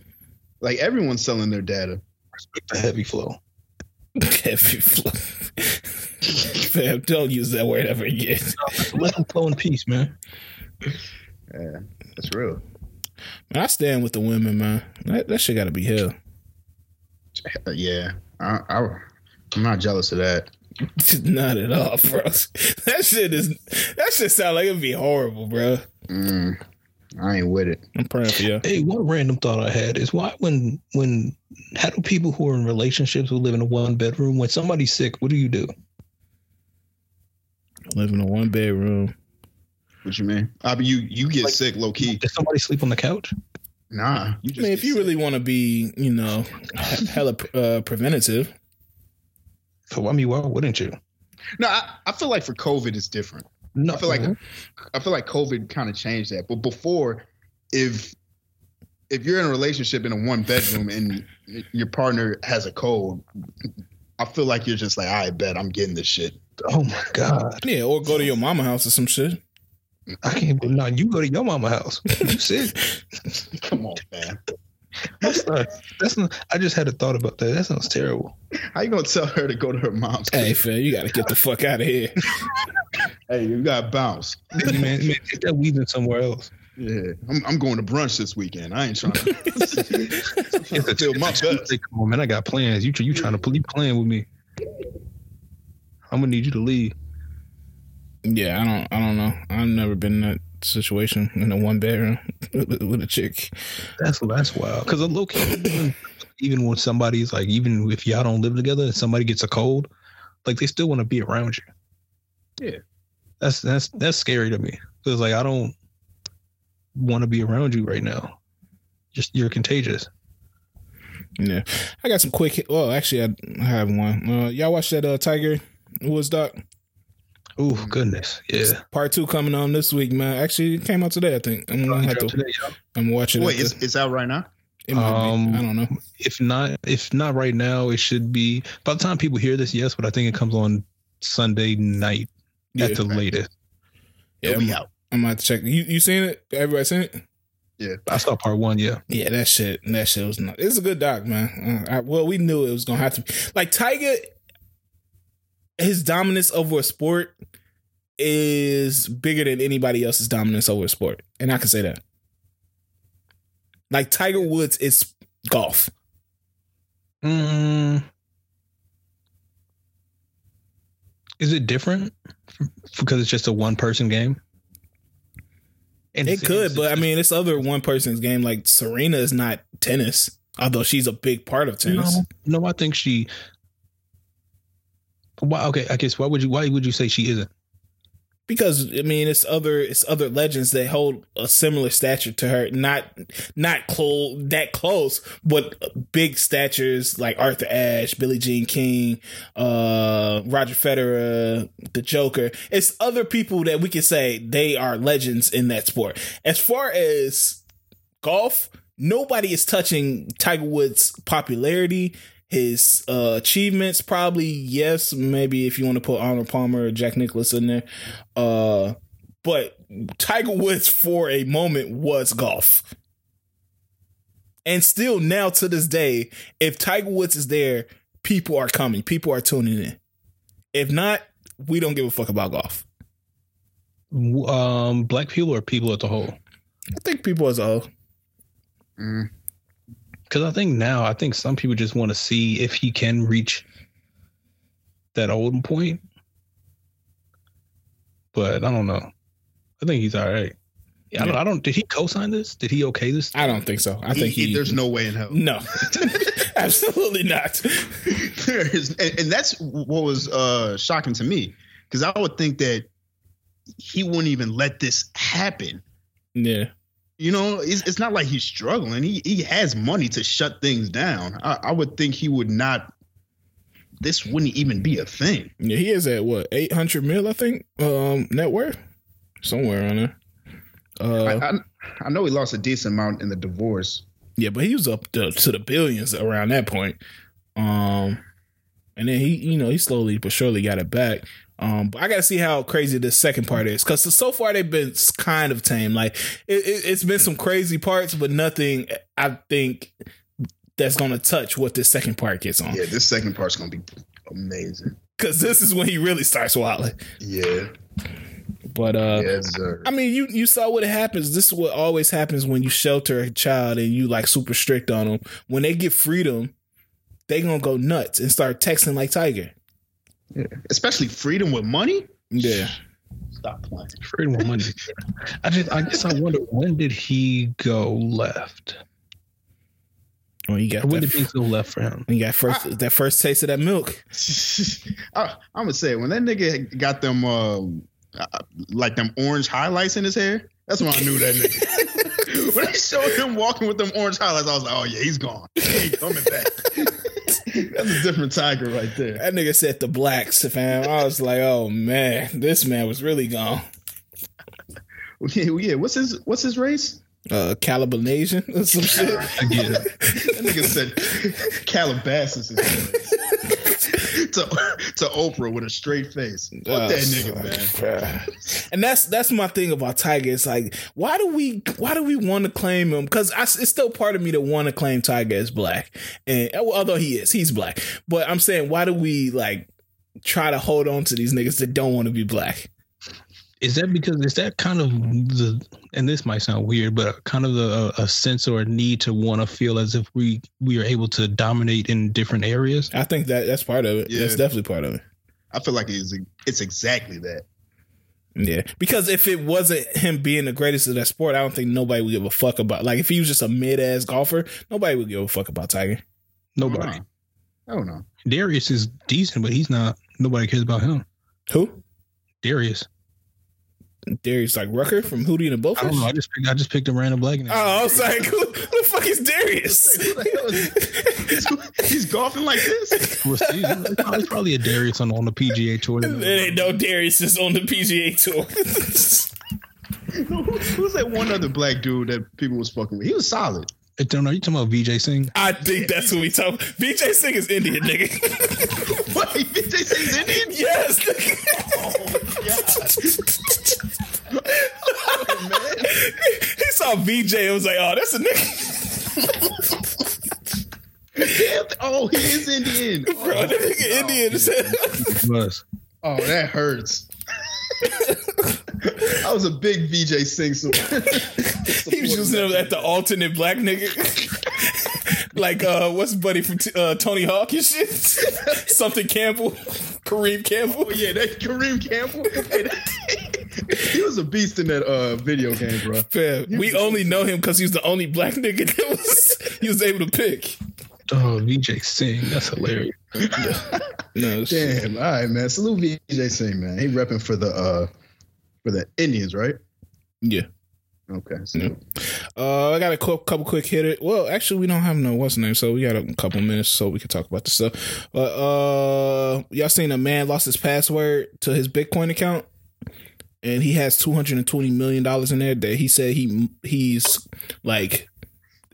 Like everyone's selling their data. Respect the heavy flow. Heavy flow. Fam, don't use that word ever again. Let them flow in peace, man. Yeah, that's real. Man, I stand with the women, man. That, that shit got to be hell. Yeah, I, I, I'm not jealous of that. Not at all, bro. That shit is. That shit sound like it'd be horrible, bro. Mm, I ain't with it. I'm praying for you. Hey, one random thought I had is why when when how do people who are in relationships who live in a one bedroom when somebody's sick, what do you do? Live in a one bedroom. What you mean? I mean, you you get Like- sick low key. Does somebody sleep on the couch? Nah, you I mean, if you sick. really want to be, you know, hella uh, preventative, So I mean, why wouldn't you? no, I, I feel like for COVID it's different. No, I feel like I feel like COVID kind of changed that. But before, if if you're in a relationship in a one bedroom and your partner has a cold, I feel like you're just like, I bet I'm getting this shit. oh my god, yeah, or go to your mama house or some shit. I can't. No, you go to your mama house. You sick? Come on, man. That's not. That's not. I just had a thought about that. That sounds terrible. How you gonna tell her to go to her mom's? Hey, fam, you got to get the fuck out of here. Hey, you got to bounce. man, man, take that weaving somewhere else. Yeah, I'm, I'm going to brunch this weekend. I ain't trying to feel my best. Come on, man. I got plans. You you trying to you playing with me? I'm gonna need you to leave. Yeah, I don't. I don't know. I've never been in that situation in a one bedroom with, with a chick. That's that's wild. Because a low key, even, even when somebody's like, even if y'all don't live together, and somebody gets a cold, like they still want to be around you. Yeah. That's that's that's scary to me. Because like I don't want to be around you right now. Just you're contagious. Yeah, I got some quick. Well, actually, I have one. Uh, y'all watch that uh, Tiger Woods doc? Oh goodness, yeah. Part two coming on this week, man. Actually, it came out today. I think I'm gonna have to. Today, yeah. I'm watching Wait, it. it's, it's out right now. It might be. Um, I don't know. If not, if not right now, it should be by the time people hear this. Yes, but I think it comes on Sunday night Yeah, at the latest. yeah. It'll I'm, be out. I'm about to check. You you seen it? Everybody seen it? Yeah, I saw part one. Yeah, Yeah, that shit. That shit was not. It's a good doc, man. Uh, I, well, we knew it was gonna have to. Be. Like Tiger, his dominance over a sport is bigger than anybody else's dominance over a sport, and I can say that. Like Tiger Woods is golf. Mm. Is it different because it's just a one person game? And It could, but I mean, it's other one person's game. Like Serena is not tennis, although she's a big part of tennis. No, no, I think she. Why? Okay, I guess why would you? Why would you say she isn't? because I mean it's other it's other legends that hold a similar stature to her, not not close that close, but big statures like Arthur Ashe, Billie Jean King, uh, Roger Federer, the Joker. It's other people that we can say they are legends in that sport. As far as golf, nobody is touching Tiger Woods' popularity. His uh, achievements, probably yes, maybe if you want to put Arnold Palmer or Jack Nicklaus in there, uh, but Tiger Woods for a moment was golf. And still now to this day, if Tiger Woods is there, people are coming. People are tuning in. If not, we don't give a fuck about golf. Um, black people or people as a whole? I think people as a whole. Mm. Because I think now, I think some people just want to see if he can reach that old point. But I don't know. I think he's all right. Yeah, I don't. I don't. Did he co-sign this? Did he okay this? I don't think so. I think He- he. there's no way in hell. no, absolutely not. There is- and, and that's what was uh, shocking to me because I would think that he wouldn't even let this happen. Yeah, You know, it's, it's not like he's struggling. He he has money to shut things down. I, I would think he would not. This wouldn't even be a thing. yeah. He is at what eight hundred mil, I think. Um, net worth somewhere on there. Uh, I, I I know he lost a decent amount in the divorce. Yeah, but he was up to, to the billions around that point. Um, and then he, you know, he slowly but surely got it back. Um, but I got to see how crazy this second part is because so far they've been kind of tame. Like it, it, it's been some crazy parts, but nothing I think that's gonna touch what this second part gets on. Yeah, this second part's gonna be amazing. Because this is when he really starts wilding. Yeah, But uh, yes. I mean, you you saw what happens. This is what always happens when you shelter a child and you like super strict on them. When they get freedom, they gonna go nuts and start texting like Tiger. Especially freedom with money. Yeah, Stop playing. Freedom with money. I just. I guess I wonder when did he go left? when you got When that, did things go left for him? when you got first that first taste of that milk. I, I'm gonna say when that nigga got them um, uh, like them orange highlights in his hair. That's when I knew that nigga. when they showed him walking with them orange highlights, I was like, oh yeah, he's gone. He ain't coming back. That's a different tiger right there. That nigga said the blacks, fam. I was like, oh man, this man was really gone. Yeah, yeah. What's his What's his race? Uh, Calabinasian or some shit. Yeah. That nigga said Calabasas is his race. to to Oprah with a straight face. Fuck Oh, that nigga, man. and that's that's my thing about Tiger. It's like, why do we why do we want to claim him? Because it's still part of me to want to claim Tiger as black, and oh, although he is, he's black. But I'm saying, why do we like try to hold on to these niggas that don't want to be black? Is that because is that kind of the and this might sound weird, but kind of the, a sense or a need to want to feel as if we we are able to dominate in different areas? I think that that's part of it. Yeah. That's definitely part of it. I feel like it's it's exactly that. Yeah, because if it wasn't him being the greatest of that sport, I don't think nobody would give a fuck about. Like if he was just a mid ass golfer, nobody would give a fuck about Tiger. Nobody. I don't know. Darius is decent, but he's not. Nobody cares about him. Who? Darius. Darius like Rucker from Hootie and the Blowfish? I don't know. I just picked, I just picked a random black nigga. Oh, I was like, who, who the fuck is Darius? Who the hell is- he's, he's golfing like this. We'll see. It's probably- a Darius on, on the PGA tour. There ain't no Darius is on the PGA tour. Who's that one other black dude that people was fucking with? He was solid. I don't know. You talking about Vijay Singh? I think that's who we talk. Vijay Singh is Indian, nigga. What? They say he's Indian? yes. Oh, man. He saw Vijay and was like, oh, that's a nigga. Damn. Oh, he is Indian. Bro, Oh, that nigga Indian. as oh, that hurts. I was a big Vijay Singh supporter. He was using him at the alternate black nigga. like, uh, what's buddy from t- uh, Tony Hawk and shit? Something Campbell. Kareem Campbell. Oh yeah, that Kareem Campbell. Hey, that- he was a beast in that uh, video game, bro. Fam, we only know him because he was the only black nigga that was he was able to pick. Oh, Vijay Singh. That's hilarious. No, shit. Damn. All right, man. Salute Vijay Singh, man. He repping for the uh for the Indians, right? yeah. Okay. So, Yeah. Uh, I got a cou- couple quick hitters. Well, actually, we don't have no what's name, so we got a couple minutes so we can talk about this stuff. But uh, y'all seen a man lost his password to his Bitcoin account, and he has two hundred and twenty million dollars in there. That he said he he's like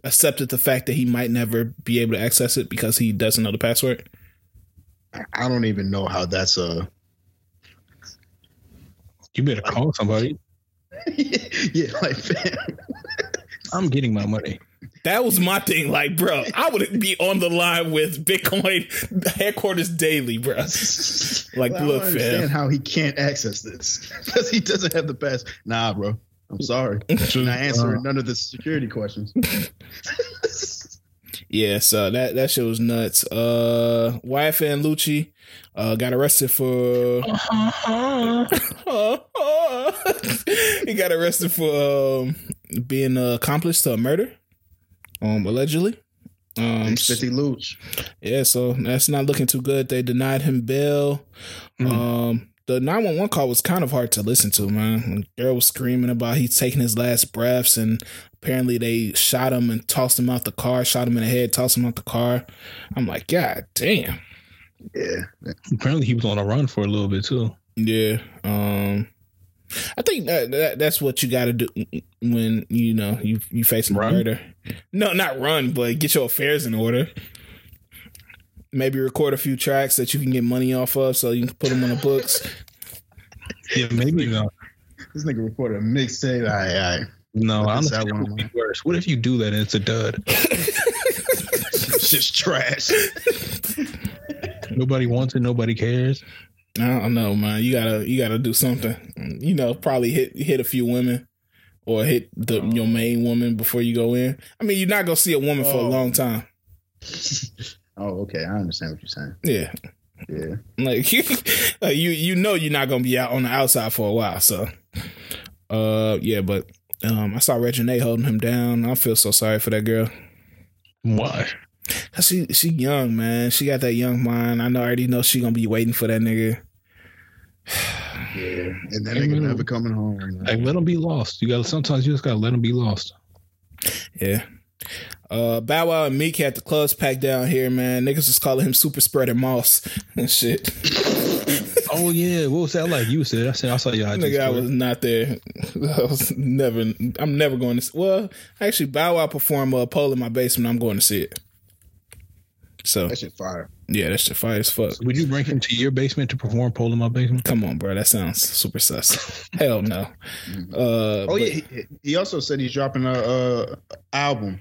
accepted the fact that he might never be able to access it because he doesn't know the password. I don't even know how that's a. You better call somebody. yeah, like fam. I'm getting my money. That was my thing. Like, bro, I would be on the line with Bitcoin headquarters daily, bro. Like, I don't look, understand fam. how he can't access this because he doesn't have the pass. Nah, bro. I'm sorry. You're not answering none of the security questions. Yeah, so that that shit was nuts. Uh YFN Lucci uh got arrested for he got arrested for um being uh, accomplice to a murder. Um allegedly. Um 50 Luch. yeah, so that's not looking too good. They denied him bail. Mm. Um the 911 call was kind of hard to listen to, man. The girl was screaming about he's taking his last breaths, and apparently they shot him and tossed him out the car, shot him in the head, tossed him out the car. I'm like, God damn. Yeah. Apparently, he was on a run for a little bit too. Yeah. Um I think that, that that's what you got to do when you know you you facing Run? murder. No, not run, but get your affairs in order. Maybe record a few tracks that you can get money off of, so you can put them on the books. Yeah, maybe not. This nigga recorded a mixtape. All right, all right. No, I is don't that think one, would be worse. What if you do that and it's a dud? It's just trash. Nobody wants it. Nobody cares. I don't know, man. You gotta you gotta do something. You know, probably hit hit a few women or hit the your main woman before you go in. I mean, you're not gonna see a woman for a Oh. long time. Oh, okay. I understand what you're saying. Yeah, Yeah. like like, you you know you're not gonna be out on the outside for a while. So, uh, yeah, but um, I saw Reginae holding him down. I feel so sorry for that girl. Why? Cause she she young man. She got that young mind. I know I already know she gonna be waiting for that nigga. Yeah. And that nigga never coming home. man. Like, let them be lost. You got to sometimes you just got to let them be lost. Yeah. Uh, Bow Wow and Meek had the clubs packed down here, man. Niggas was calling him Super Spreader Moss and shit. Oh yeah, what was that like? You said I said I saw your IG Nigga, I was not there. I was never. I'm never going to. Well, actually, Bow Wow performed a poll in my basement. I'm going to see it. So That shit fire. Yeah, that's shit fire as fuck. Would you bring him to your basement to perform "Pole in My Basement"? Come on, bro. That sounds super sus. Hell no. Uh, Oh but- yeah, he, he also said he's dropping a, a album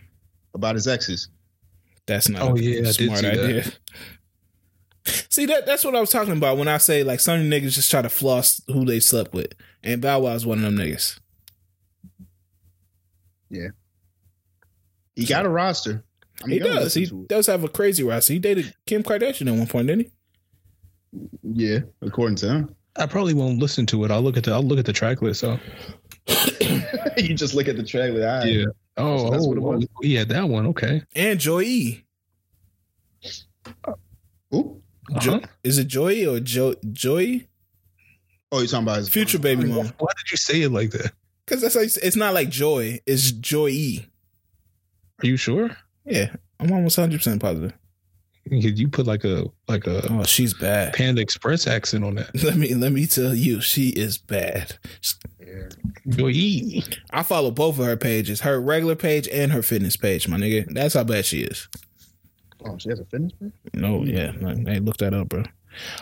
about his exes. That's not Oh, a yeah, I did smart see that. idea. See that that's what I was talking about when I say like some niggas just try to floss who they slept with. And Bow Wow's one of them niggas. Yeah, he got a roster. I'm he does. He does have a crazy roster. He dated Kim Kardashian at one point, didn't he? Yeah, according to him. I probably won't listen to it. I'll look at the I'll look at the track list. So you just look at the trailer. all right. yeah. Oh, that's oh, what it was. oh, yeah, that one. Okay. And Joy E. Ooh. Jo- Uh-huh. is it Joy or jo- Joy? Oh, you're talking about his Future baby Why, mom. why did you say it like that? Because that's like it's not like Joy. It's Joy E. Are you sure? Yeah, I'm almost hundred percent positive. You you put like a like a Oh, she's bad. Panda Express accent on that. Let me let me tell you, she is bad. Yeah. Yo, yee. I follow both of her pages, her regular page and her fitness page, my nigga. That's how bad she is. Oh, she has a fitness page? No, yeah, like, hey, look that up, bro.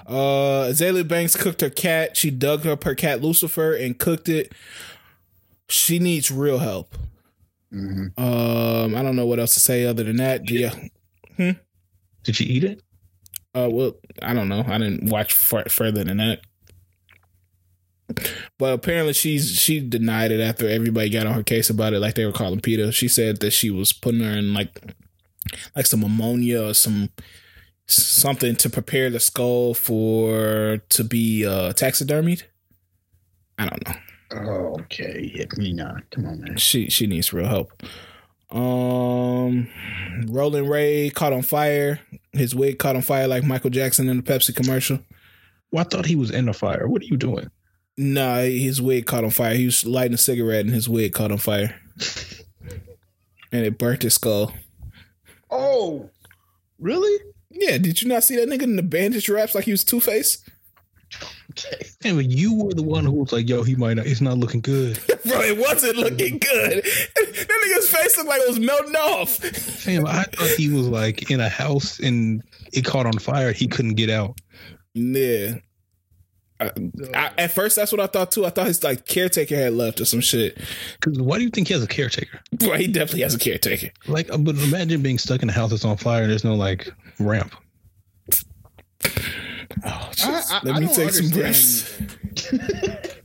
Uh, Azealia Banks cooked her cat. She dug up her cat Lucifer and cooked it. She needs real help. Mm-hmm. Um, I don't know what else to say other than that. Yeah. Did you eat it? Uh, well, I don't know. I didn't watch far- further than that. But apparently, she's she denied it after everybody got on her case about it, like they were calling PETA. She said that she was putting her in like like some ammonia or some something to prepare the skull for to be uh taxidermied. I don't know. Oh, okay. Hit me now. Come on, man. She she needs real help. Um, Rolling Ray caught on fire. His wig caught on fire like Michael Jackson in the Pepsi commercial. Well, I thought he was in the fire. What are you doing? Nah, his wig caught on fire. He was lighting a cigarette and his wig caught on fire. and it burnt his skull. Oh, really? Yeah, did you not see that nigga in the bandage wraps like he was Two Face? Okay. But you were the one who was like, "Yo, he might not. He's not looking good." Bro, it wasn't looking good. that nigga's face looked like it was melting off. Damn, I thought he was like in a house and it caught on fire. He couldn't get out. Yeah. I, I, at first, that's what I thought too. I thought his like caretaker had left or some shit. Because why do you think he has a caretaker? Bro, he definitely has a caretaker. Like, uh, but imagine being stuck in a house that's on fire and there's no like ramp. Oh, I- I- Let I me don't take some breaths.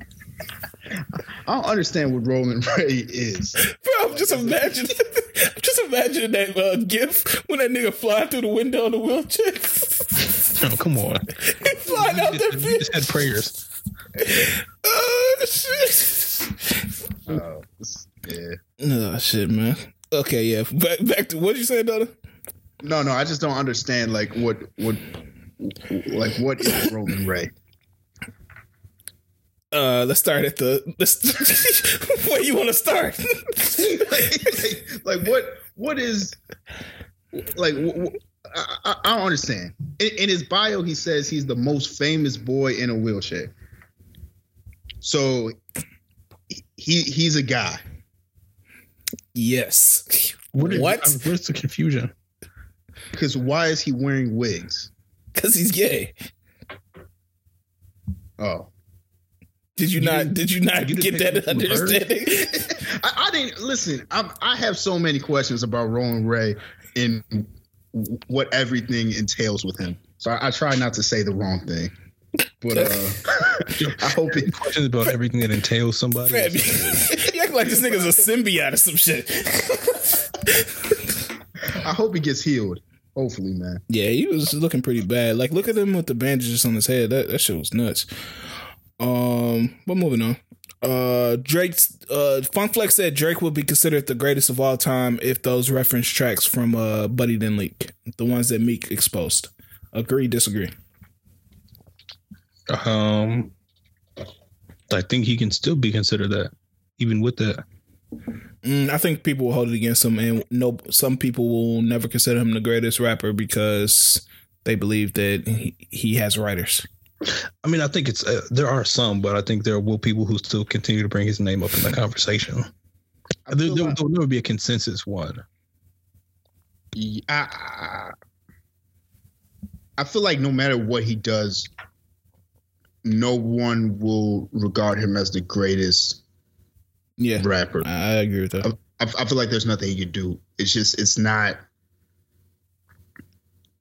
I don't understand what Rolling Ray is. Bro, I'm just imagining, I'm just imagining that uh, gif when that nigga flying through the window in the wheelchair. Oh, come on. he flying out You that just, you bitch. just had prayers. Oh shit. Oh, this- yeah. Oh shit, man. Okay, yeah. Back back to what you said, Donna. No, no, I just don't understand like what what like what is Rolling Ray? Uh, let's start at the. Let's, where you want to start? like, like what what is like wh- wh- I, I, I don't understand. In, in his bio, he says he's the most famous boy in a wheelchair. So he he's a guy. yes. What? Is, What? Where's the confusion? Because why is he wearing wigs? Because he's gay. Oh, Did you, You not? didn't- you not you get that think it was understanding? I, I didn't listen. I'm, I have so many questions about Rolling Ray and what everything entails with him. So I, I try not to say the wrong thing. But uh, I hope it. Questions about everything that entails somebody. Fam, you act like this nigga's a symbiote or some shit. I hope he gets healed. Hopefully, man. Yeah, he was looking pretty bad. Like, look at him with the bandages on his head. That that shit was nuts. Um, but moving on. Uh, Drake's uh, Funk Flex said Drake would be considered the greatest of all time if those reference tracks from uh Buddy didn't leak, the ones that Meek exposed. Agree, disagree. Um, I think he can still be considered that, even with that. Mm, I think people will hold it against him, and no, some people will never consider him the greatest rapper because they believe that he, he has writers. I mean, I think it's uh, there are some, but I think there will people who still continue to bring his name up in the conversation. There, there, there'll never be a consensus one. Yeah, I, I feel like no matter what he does, no one will regard him as the greatest Yeah, rapper. I agree with that. I, I feel like there's nothing you do. It's just it's not.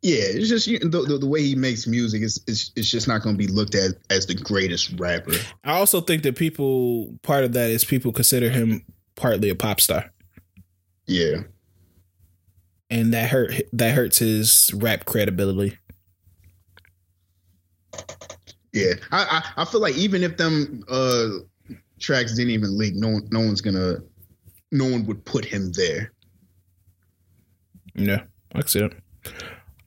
Yeah, it's just you- the, the, the way he makes music. It's it's, it's just not going to be looked at as the greatest rapper. I also think that people part of that is people consider him partly a pop star, Yeah, and that hurt that hurts his rap credibility. yeah. I, I I feel like even if them uh tracks didn't even leak, no one no one's gonna, no one would put him there. Yeah, I can see it.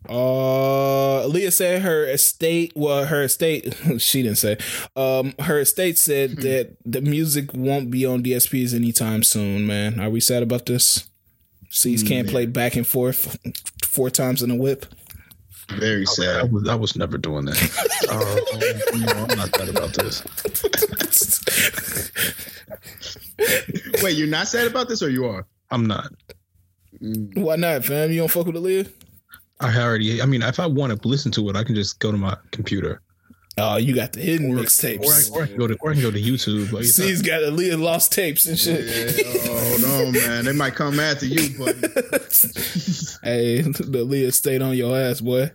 Uh, Leah said her estate. Well, her estate. She didn't say. Um, her estate said that the music won't be on DSPs anytime soon. Man, are we sad about this? C's can't play back and forth four times in a whip. Very I sad. was, I was never doing that. uh, no, I'm not sad about this. Wait, you're not sad about this, or you are? I'm not. Why not, fam? You don't fuck with Aaliyah? I already. I mean, if I want to listen to it, I can just go to my computer, Oh, you got the hidden or, or, mixtapes. or I can go to or I can go to YouTube. Like, C's got Aaliyah lost tapes and shit. Yeah, hold on, man. They might come after you, but hey, the Leah stayed on your ass, boy.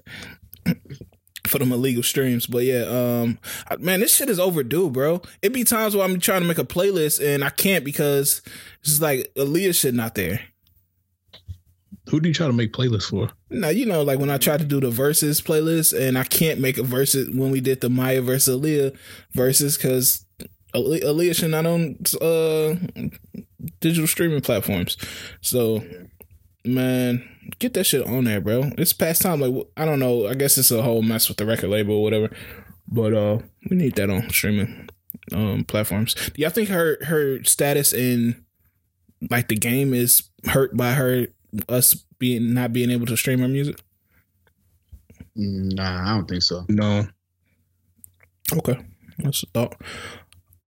For them illegal streams, but yeah, um, man, this shit is overdue, bro. It be times where I'm trying to make a playlist and I can't because it's just like Aaliyah shit not there. Who do you try to make playlists for? Now you know, like when I tried to do the verses playlist and I can't make a verses when we did the Maya versus Aaliyah verses because Aaliyah should not on uh digital streaming platforms. So, man, get that shit on there, bro. It's past time. Like I don't know. I guess it's a whole mess with the record label or whatever. But uh, we need that on streaming um platforms. Do y'all think her her status in like the game is hurt by her us being not being able to stream our music? nah, I don't think so. No, Okay, that's a thought.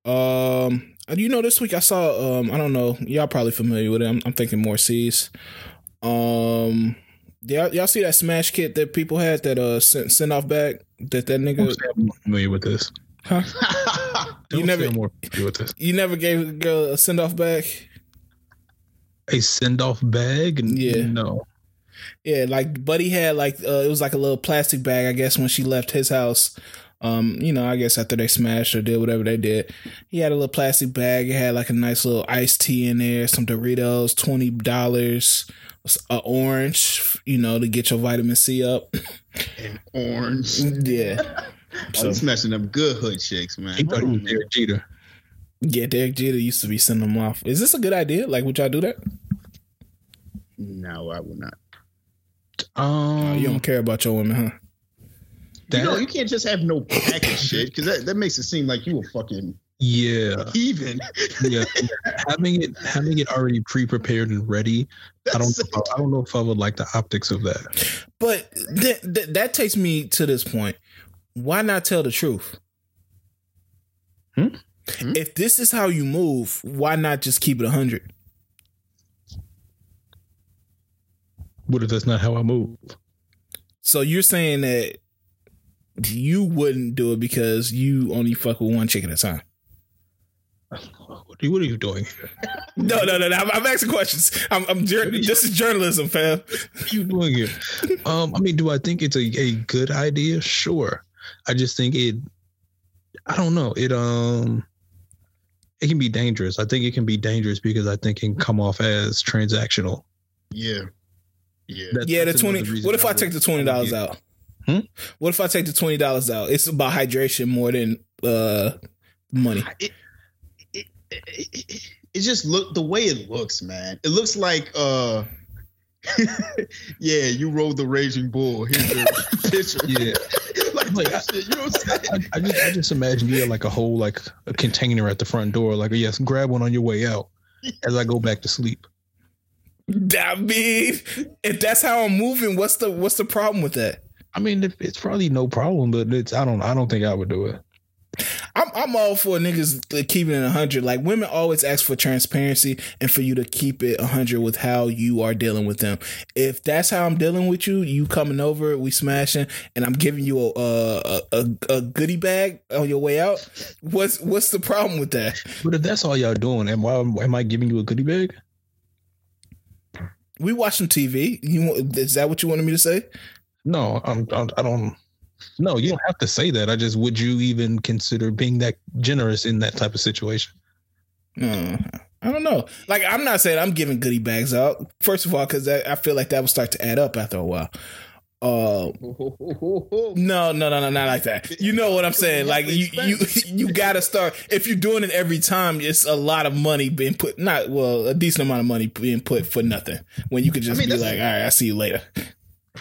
Um, you know, this week I saw. Um, I don't know. Y'all probably familiar with it. I'm, I'm thinking more C's. Um, y'all, y'all see that smash kit that people had that uh sent, sent off back that that I'm nigga more familiar with this. huh? You never- more with this. You never gave a girl a send off back. A send off bag? Yeah. No. Yeah, like Buddy had like uh, it was like a little plastic bag, I guess, when she left his house. Um, you know, I guess after they smashed or did whatever they did, he had a little plastic bag. It had like a nice little iced tea in there, some Doritos, twenty dollars, a orange, you know, to get your vitamin C up. and orange. yeah, Oh, So- you smashing them good hood chicks, man. He thought he was Derek Jeter. Yeah. Derek Jeter used to be sending them off. Is this a good idea? Like, would y'all do that? No, I would not. Um, Oh, you don't care about your women, huh? You know, you can't just have no package shit because that, that makes it seem like you a fucking yeah, even yeah. having it having it already pre prepared and ready. I don't. That's- I don't know if I would like the optics of that. But th- th- that takes me to this point. Why not tell the truth? Hmm? Hmm? If this is how you move, why not just keep it 100? What if that's not how I move? So you're saying that you wouldn't do it because you only fuck with one chick at a time? What are you, what are you doing? No, no, no. no. I'm, I'm asking questions. I'm, I'm jour- this is journalism, fam. What are you doing here? Um, I mean, do I think it's a, a good idea? Sure. I just think it. I don't know. It um. It can be dangerous. I think it can be dangerous because I think it can come off as transactional. yeah, yeah. That- Yeah, the that's another 20. What if I would- take the $20 out? Hmm? What if I take the $20 out? It's about hydration more than uh money. it, it, it, it, it just look the way it looks, man. It looks like uh yeah, you rode the raging bull. Here's the picture. Yeah. like Like, shit, you know what I'm saying? I, I just I just imagine you have like a whole like a container at the front door. Like yes, grab one on your way out as I go back to sleep. I mean, if that's how I'm moving, what's the what's the problem with that? I mean, it's probably no problem, but it's I don't I don't think I would do it. I'm I'm all for niggas keeping it hundred. Like women always ask for transparency and for you to keep it hundred with how you are dealing with them. If that's how I'm dealing with you, you coming over, we smashing, and I'm giving you a a, a, a goodie bag on your way out. What's what's the problem with that? But if that's all y'all doing, am I am I giving you a goodie bag? We watch some TV. You is that what you wanted me to say? No, I'm, I'm I don't. No, you don't have to say that. I just would you even consider being that generous in that type of situation? Uh, I don't know. Like I'm not saying I'm giving goodie bags out. First of all, because I, I feel like that will start to add up after a while. Uh, no, no, no, no, not like that. You know what I'm saying? Like you, you, you gotta start. If you're doing it every time, it's a lot of money being put. Not well, a decent amount of money being put for nothing. When you could just I mean, be like, all right, I'll see you later.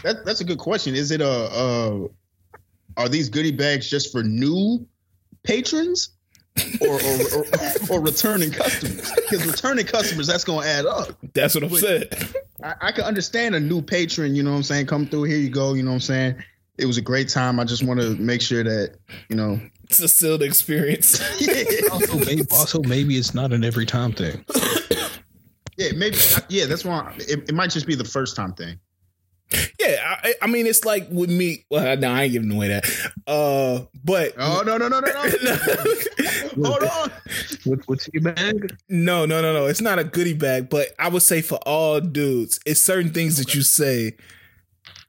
That, that's a good question. Is it a, a are these goodie bags just for new patrons? or, or, or, or, returning customers. Because returning customers, that's going to add up. That's what I'm but saying. I, I, can understand a new patron, you know what I'm saying? Come through, here you go, you know what I'm saying? It was a great time. I just want to make sure that, you know. It's a sealed experience. yeah. also, maybe, also, maybe it's not an every time thing. yeah, maybe. Yeah, that's why. It, it might just be the first time thing. Yeah, I, I, mean it's like with me. Well, no, I ain't giving away that. Uh, but oh no no no no no! Hold on. What, what's your bag? No no no no. It's not a goodie bag, but I would say for all dudes, it's certain things that you say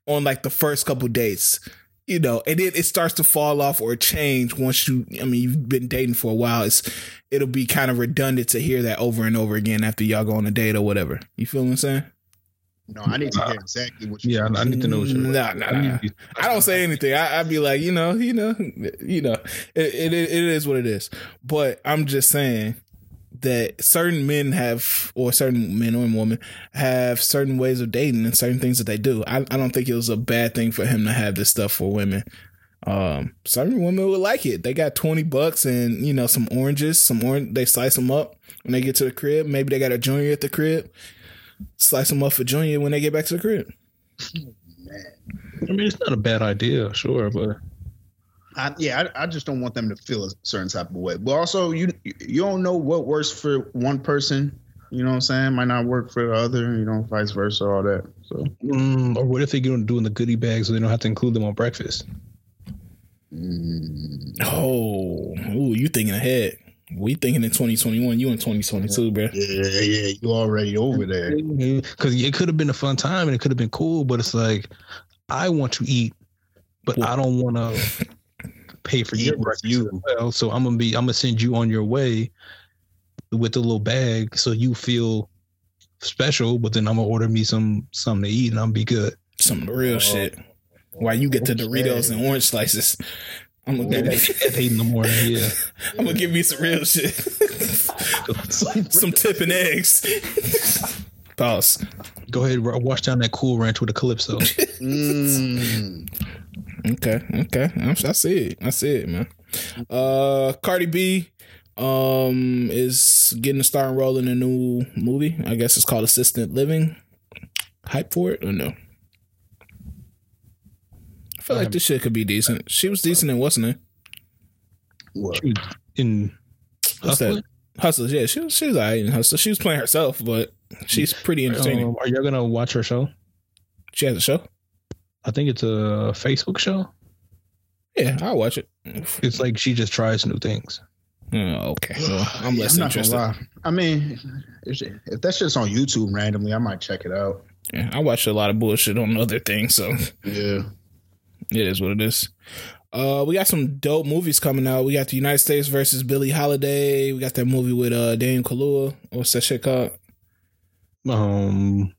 on like the first couple dates. You know, and it, it starts to fall off or change once you. I mean, you've been dating for a while. It's it'll be kind of redundant to hear that over and over again after y'all go on a date or whatever. You feel what I'm saying? No, I need to hear exactly what you. Yeah, I need to know. What you're nah, nah, nah. I don't say anything. I, would be like, you know, you know, you know, it, it it is what it is. But I'm just saying that certain men have, or certain men or women have certain ways of dating and certain things that they do. I, I don't think it was a bad thing for him to have this stuff for women. Um, certain women would like it. They got 20 bucks and, you know, some oranges, some orange, they slice them up when they get to the crib. Maybe they got a junior at the crib slice them up for Junior when they get back to the crib. man. I mean, it's not a bad idea, sure, but I, yeah, I, I, just don't want them to feel a certain type of way. But also, you you don't know what works for one person. You know what I'm saying? Might not work for the other. You know, vice versa, all that. So, mm, or what if they're doing doing the goodie bags so they don't have to include them on breakfast? Mm. Oh, ooh, you thinking ahead? We thinking in 2021, you in 2022, bro. Yeah, yeah, you already over there. Because it could have been a fun time and it could have been cool, but it's like I want to eat, but well, I don't want to pay for your breakfast you. well. So I'm gonna be, I'm gonna send you on your way with a little bag, so you feel special. But then I'm gonna order me some something to eat, and I'm be good. Some real oh. shit. While you get the oh, Doritos and orange slices. I'm gonna give at eight in the morning. Yeah, I'm gonna give me some real shit. some, some tipping eggs. Pause. Go ahead, wash down that cool ranch with a calypso. mm. Okay, okay, I see it. I see it, man. Uh, Cardi B, um, is getting a starring role in a new movie. I guess it's called Assisted Living. Hype for it or no? Feel like this shit could be decent. She was decent in wasn't it? What? in Hustler? Hustlers, yeah. She was she was alright in Hustler. She was playing herself, but she's pretty entertaining. Um, are you gonna watch her show? She has a show? I think it's a Facebook show. Yeah, I'll watch it. It's like she just tries new things. Oh, okay. Well, I'm less I'm interested. I mean, if, if that shit's on YouTube randomly, I might check it out. Yeah, I watch a lot of bullshit on other things, so yeah. It is what it is. Uh, we got some dope movies coming out. We got the United States versus Billie Holiday. We got that movie with uh Daniel Kaluuya. What's that shit called? Um,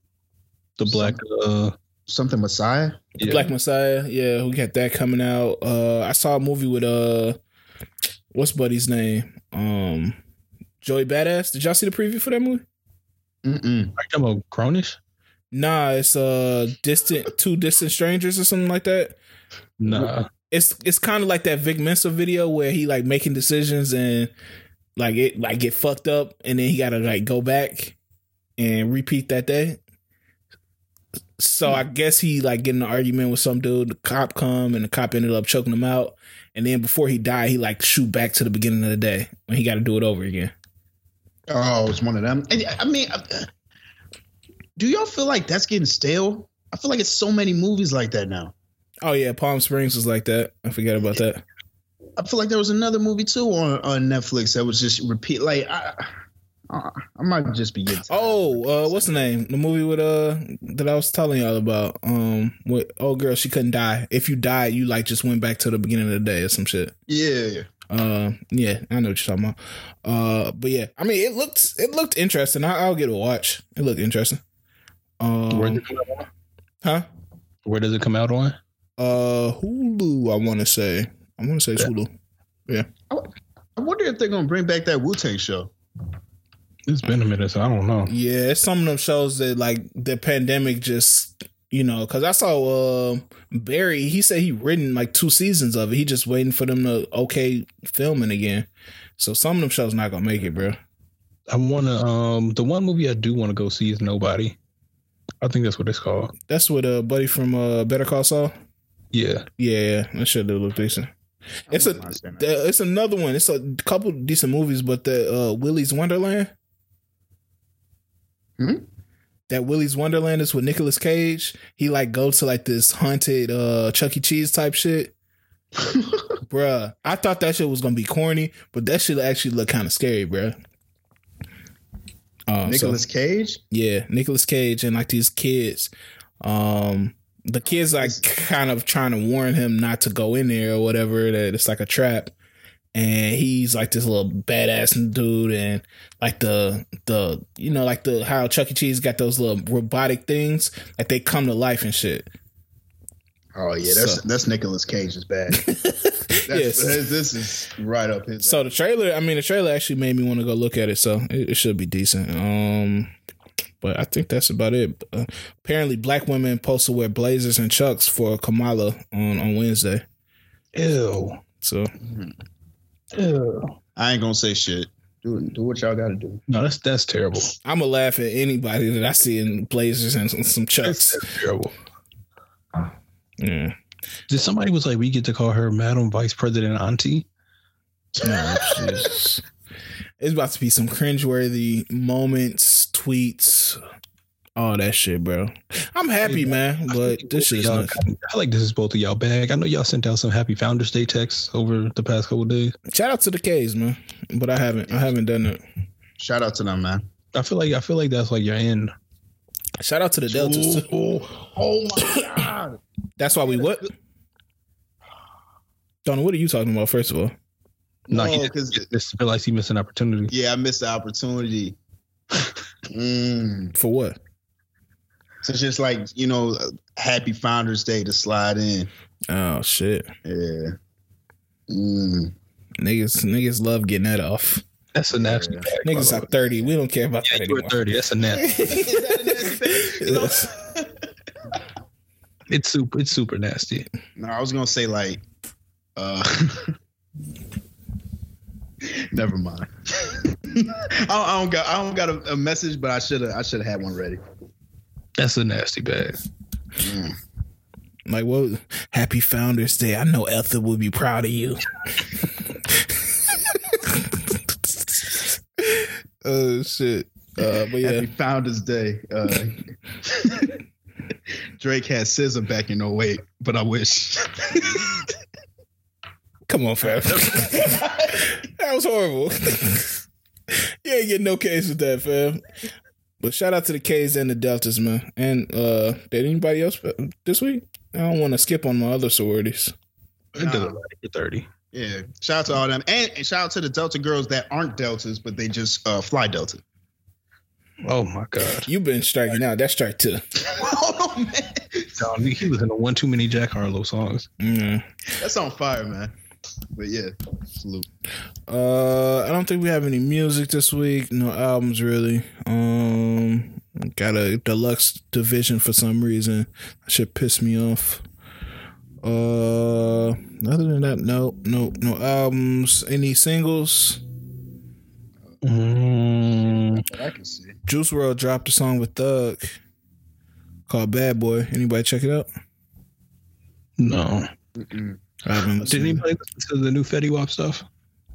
the Black uh something Messiah. The yeah. Black Messiah. Yeah, we got that coming out. Uh, I saw a movie with uh, what's Buddy's name? Um, Joey Badass. Did y'all see the preview for that movie? Mm-mm. Are you talking about Cronish? Nah, it's uh distant two distant strangers or something like that. Nah. It's it's kind of like that Vic Mensa video where he like making decisions and like it like get fucked up and then he gotta like go back and repeat that day. So I guess he like getting an argument with some dude, the cop come and the cop ended up choking him out. and then before he died, he like shoot back to the beginning of the day when he got to do it over again. Oh, it's one of them. I mean, uh, do y'all feel like that's getting stale? I feel like it's so many movies like that now. Oh yeah, Palm Springs was like that. I forget about that. I feel like there was another movie too on, on Netflix that was just repeat. Like I, I, I might just be getting. Oh, uh, what's the name? The movie with uh that I was telling y'all about. Um, with oh girl, she couldn't die. If you died, you like just went back to the beginning of the day or some shit. Yeah. Uh, yeah, I know what you're talking about. Uh, but yeah, I mean, it looked it looked interesting. I, will get a watch. It looked interesting. Um, Where does it come out on? huh? Where does it come out on? Uh, Hulu. I want to say. I want to say it's Hulu. Yeah. I wonder if they're gonna bring back that Wu Tang show. It's been a minute, so I don't know. Yeah, it's some of them shows that like the pandemic just you know because I saw uh, Barry. He said he written like two seasons of it. He just waiting for them to okay filming again. So some of them shows not gonna make it, bro. I want to. Um, the one movie I do want to go see is Nobody. I think that's what it's called. That's what a uh, buddy from uh, Better Call Saul. Yeah, yeah, that should look decent. It's a it's another one. It's a couple decent movies, but the uh, Willy's Wonderland. Hmm? That Willy's Wonderland is with Nicolas Cage. He like goes to like this haunted uh Chuck E. Cheese type shit. bruh, I thought that shit was gonna be corny, but that shit actually look kind of scary, bruh. Uh, Nicolas so, Cage? Yeah, Nicolas Cage and like these kids. Um the kids like kind of trying to warn him not to go in there or whatever, that it's like a trap and he's like this little badass dude and like the the you know like the how Chuck E. Cheese got those little robotic things like they come to life and shit. Oh yeah, that's so. that's Nicolas Cage's bad. yes, this is right up his. So the trailer, I mean, the trailer actually made me want to go look at it. So it, it, should be decent. Um, but I think that's about it. Uh, apparently, black women supposed to wear blazers and chucks for Kamala on on Wednesday. Ew. So. Mm-hmm. I ain't gonna say shit. Do do what y'all got to do. No, that's that's terrible. I'm gonna laugh at anybody that I see in blazers and some, some chucks. That's, that's terrible. Yeah. Did somebody was like, we get to call her Madam Vice President Auntie? No, it's about to be some cringeworthy moments, tweets, all that shit, bro. I'm happy, man, but this shit's not. I like this is both of y'all bag. I know y'all sent out some Happy Founders Day texts over the past couple days. Shout out to the K's, man, but I haven't. I haven't done it. Shout out to them, man. I feel like I feel like that's like your end. Shout out to the Deltas. Too. Oh, oh, oh my god! that's why we what? Donna, what are you talking about? First of all, no, no he just, just feel like he missed an opportunity. Yeah, I missed the opportunity. Mm. For what? So it's just like you know, Happy Founders Day to slide in. Oh shit! Yeah. Mm. Niggas, niggas love getting that off. That's a nasty. Yeah. Bag, niggas are thirty. We don't care about yeah, that anymore. Thirty. That's a nasty. it's super. It's super nasty. No, I was gonna say like, uh, never mind. I, don't, I, don't, got. I don't got a, a message, but I should have. I should have had one ready. That's a nasty bag. Mm. Like, well, happy Founders Day. I know Ethel would be proud of you. oh shit. Uh, but yeah. Happy Founders Day. Uh, Drake had SZA back in 08, but I wish. Come on, fam. that was horrible. You ain't getting no case with that, fam. But shout out to the K's and the Deltas, man. And uh did anybody else this week? I don't want to skip on my other sororities. Nah. 30. Yeah. Shout out to all them. And, and, shout out to the Delta girls that aren't Deltas, but they just uh, fly Delta. Oh my God. You've been striking out. That's strike two. oh man. He was in the one too many Jack Harlow songs. Mm. That's on fire, man. But yeah, salute. Uh, I don't think we have any music this week. No albums really. Um, got a deluxe division for some reason. That should piss me off. Uh, other than that, no, no, no albums. Any singles? Mm, I can see. Juice WRLD dropped a song with Thug called "Bad Boy." Anybody check it out? No. Mm-mm. I haven't Did listened. anybody listen to the new Fetty Wap stuff?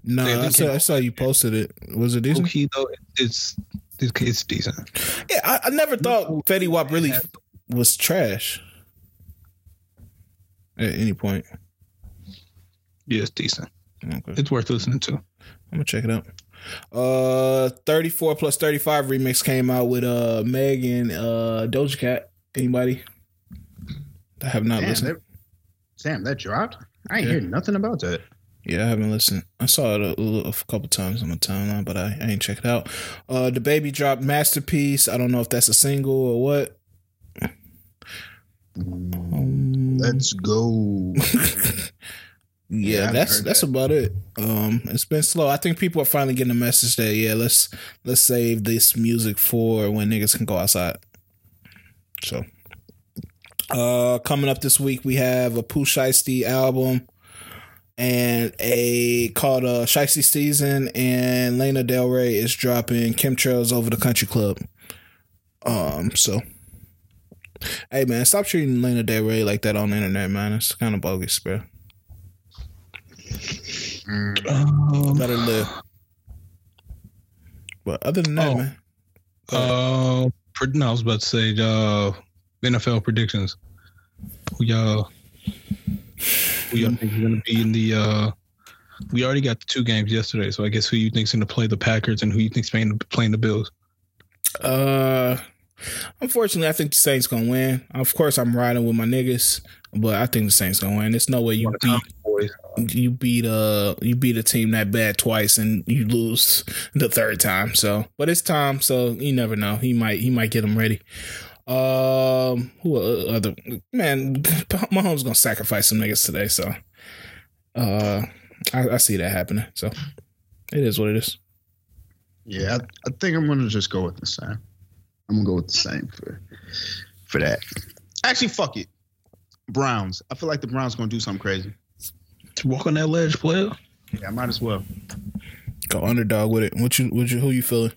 No, They- they I saw, I saw you posted it. Was it decent? Okay, though, it's it's, it's decent. Yeah, I, I never thought Fetty Wap really f- was trash. At any point. Yeah, it's decent. Okay. It's worth listening to. I'm gonna check it out. Uh, 34 plus 35 remix came out with uh Meg and uh Doja Cat. Anybody? I have not Damn, listened. that, damn, that dropped. I ain't Yeah. hear nothing about that. Yeah, I haven't listened. I saw it a, a, a couple times on my timeline, but I, I ain't checked it out. Uh, DaBaby dropped masterpiece. I don't know if that's a single or what. Um, Let's go. yeah, haven't that's that's that. about it. Um, it's been slow. I think people are finally getting the message that yeah, let's let's save this music for when niggas can go outside. So, uh, coming up this week we have a Pooh Shiesty album and a called uh Shiesty Season and Lana Del Rey is dropping Chemtrails over the Country Club. Um, so. Hey man, stop treating Lana Del Rey like that on the internet, man. It's kind of bogus, bro. Mm, Um, Let her live. But other than that, Oh. man, uh, pre- no, I was about to say uh, NFL predictions. Who y'all? Who y'all think is going to be in the? uh We already got the two games yesterday, so I guess who you think's going to play the Packers and who you think's playing playing the Bills? uh, unfortunately, I think the Saints gonna win. Of course, I'm riding with my niggas, but I think the Saints gonna win. There's no way you beat you beat uh you beat a team that bad twice and you lose the third time. So, but it's time, so you never know. He might he might get them ready. Um, who uh, other man? Mahomes gonna sacrifice some niggas today, so uh, I, I see that happening. So it is what it is. yeah, I, I think I'm gonna just go with the same. I'm gonna go with the same for for that. Actually, fuck it. Browns. I feel like the Browns gonna do something crazy. To walk on that ledge, player. Yeah, I might as well. Go underdog with it. What you what you who you feeling?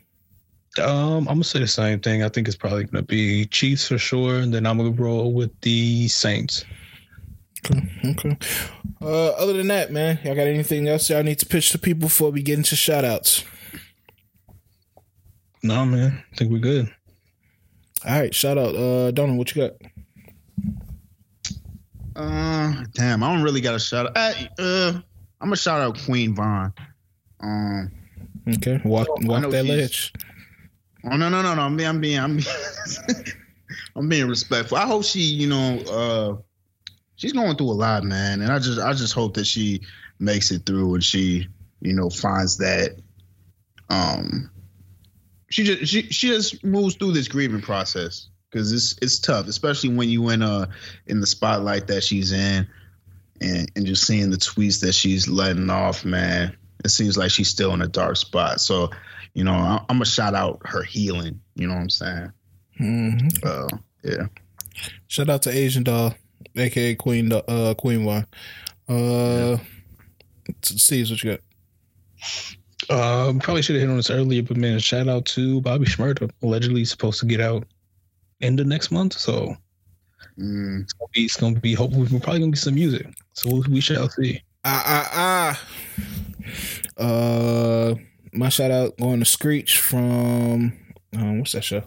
Um, I'm gonna say the same thing. I think it's probably gonna be Chiefs for sure, and then I'm gonna roll with the Saints. Okay. okay. Uh, other than that, man, y'all got anything else y'all need to pitch to people before we get into shout outs? No, man, I think we're good. All right, shout out. Uh, Donald, what you got? Uh, damn, I don't really got a shout out. I, uh, I'm gonna shout out Queen Von. Um, Okay, walk I walk know that she's- ledge. Oh no, no, no, no. I'm being, I'm being, I'm being, I'm being respectful. I hope she, you know, uh, she's going through a lot, man, and I just, I just hope that she makes it through and she, you know, finds that, um, she just, she, she just moves through this grieving process because it's, it's tough, especially when you in uh in the spotlight that she's in, and and just seeing the tweets that she's letting off, man. It seems like she's still in a dark spot. So, you know, I, I'm gonna shout out her healing. You know what I'm saying? Mhm. Uh, yeah. Shout out to Asian doll, aka Queen uh Queen One. Uh, Steve's what you got? Um, probably should have hit on this earlier, but man, shout out to Bobby Shmurda, allegedly supposed to get out end of next month. So Mm, it's gonna be, it's gonna be hopefully we're probably gonna get some music. So we shall see. Ah ah ah. Uh, my shout out going to Screech from um, what's that show?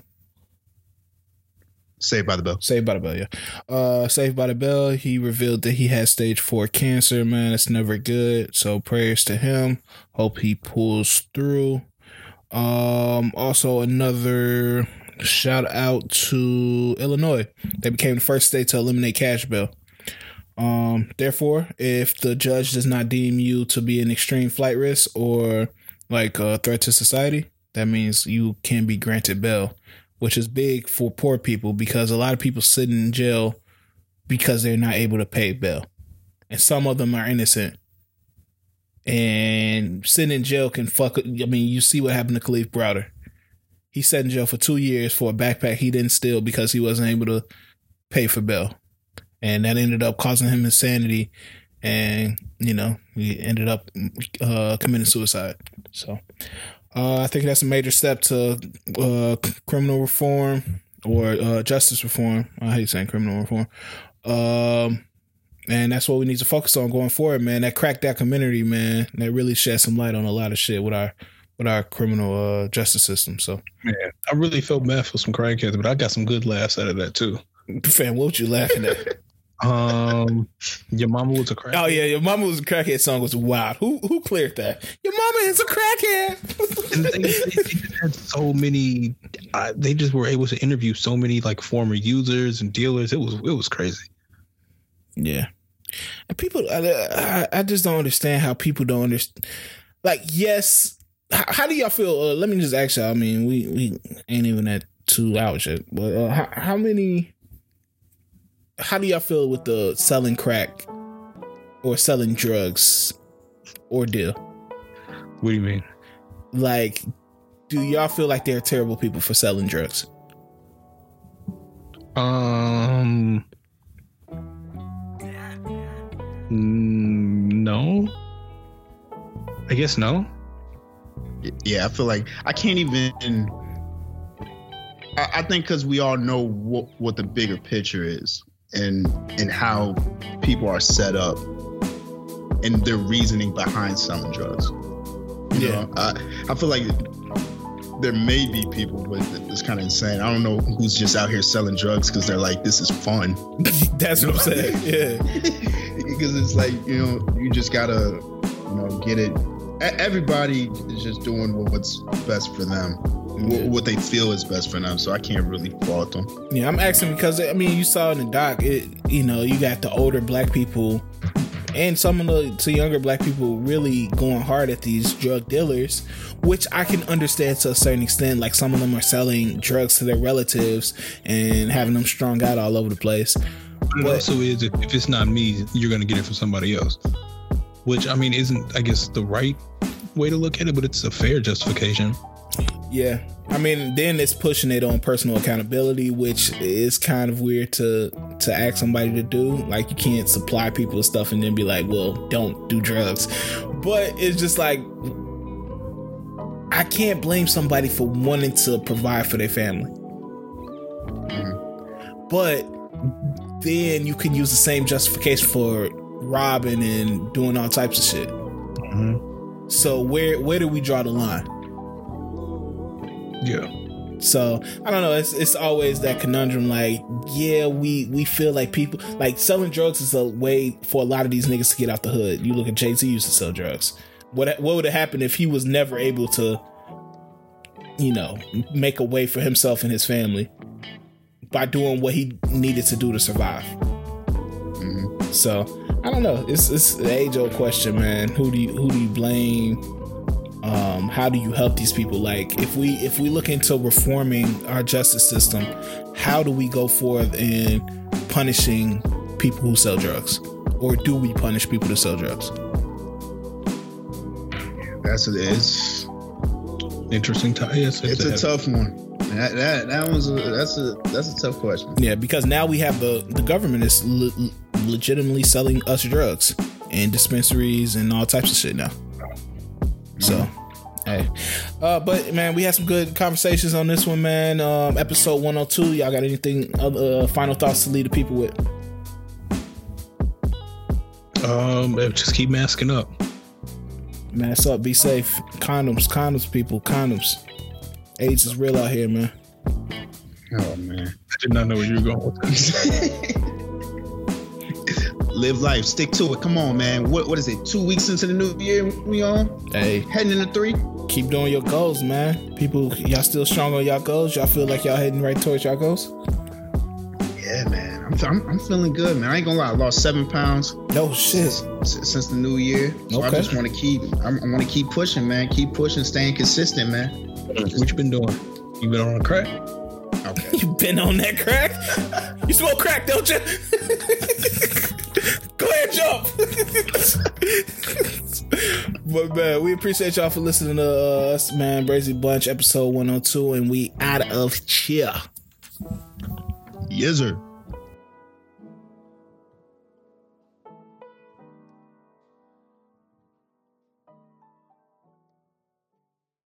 Saved by the Bell. Saved by the Bell, yeah. Uh, Saved by the Bell. He revealed that he has stage four cancer. Man, it's never good. So prayers to him. Hope he pulls through. Um, also another shout out to Illinois. They became the first state to eliminate cash bail. Um, therefore, if the judge does not deem you to be an extreme flight risk or like a threat to society, that means you can be granted bail which is big for poor people because a lot of people sit in jail because they're not able to pay bail. And some of them are innocent. And sitting in jail can fuck I mean, you see what happened to Kalief Browder. He sat in jail for two years for a backpack he didn't steal because he wasn't able to pay for bail. And that ended up causing him insanity and, you know, he ended up uh, committing suicide. So uh, I think that's a major step to uh, criminal reform or uh, justice reform. I hate saying criminal reform. Um, And that's what we need to focus on going forward, man. That crack documentary, man, that really shed some light on a lot of shit with our with our criminal uh, justice system. So, man, I really felt bad for some crackheads, but I got some good laughs out of that too. Fam, what you laughing at? Um, your mama was a crackhead. Oh yeah, your mama was a crackhead song was wild. Who who cleared that? Your mama is a crackhead. they, they had so many. Uh, they just were able to interview so many like former users and dealers. It was it was crazy. Yeah, and people, I, I, I just don't understand how people don't understand. Like, yes, how, how do y'all feel? Uh, let me just ask y'all. I mean, we we ain't even at two hours yet, but uh, how, how many? How do y'all feel with the selling crack or selling drugs ordeal? What do you mean? Like, do y'all feel like they're terrible people for selling drugs? Um, mm, no. I guess no. Yeah, I feel like I can't even. I, I think because we all know what what the bigger picture is and and how people are set up and their reasoning behind selling drugs. You Yeah. know, I I feel like there may be people, but it's kind of insane. I don't know who's just out here selling drugs because they're like, this is fun. That's what I'm saying. Yeah. because it's like you know you just gotta you know get it everybody is just doing what- what's best for them. What, what they feel is best for them so i can't really fault them Yeah, I'm asking because I mean, you saw in the doc, it you know, you got the older black people and some of the to younger black people really going hard at these drug dealers, which I can understand to a certain extent. Like some of them are selling drugs to their relatives and having them strung out all over the place. But But- also is if, if it's not me, you're gonna get it from somebody else. Which I mean isn't I guess the right way to look at it, but it's a fair justification. Yeah. I mean, then it's pushing it on personal accountability, which is kind of weird to to ask somebody to do. Like you can't supply people with stuff and then be like, "Well, don't do drugs." But it's just like I can't blame somebody for wanting to provide for their family. But then you can use the same justification for robbing and doing all types of shit. Mm-hmm. So where where do we draw the line? Yeah. So I don't know. It's it's always that conundrum. Like, yeah, we we feel like people like selling drugs is a way for a lot of these niggas to get out the hood. You look at Jay Z used to sell drugs. What what would have happened if he was never able to, you know, make a way for himself and his family by doing what he needed to do to survive? Mm-hmm. So I don't know. It's it's an age old question, man. Who do you who do you blame? Um, how do you help these people? Like if we if we look into reforming our justice system how do we go forth in punishing people who sell drugs? Or do we punish people who sell drugs? That's it's Interesting time. Yes, it's a tough one. That that, that was a, that's a that's a tough question. Yeah because now we have the the government is le- legitimately selling us drugs and dispensaries and all types of shit now so hey uh but man we had some good conversations on this one man um episode 102 y'all got anything other uh, final thoughts to lead the people with Um, just keep masking up. Mask up, be safe. Condoms, condoms, people, condoms. AIDS is real out here, man. oh man I did not know where you were going with this. live life stick to it come on man what what is it two weeks into the new year we on Hey, heading into three keep doing your goals, man. People, y'all still strong on y'all goals? Y'all feel like y'all heading right towards y'all goals? yeah man I'm, I'm, I'm feeling good man i ain't gonna lie i lost seven pounds No shit. since, since the new year. So I just want to keep. I'm, I want to keep pushing, man. Keep pushing, staying consistent, man. what you been doing? You been on a crack? Okay. You been on that crack? You smoke crack, don't you? Go ahead, jump. but man, we appreciate y'all for listening to us, man. Brazy Bunch, episode 102, and we out of cheer. yes, sir.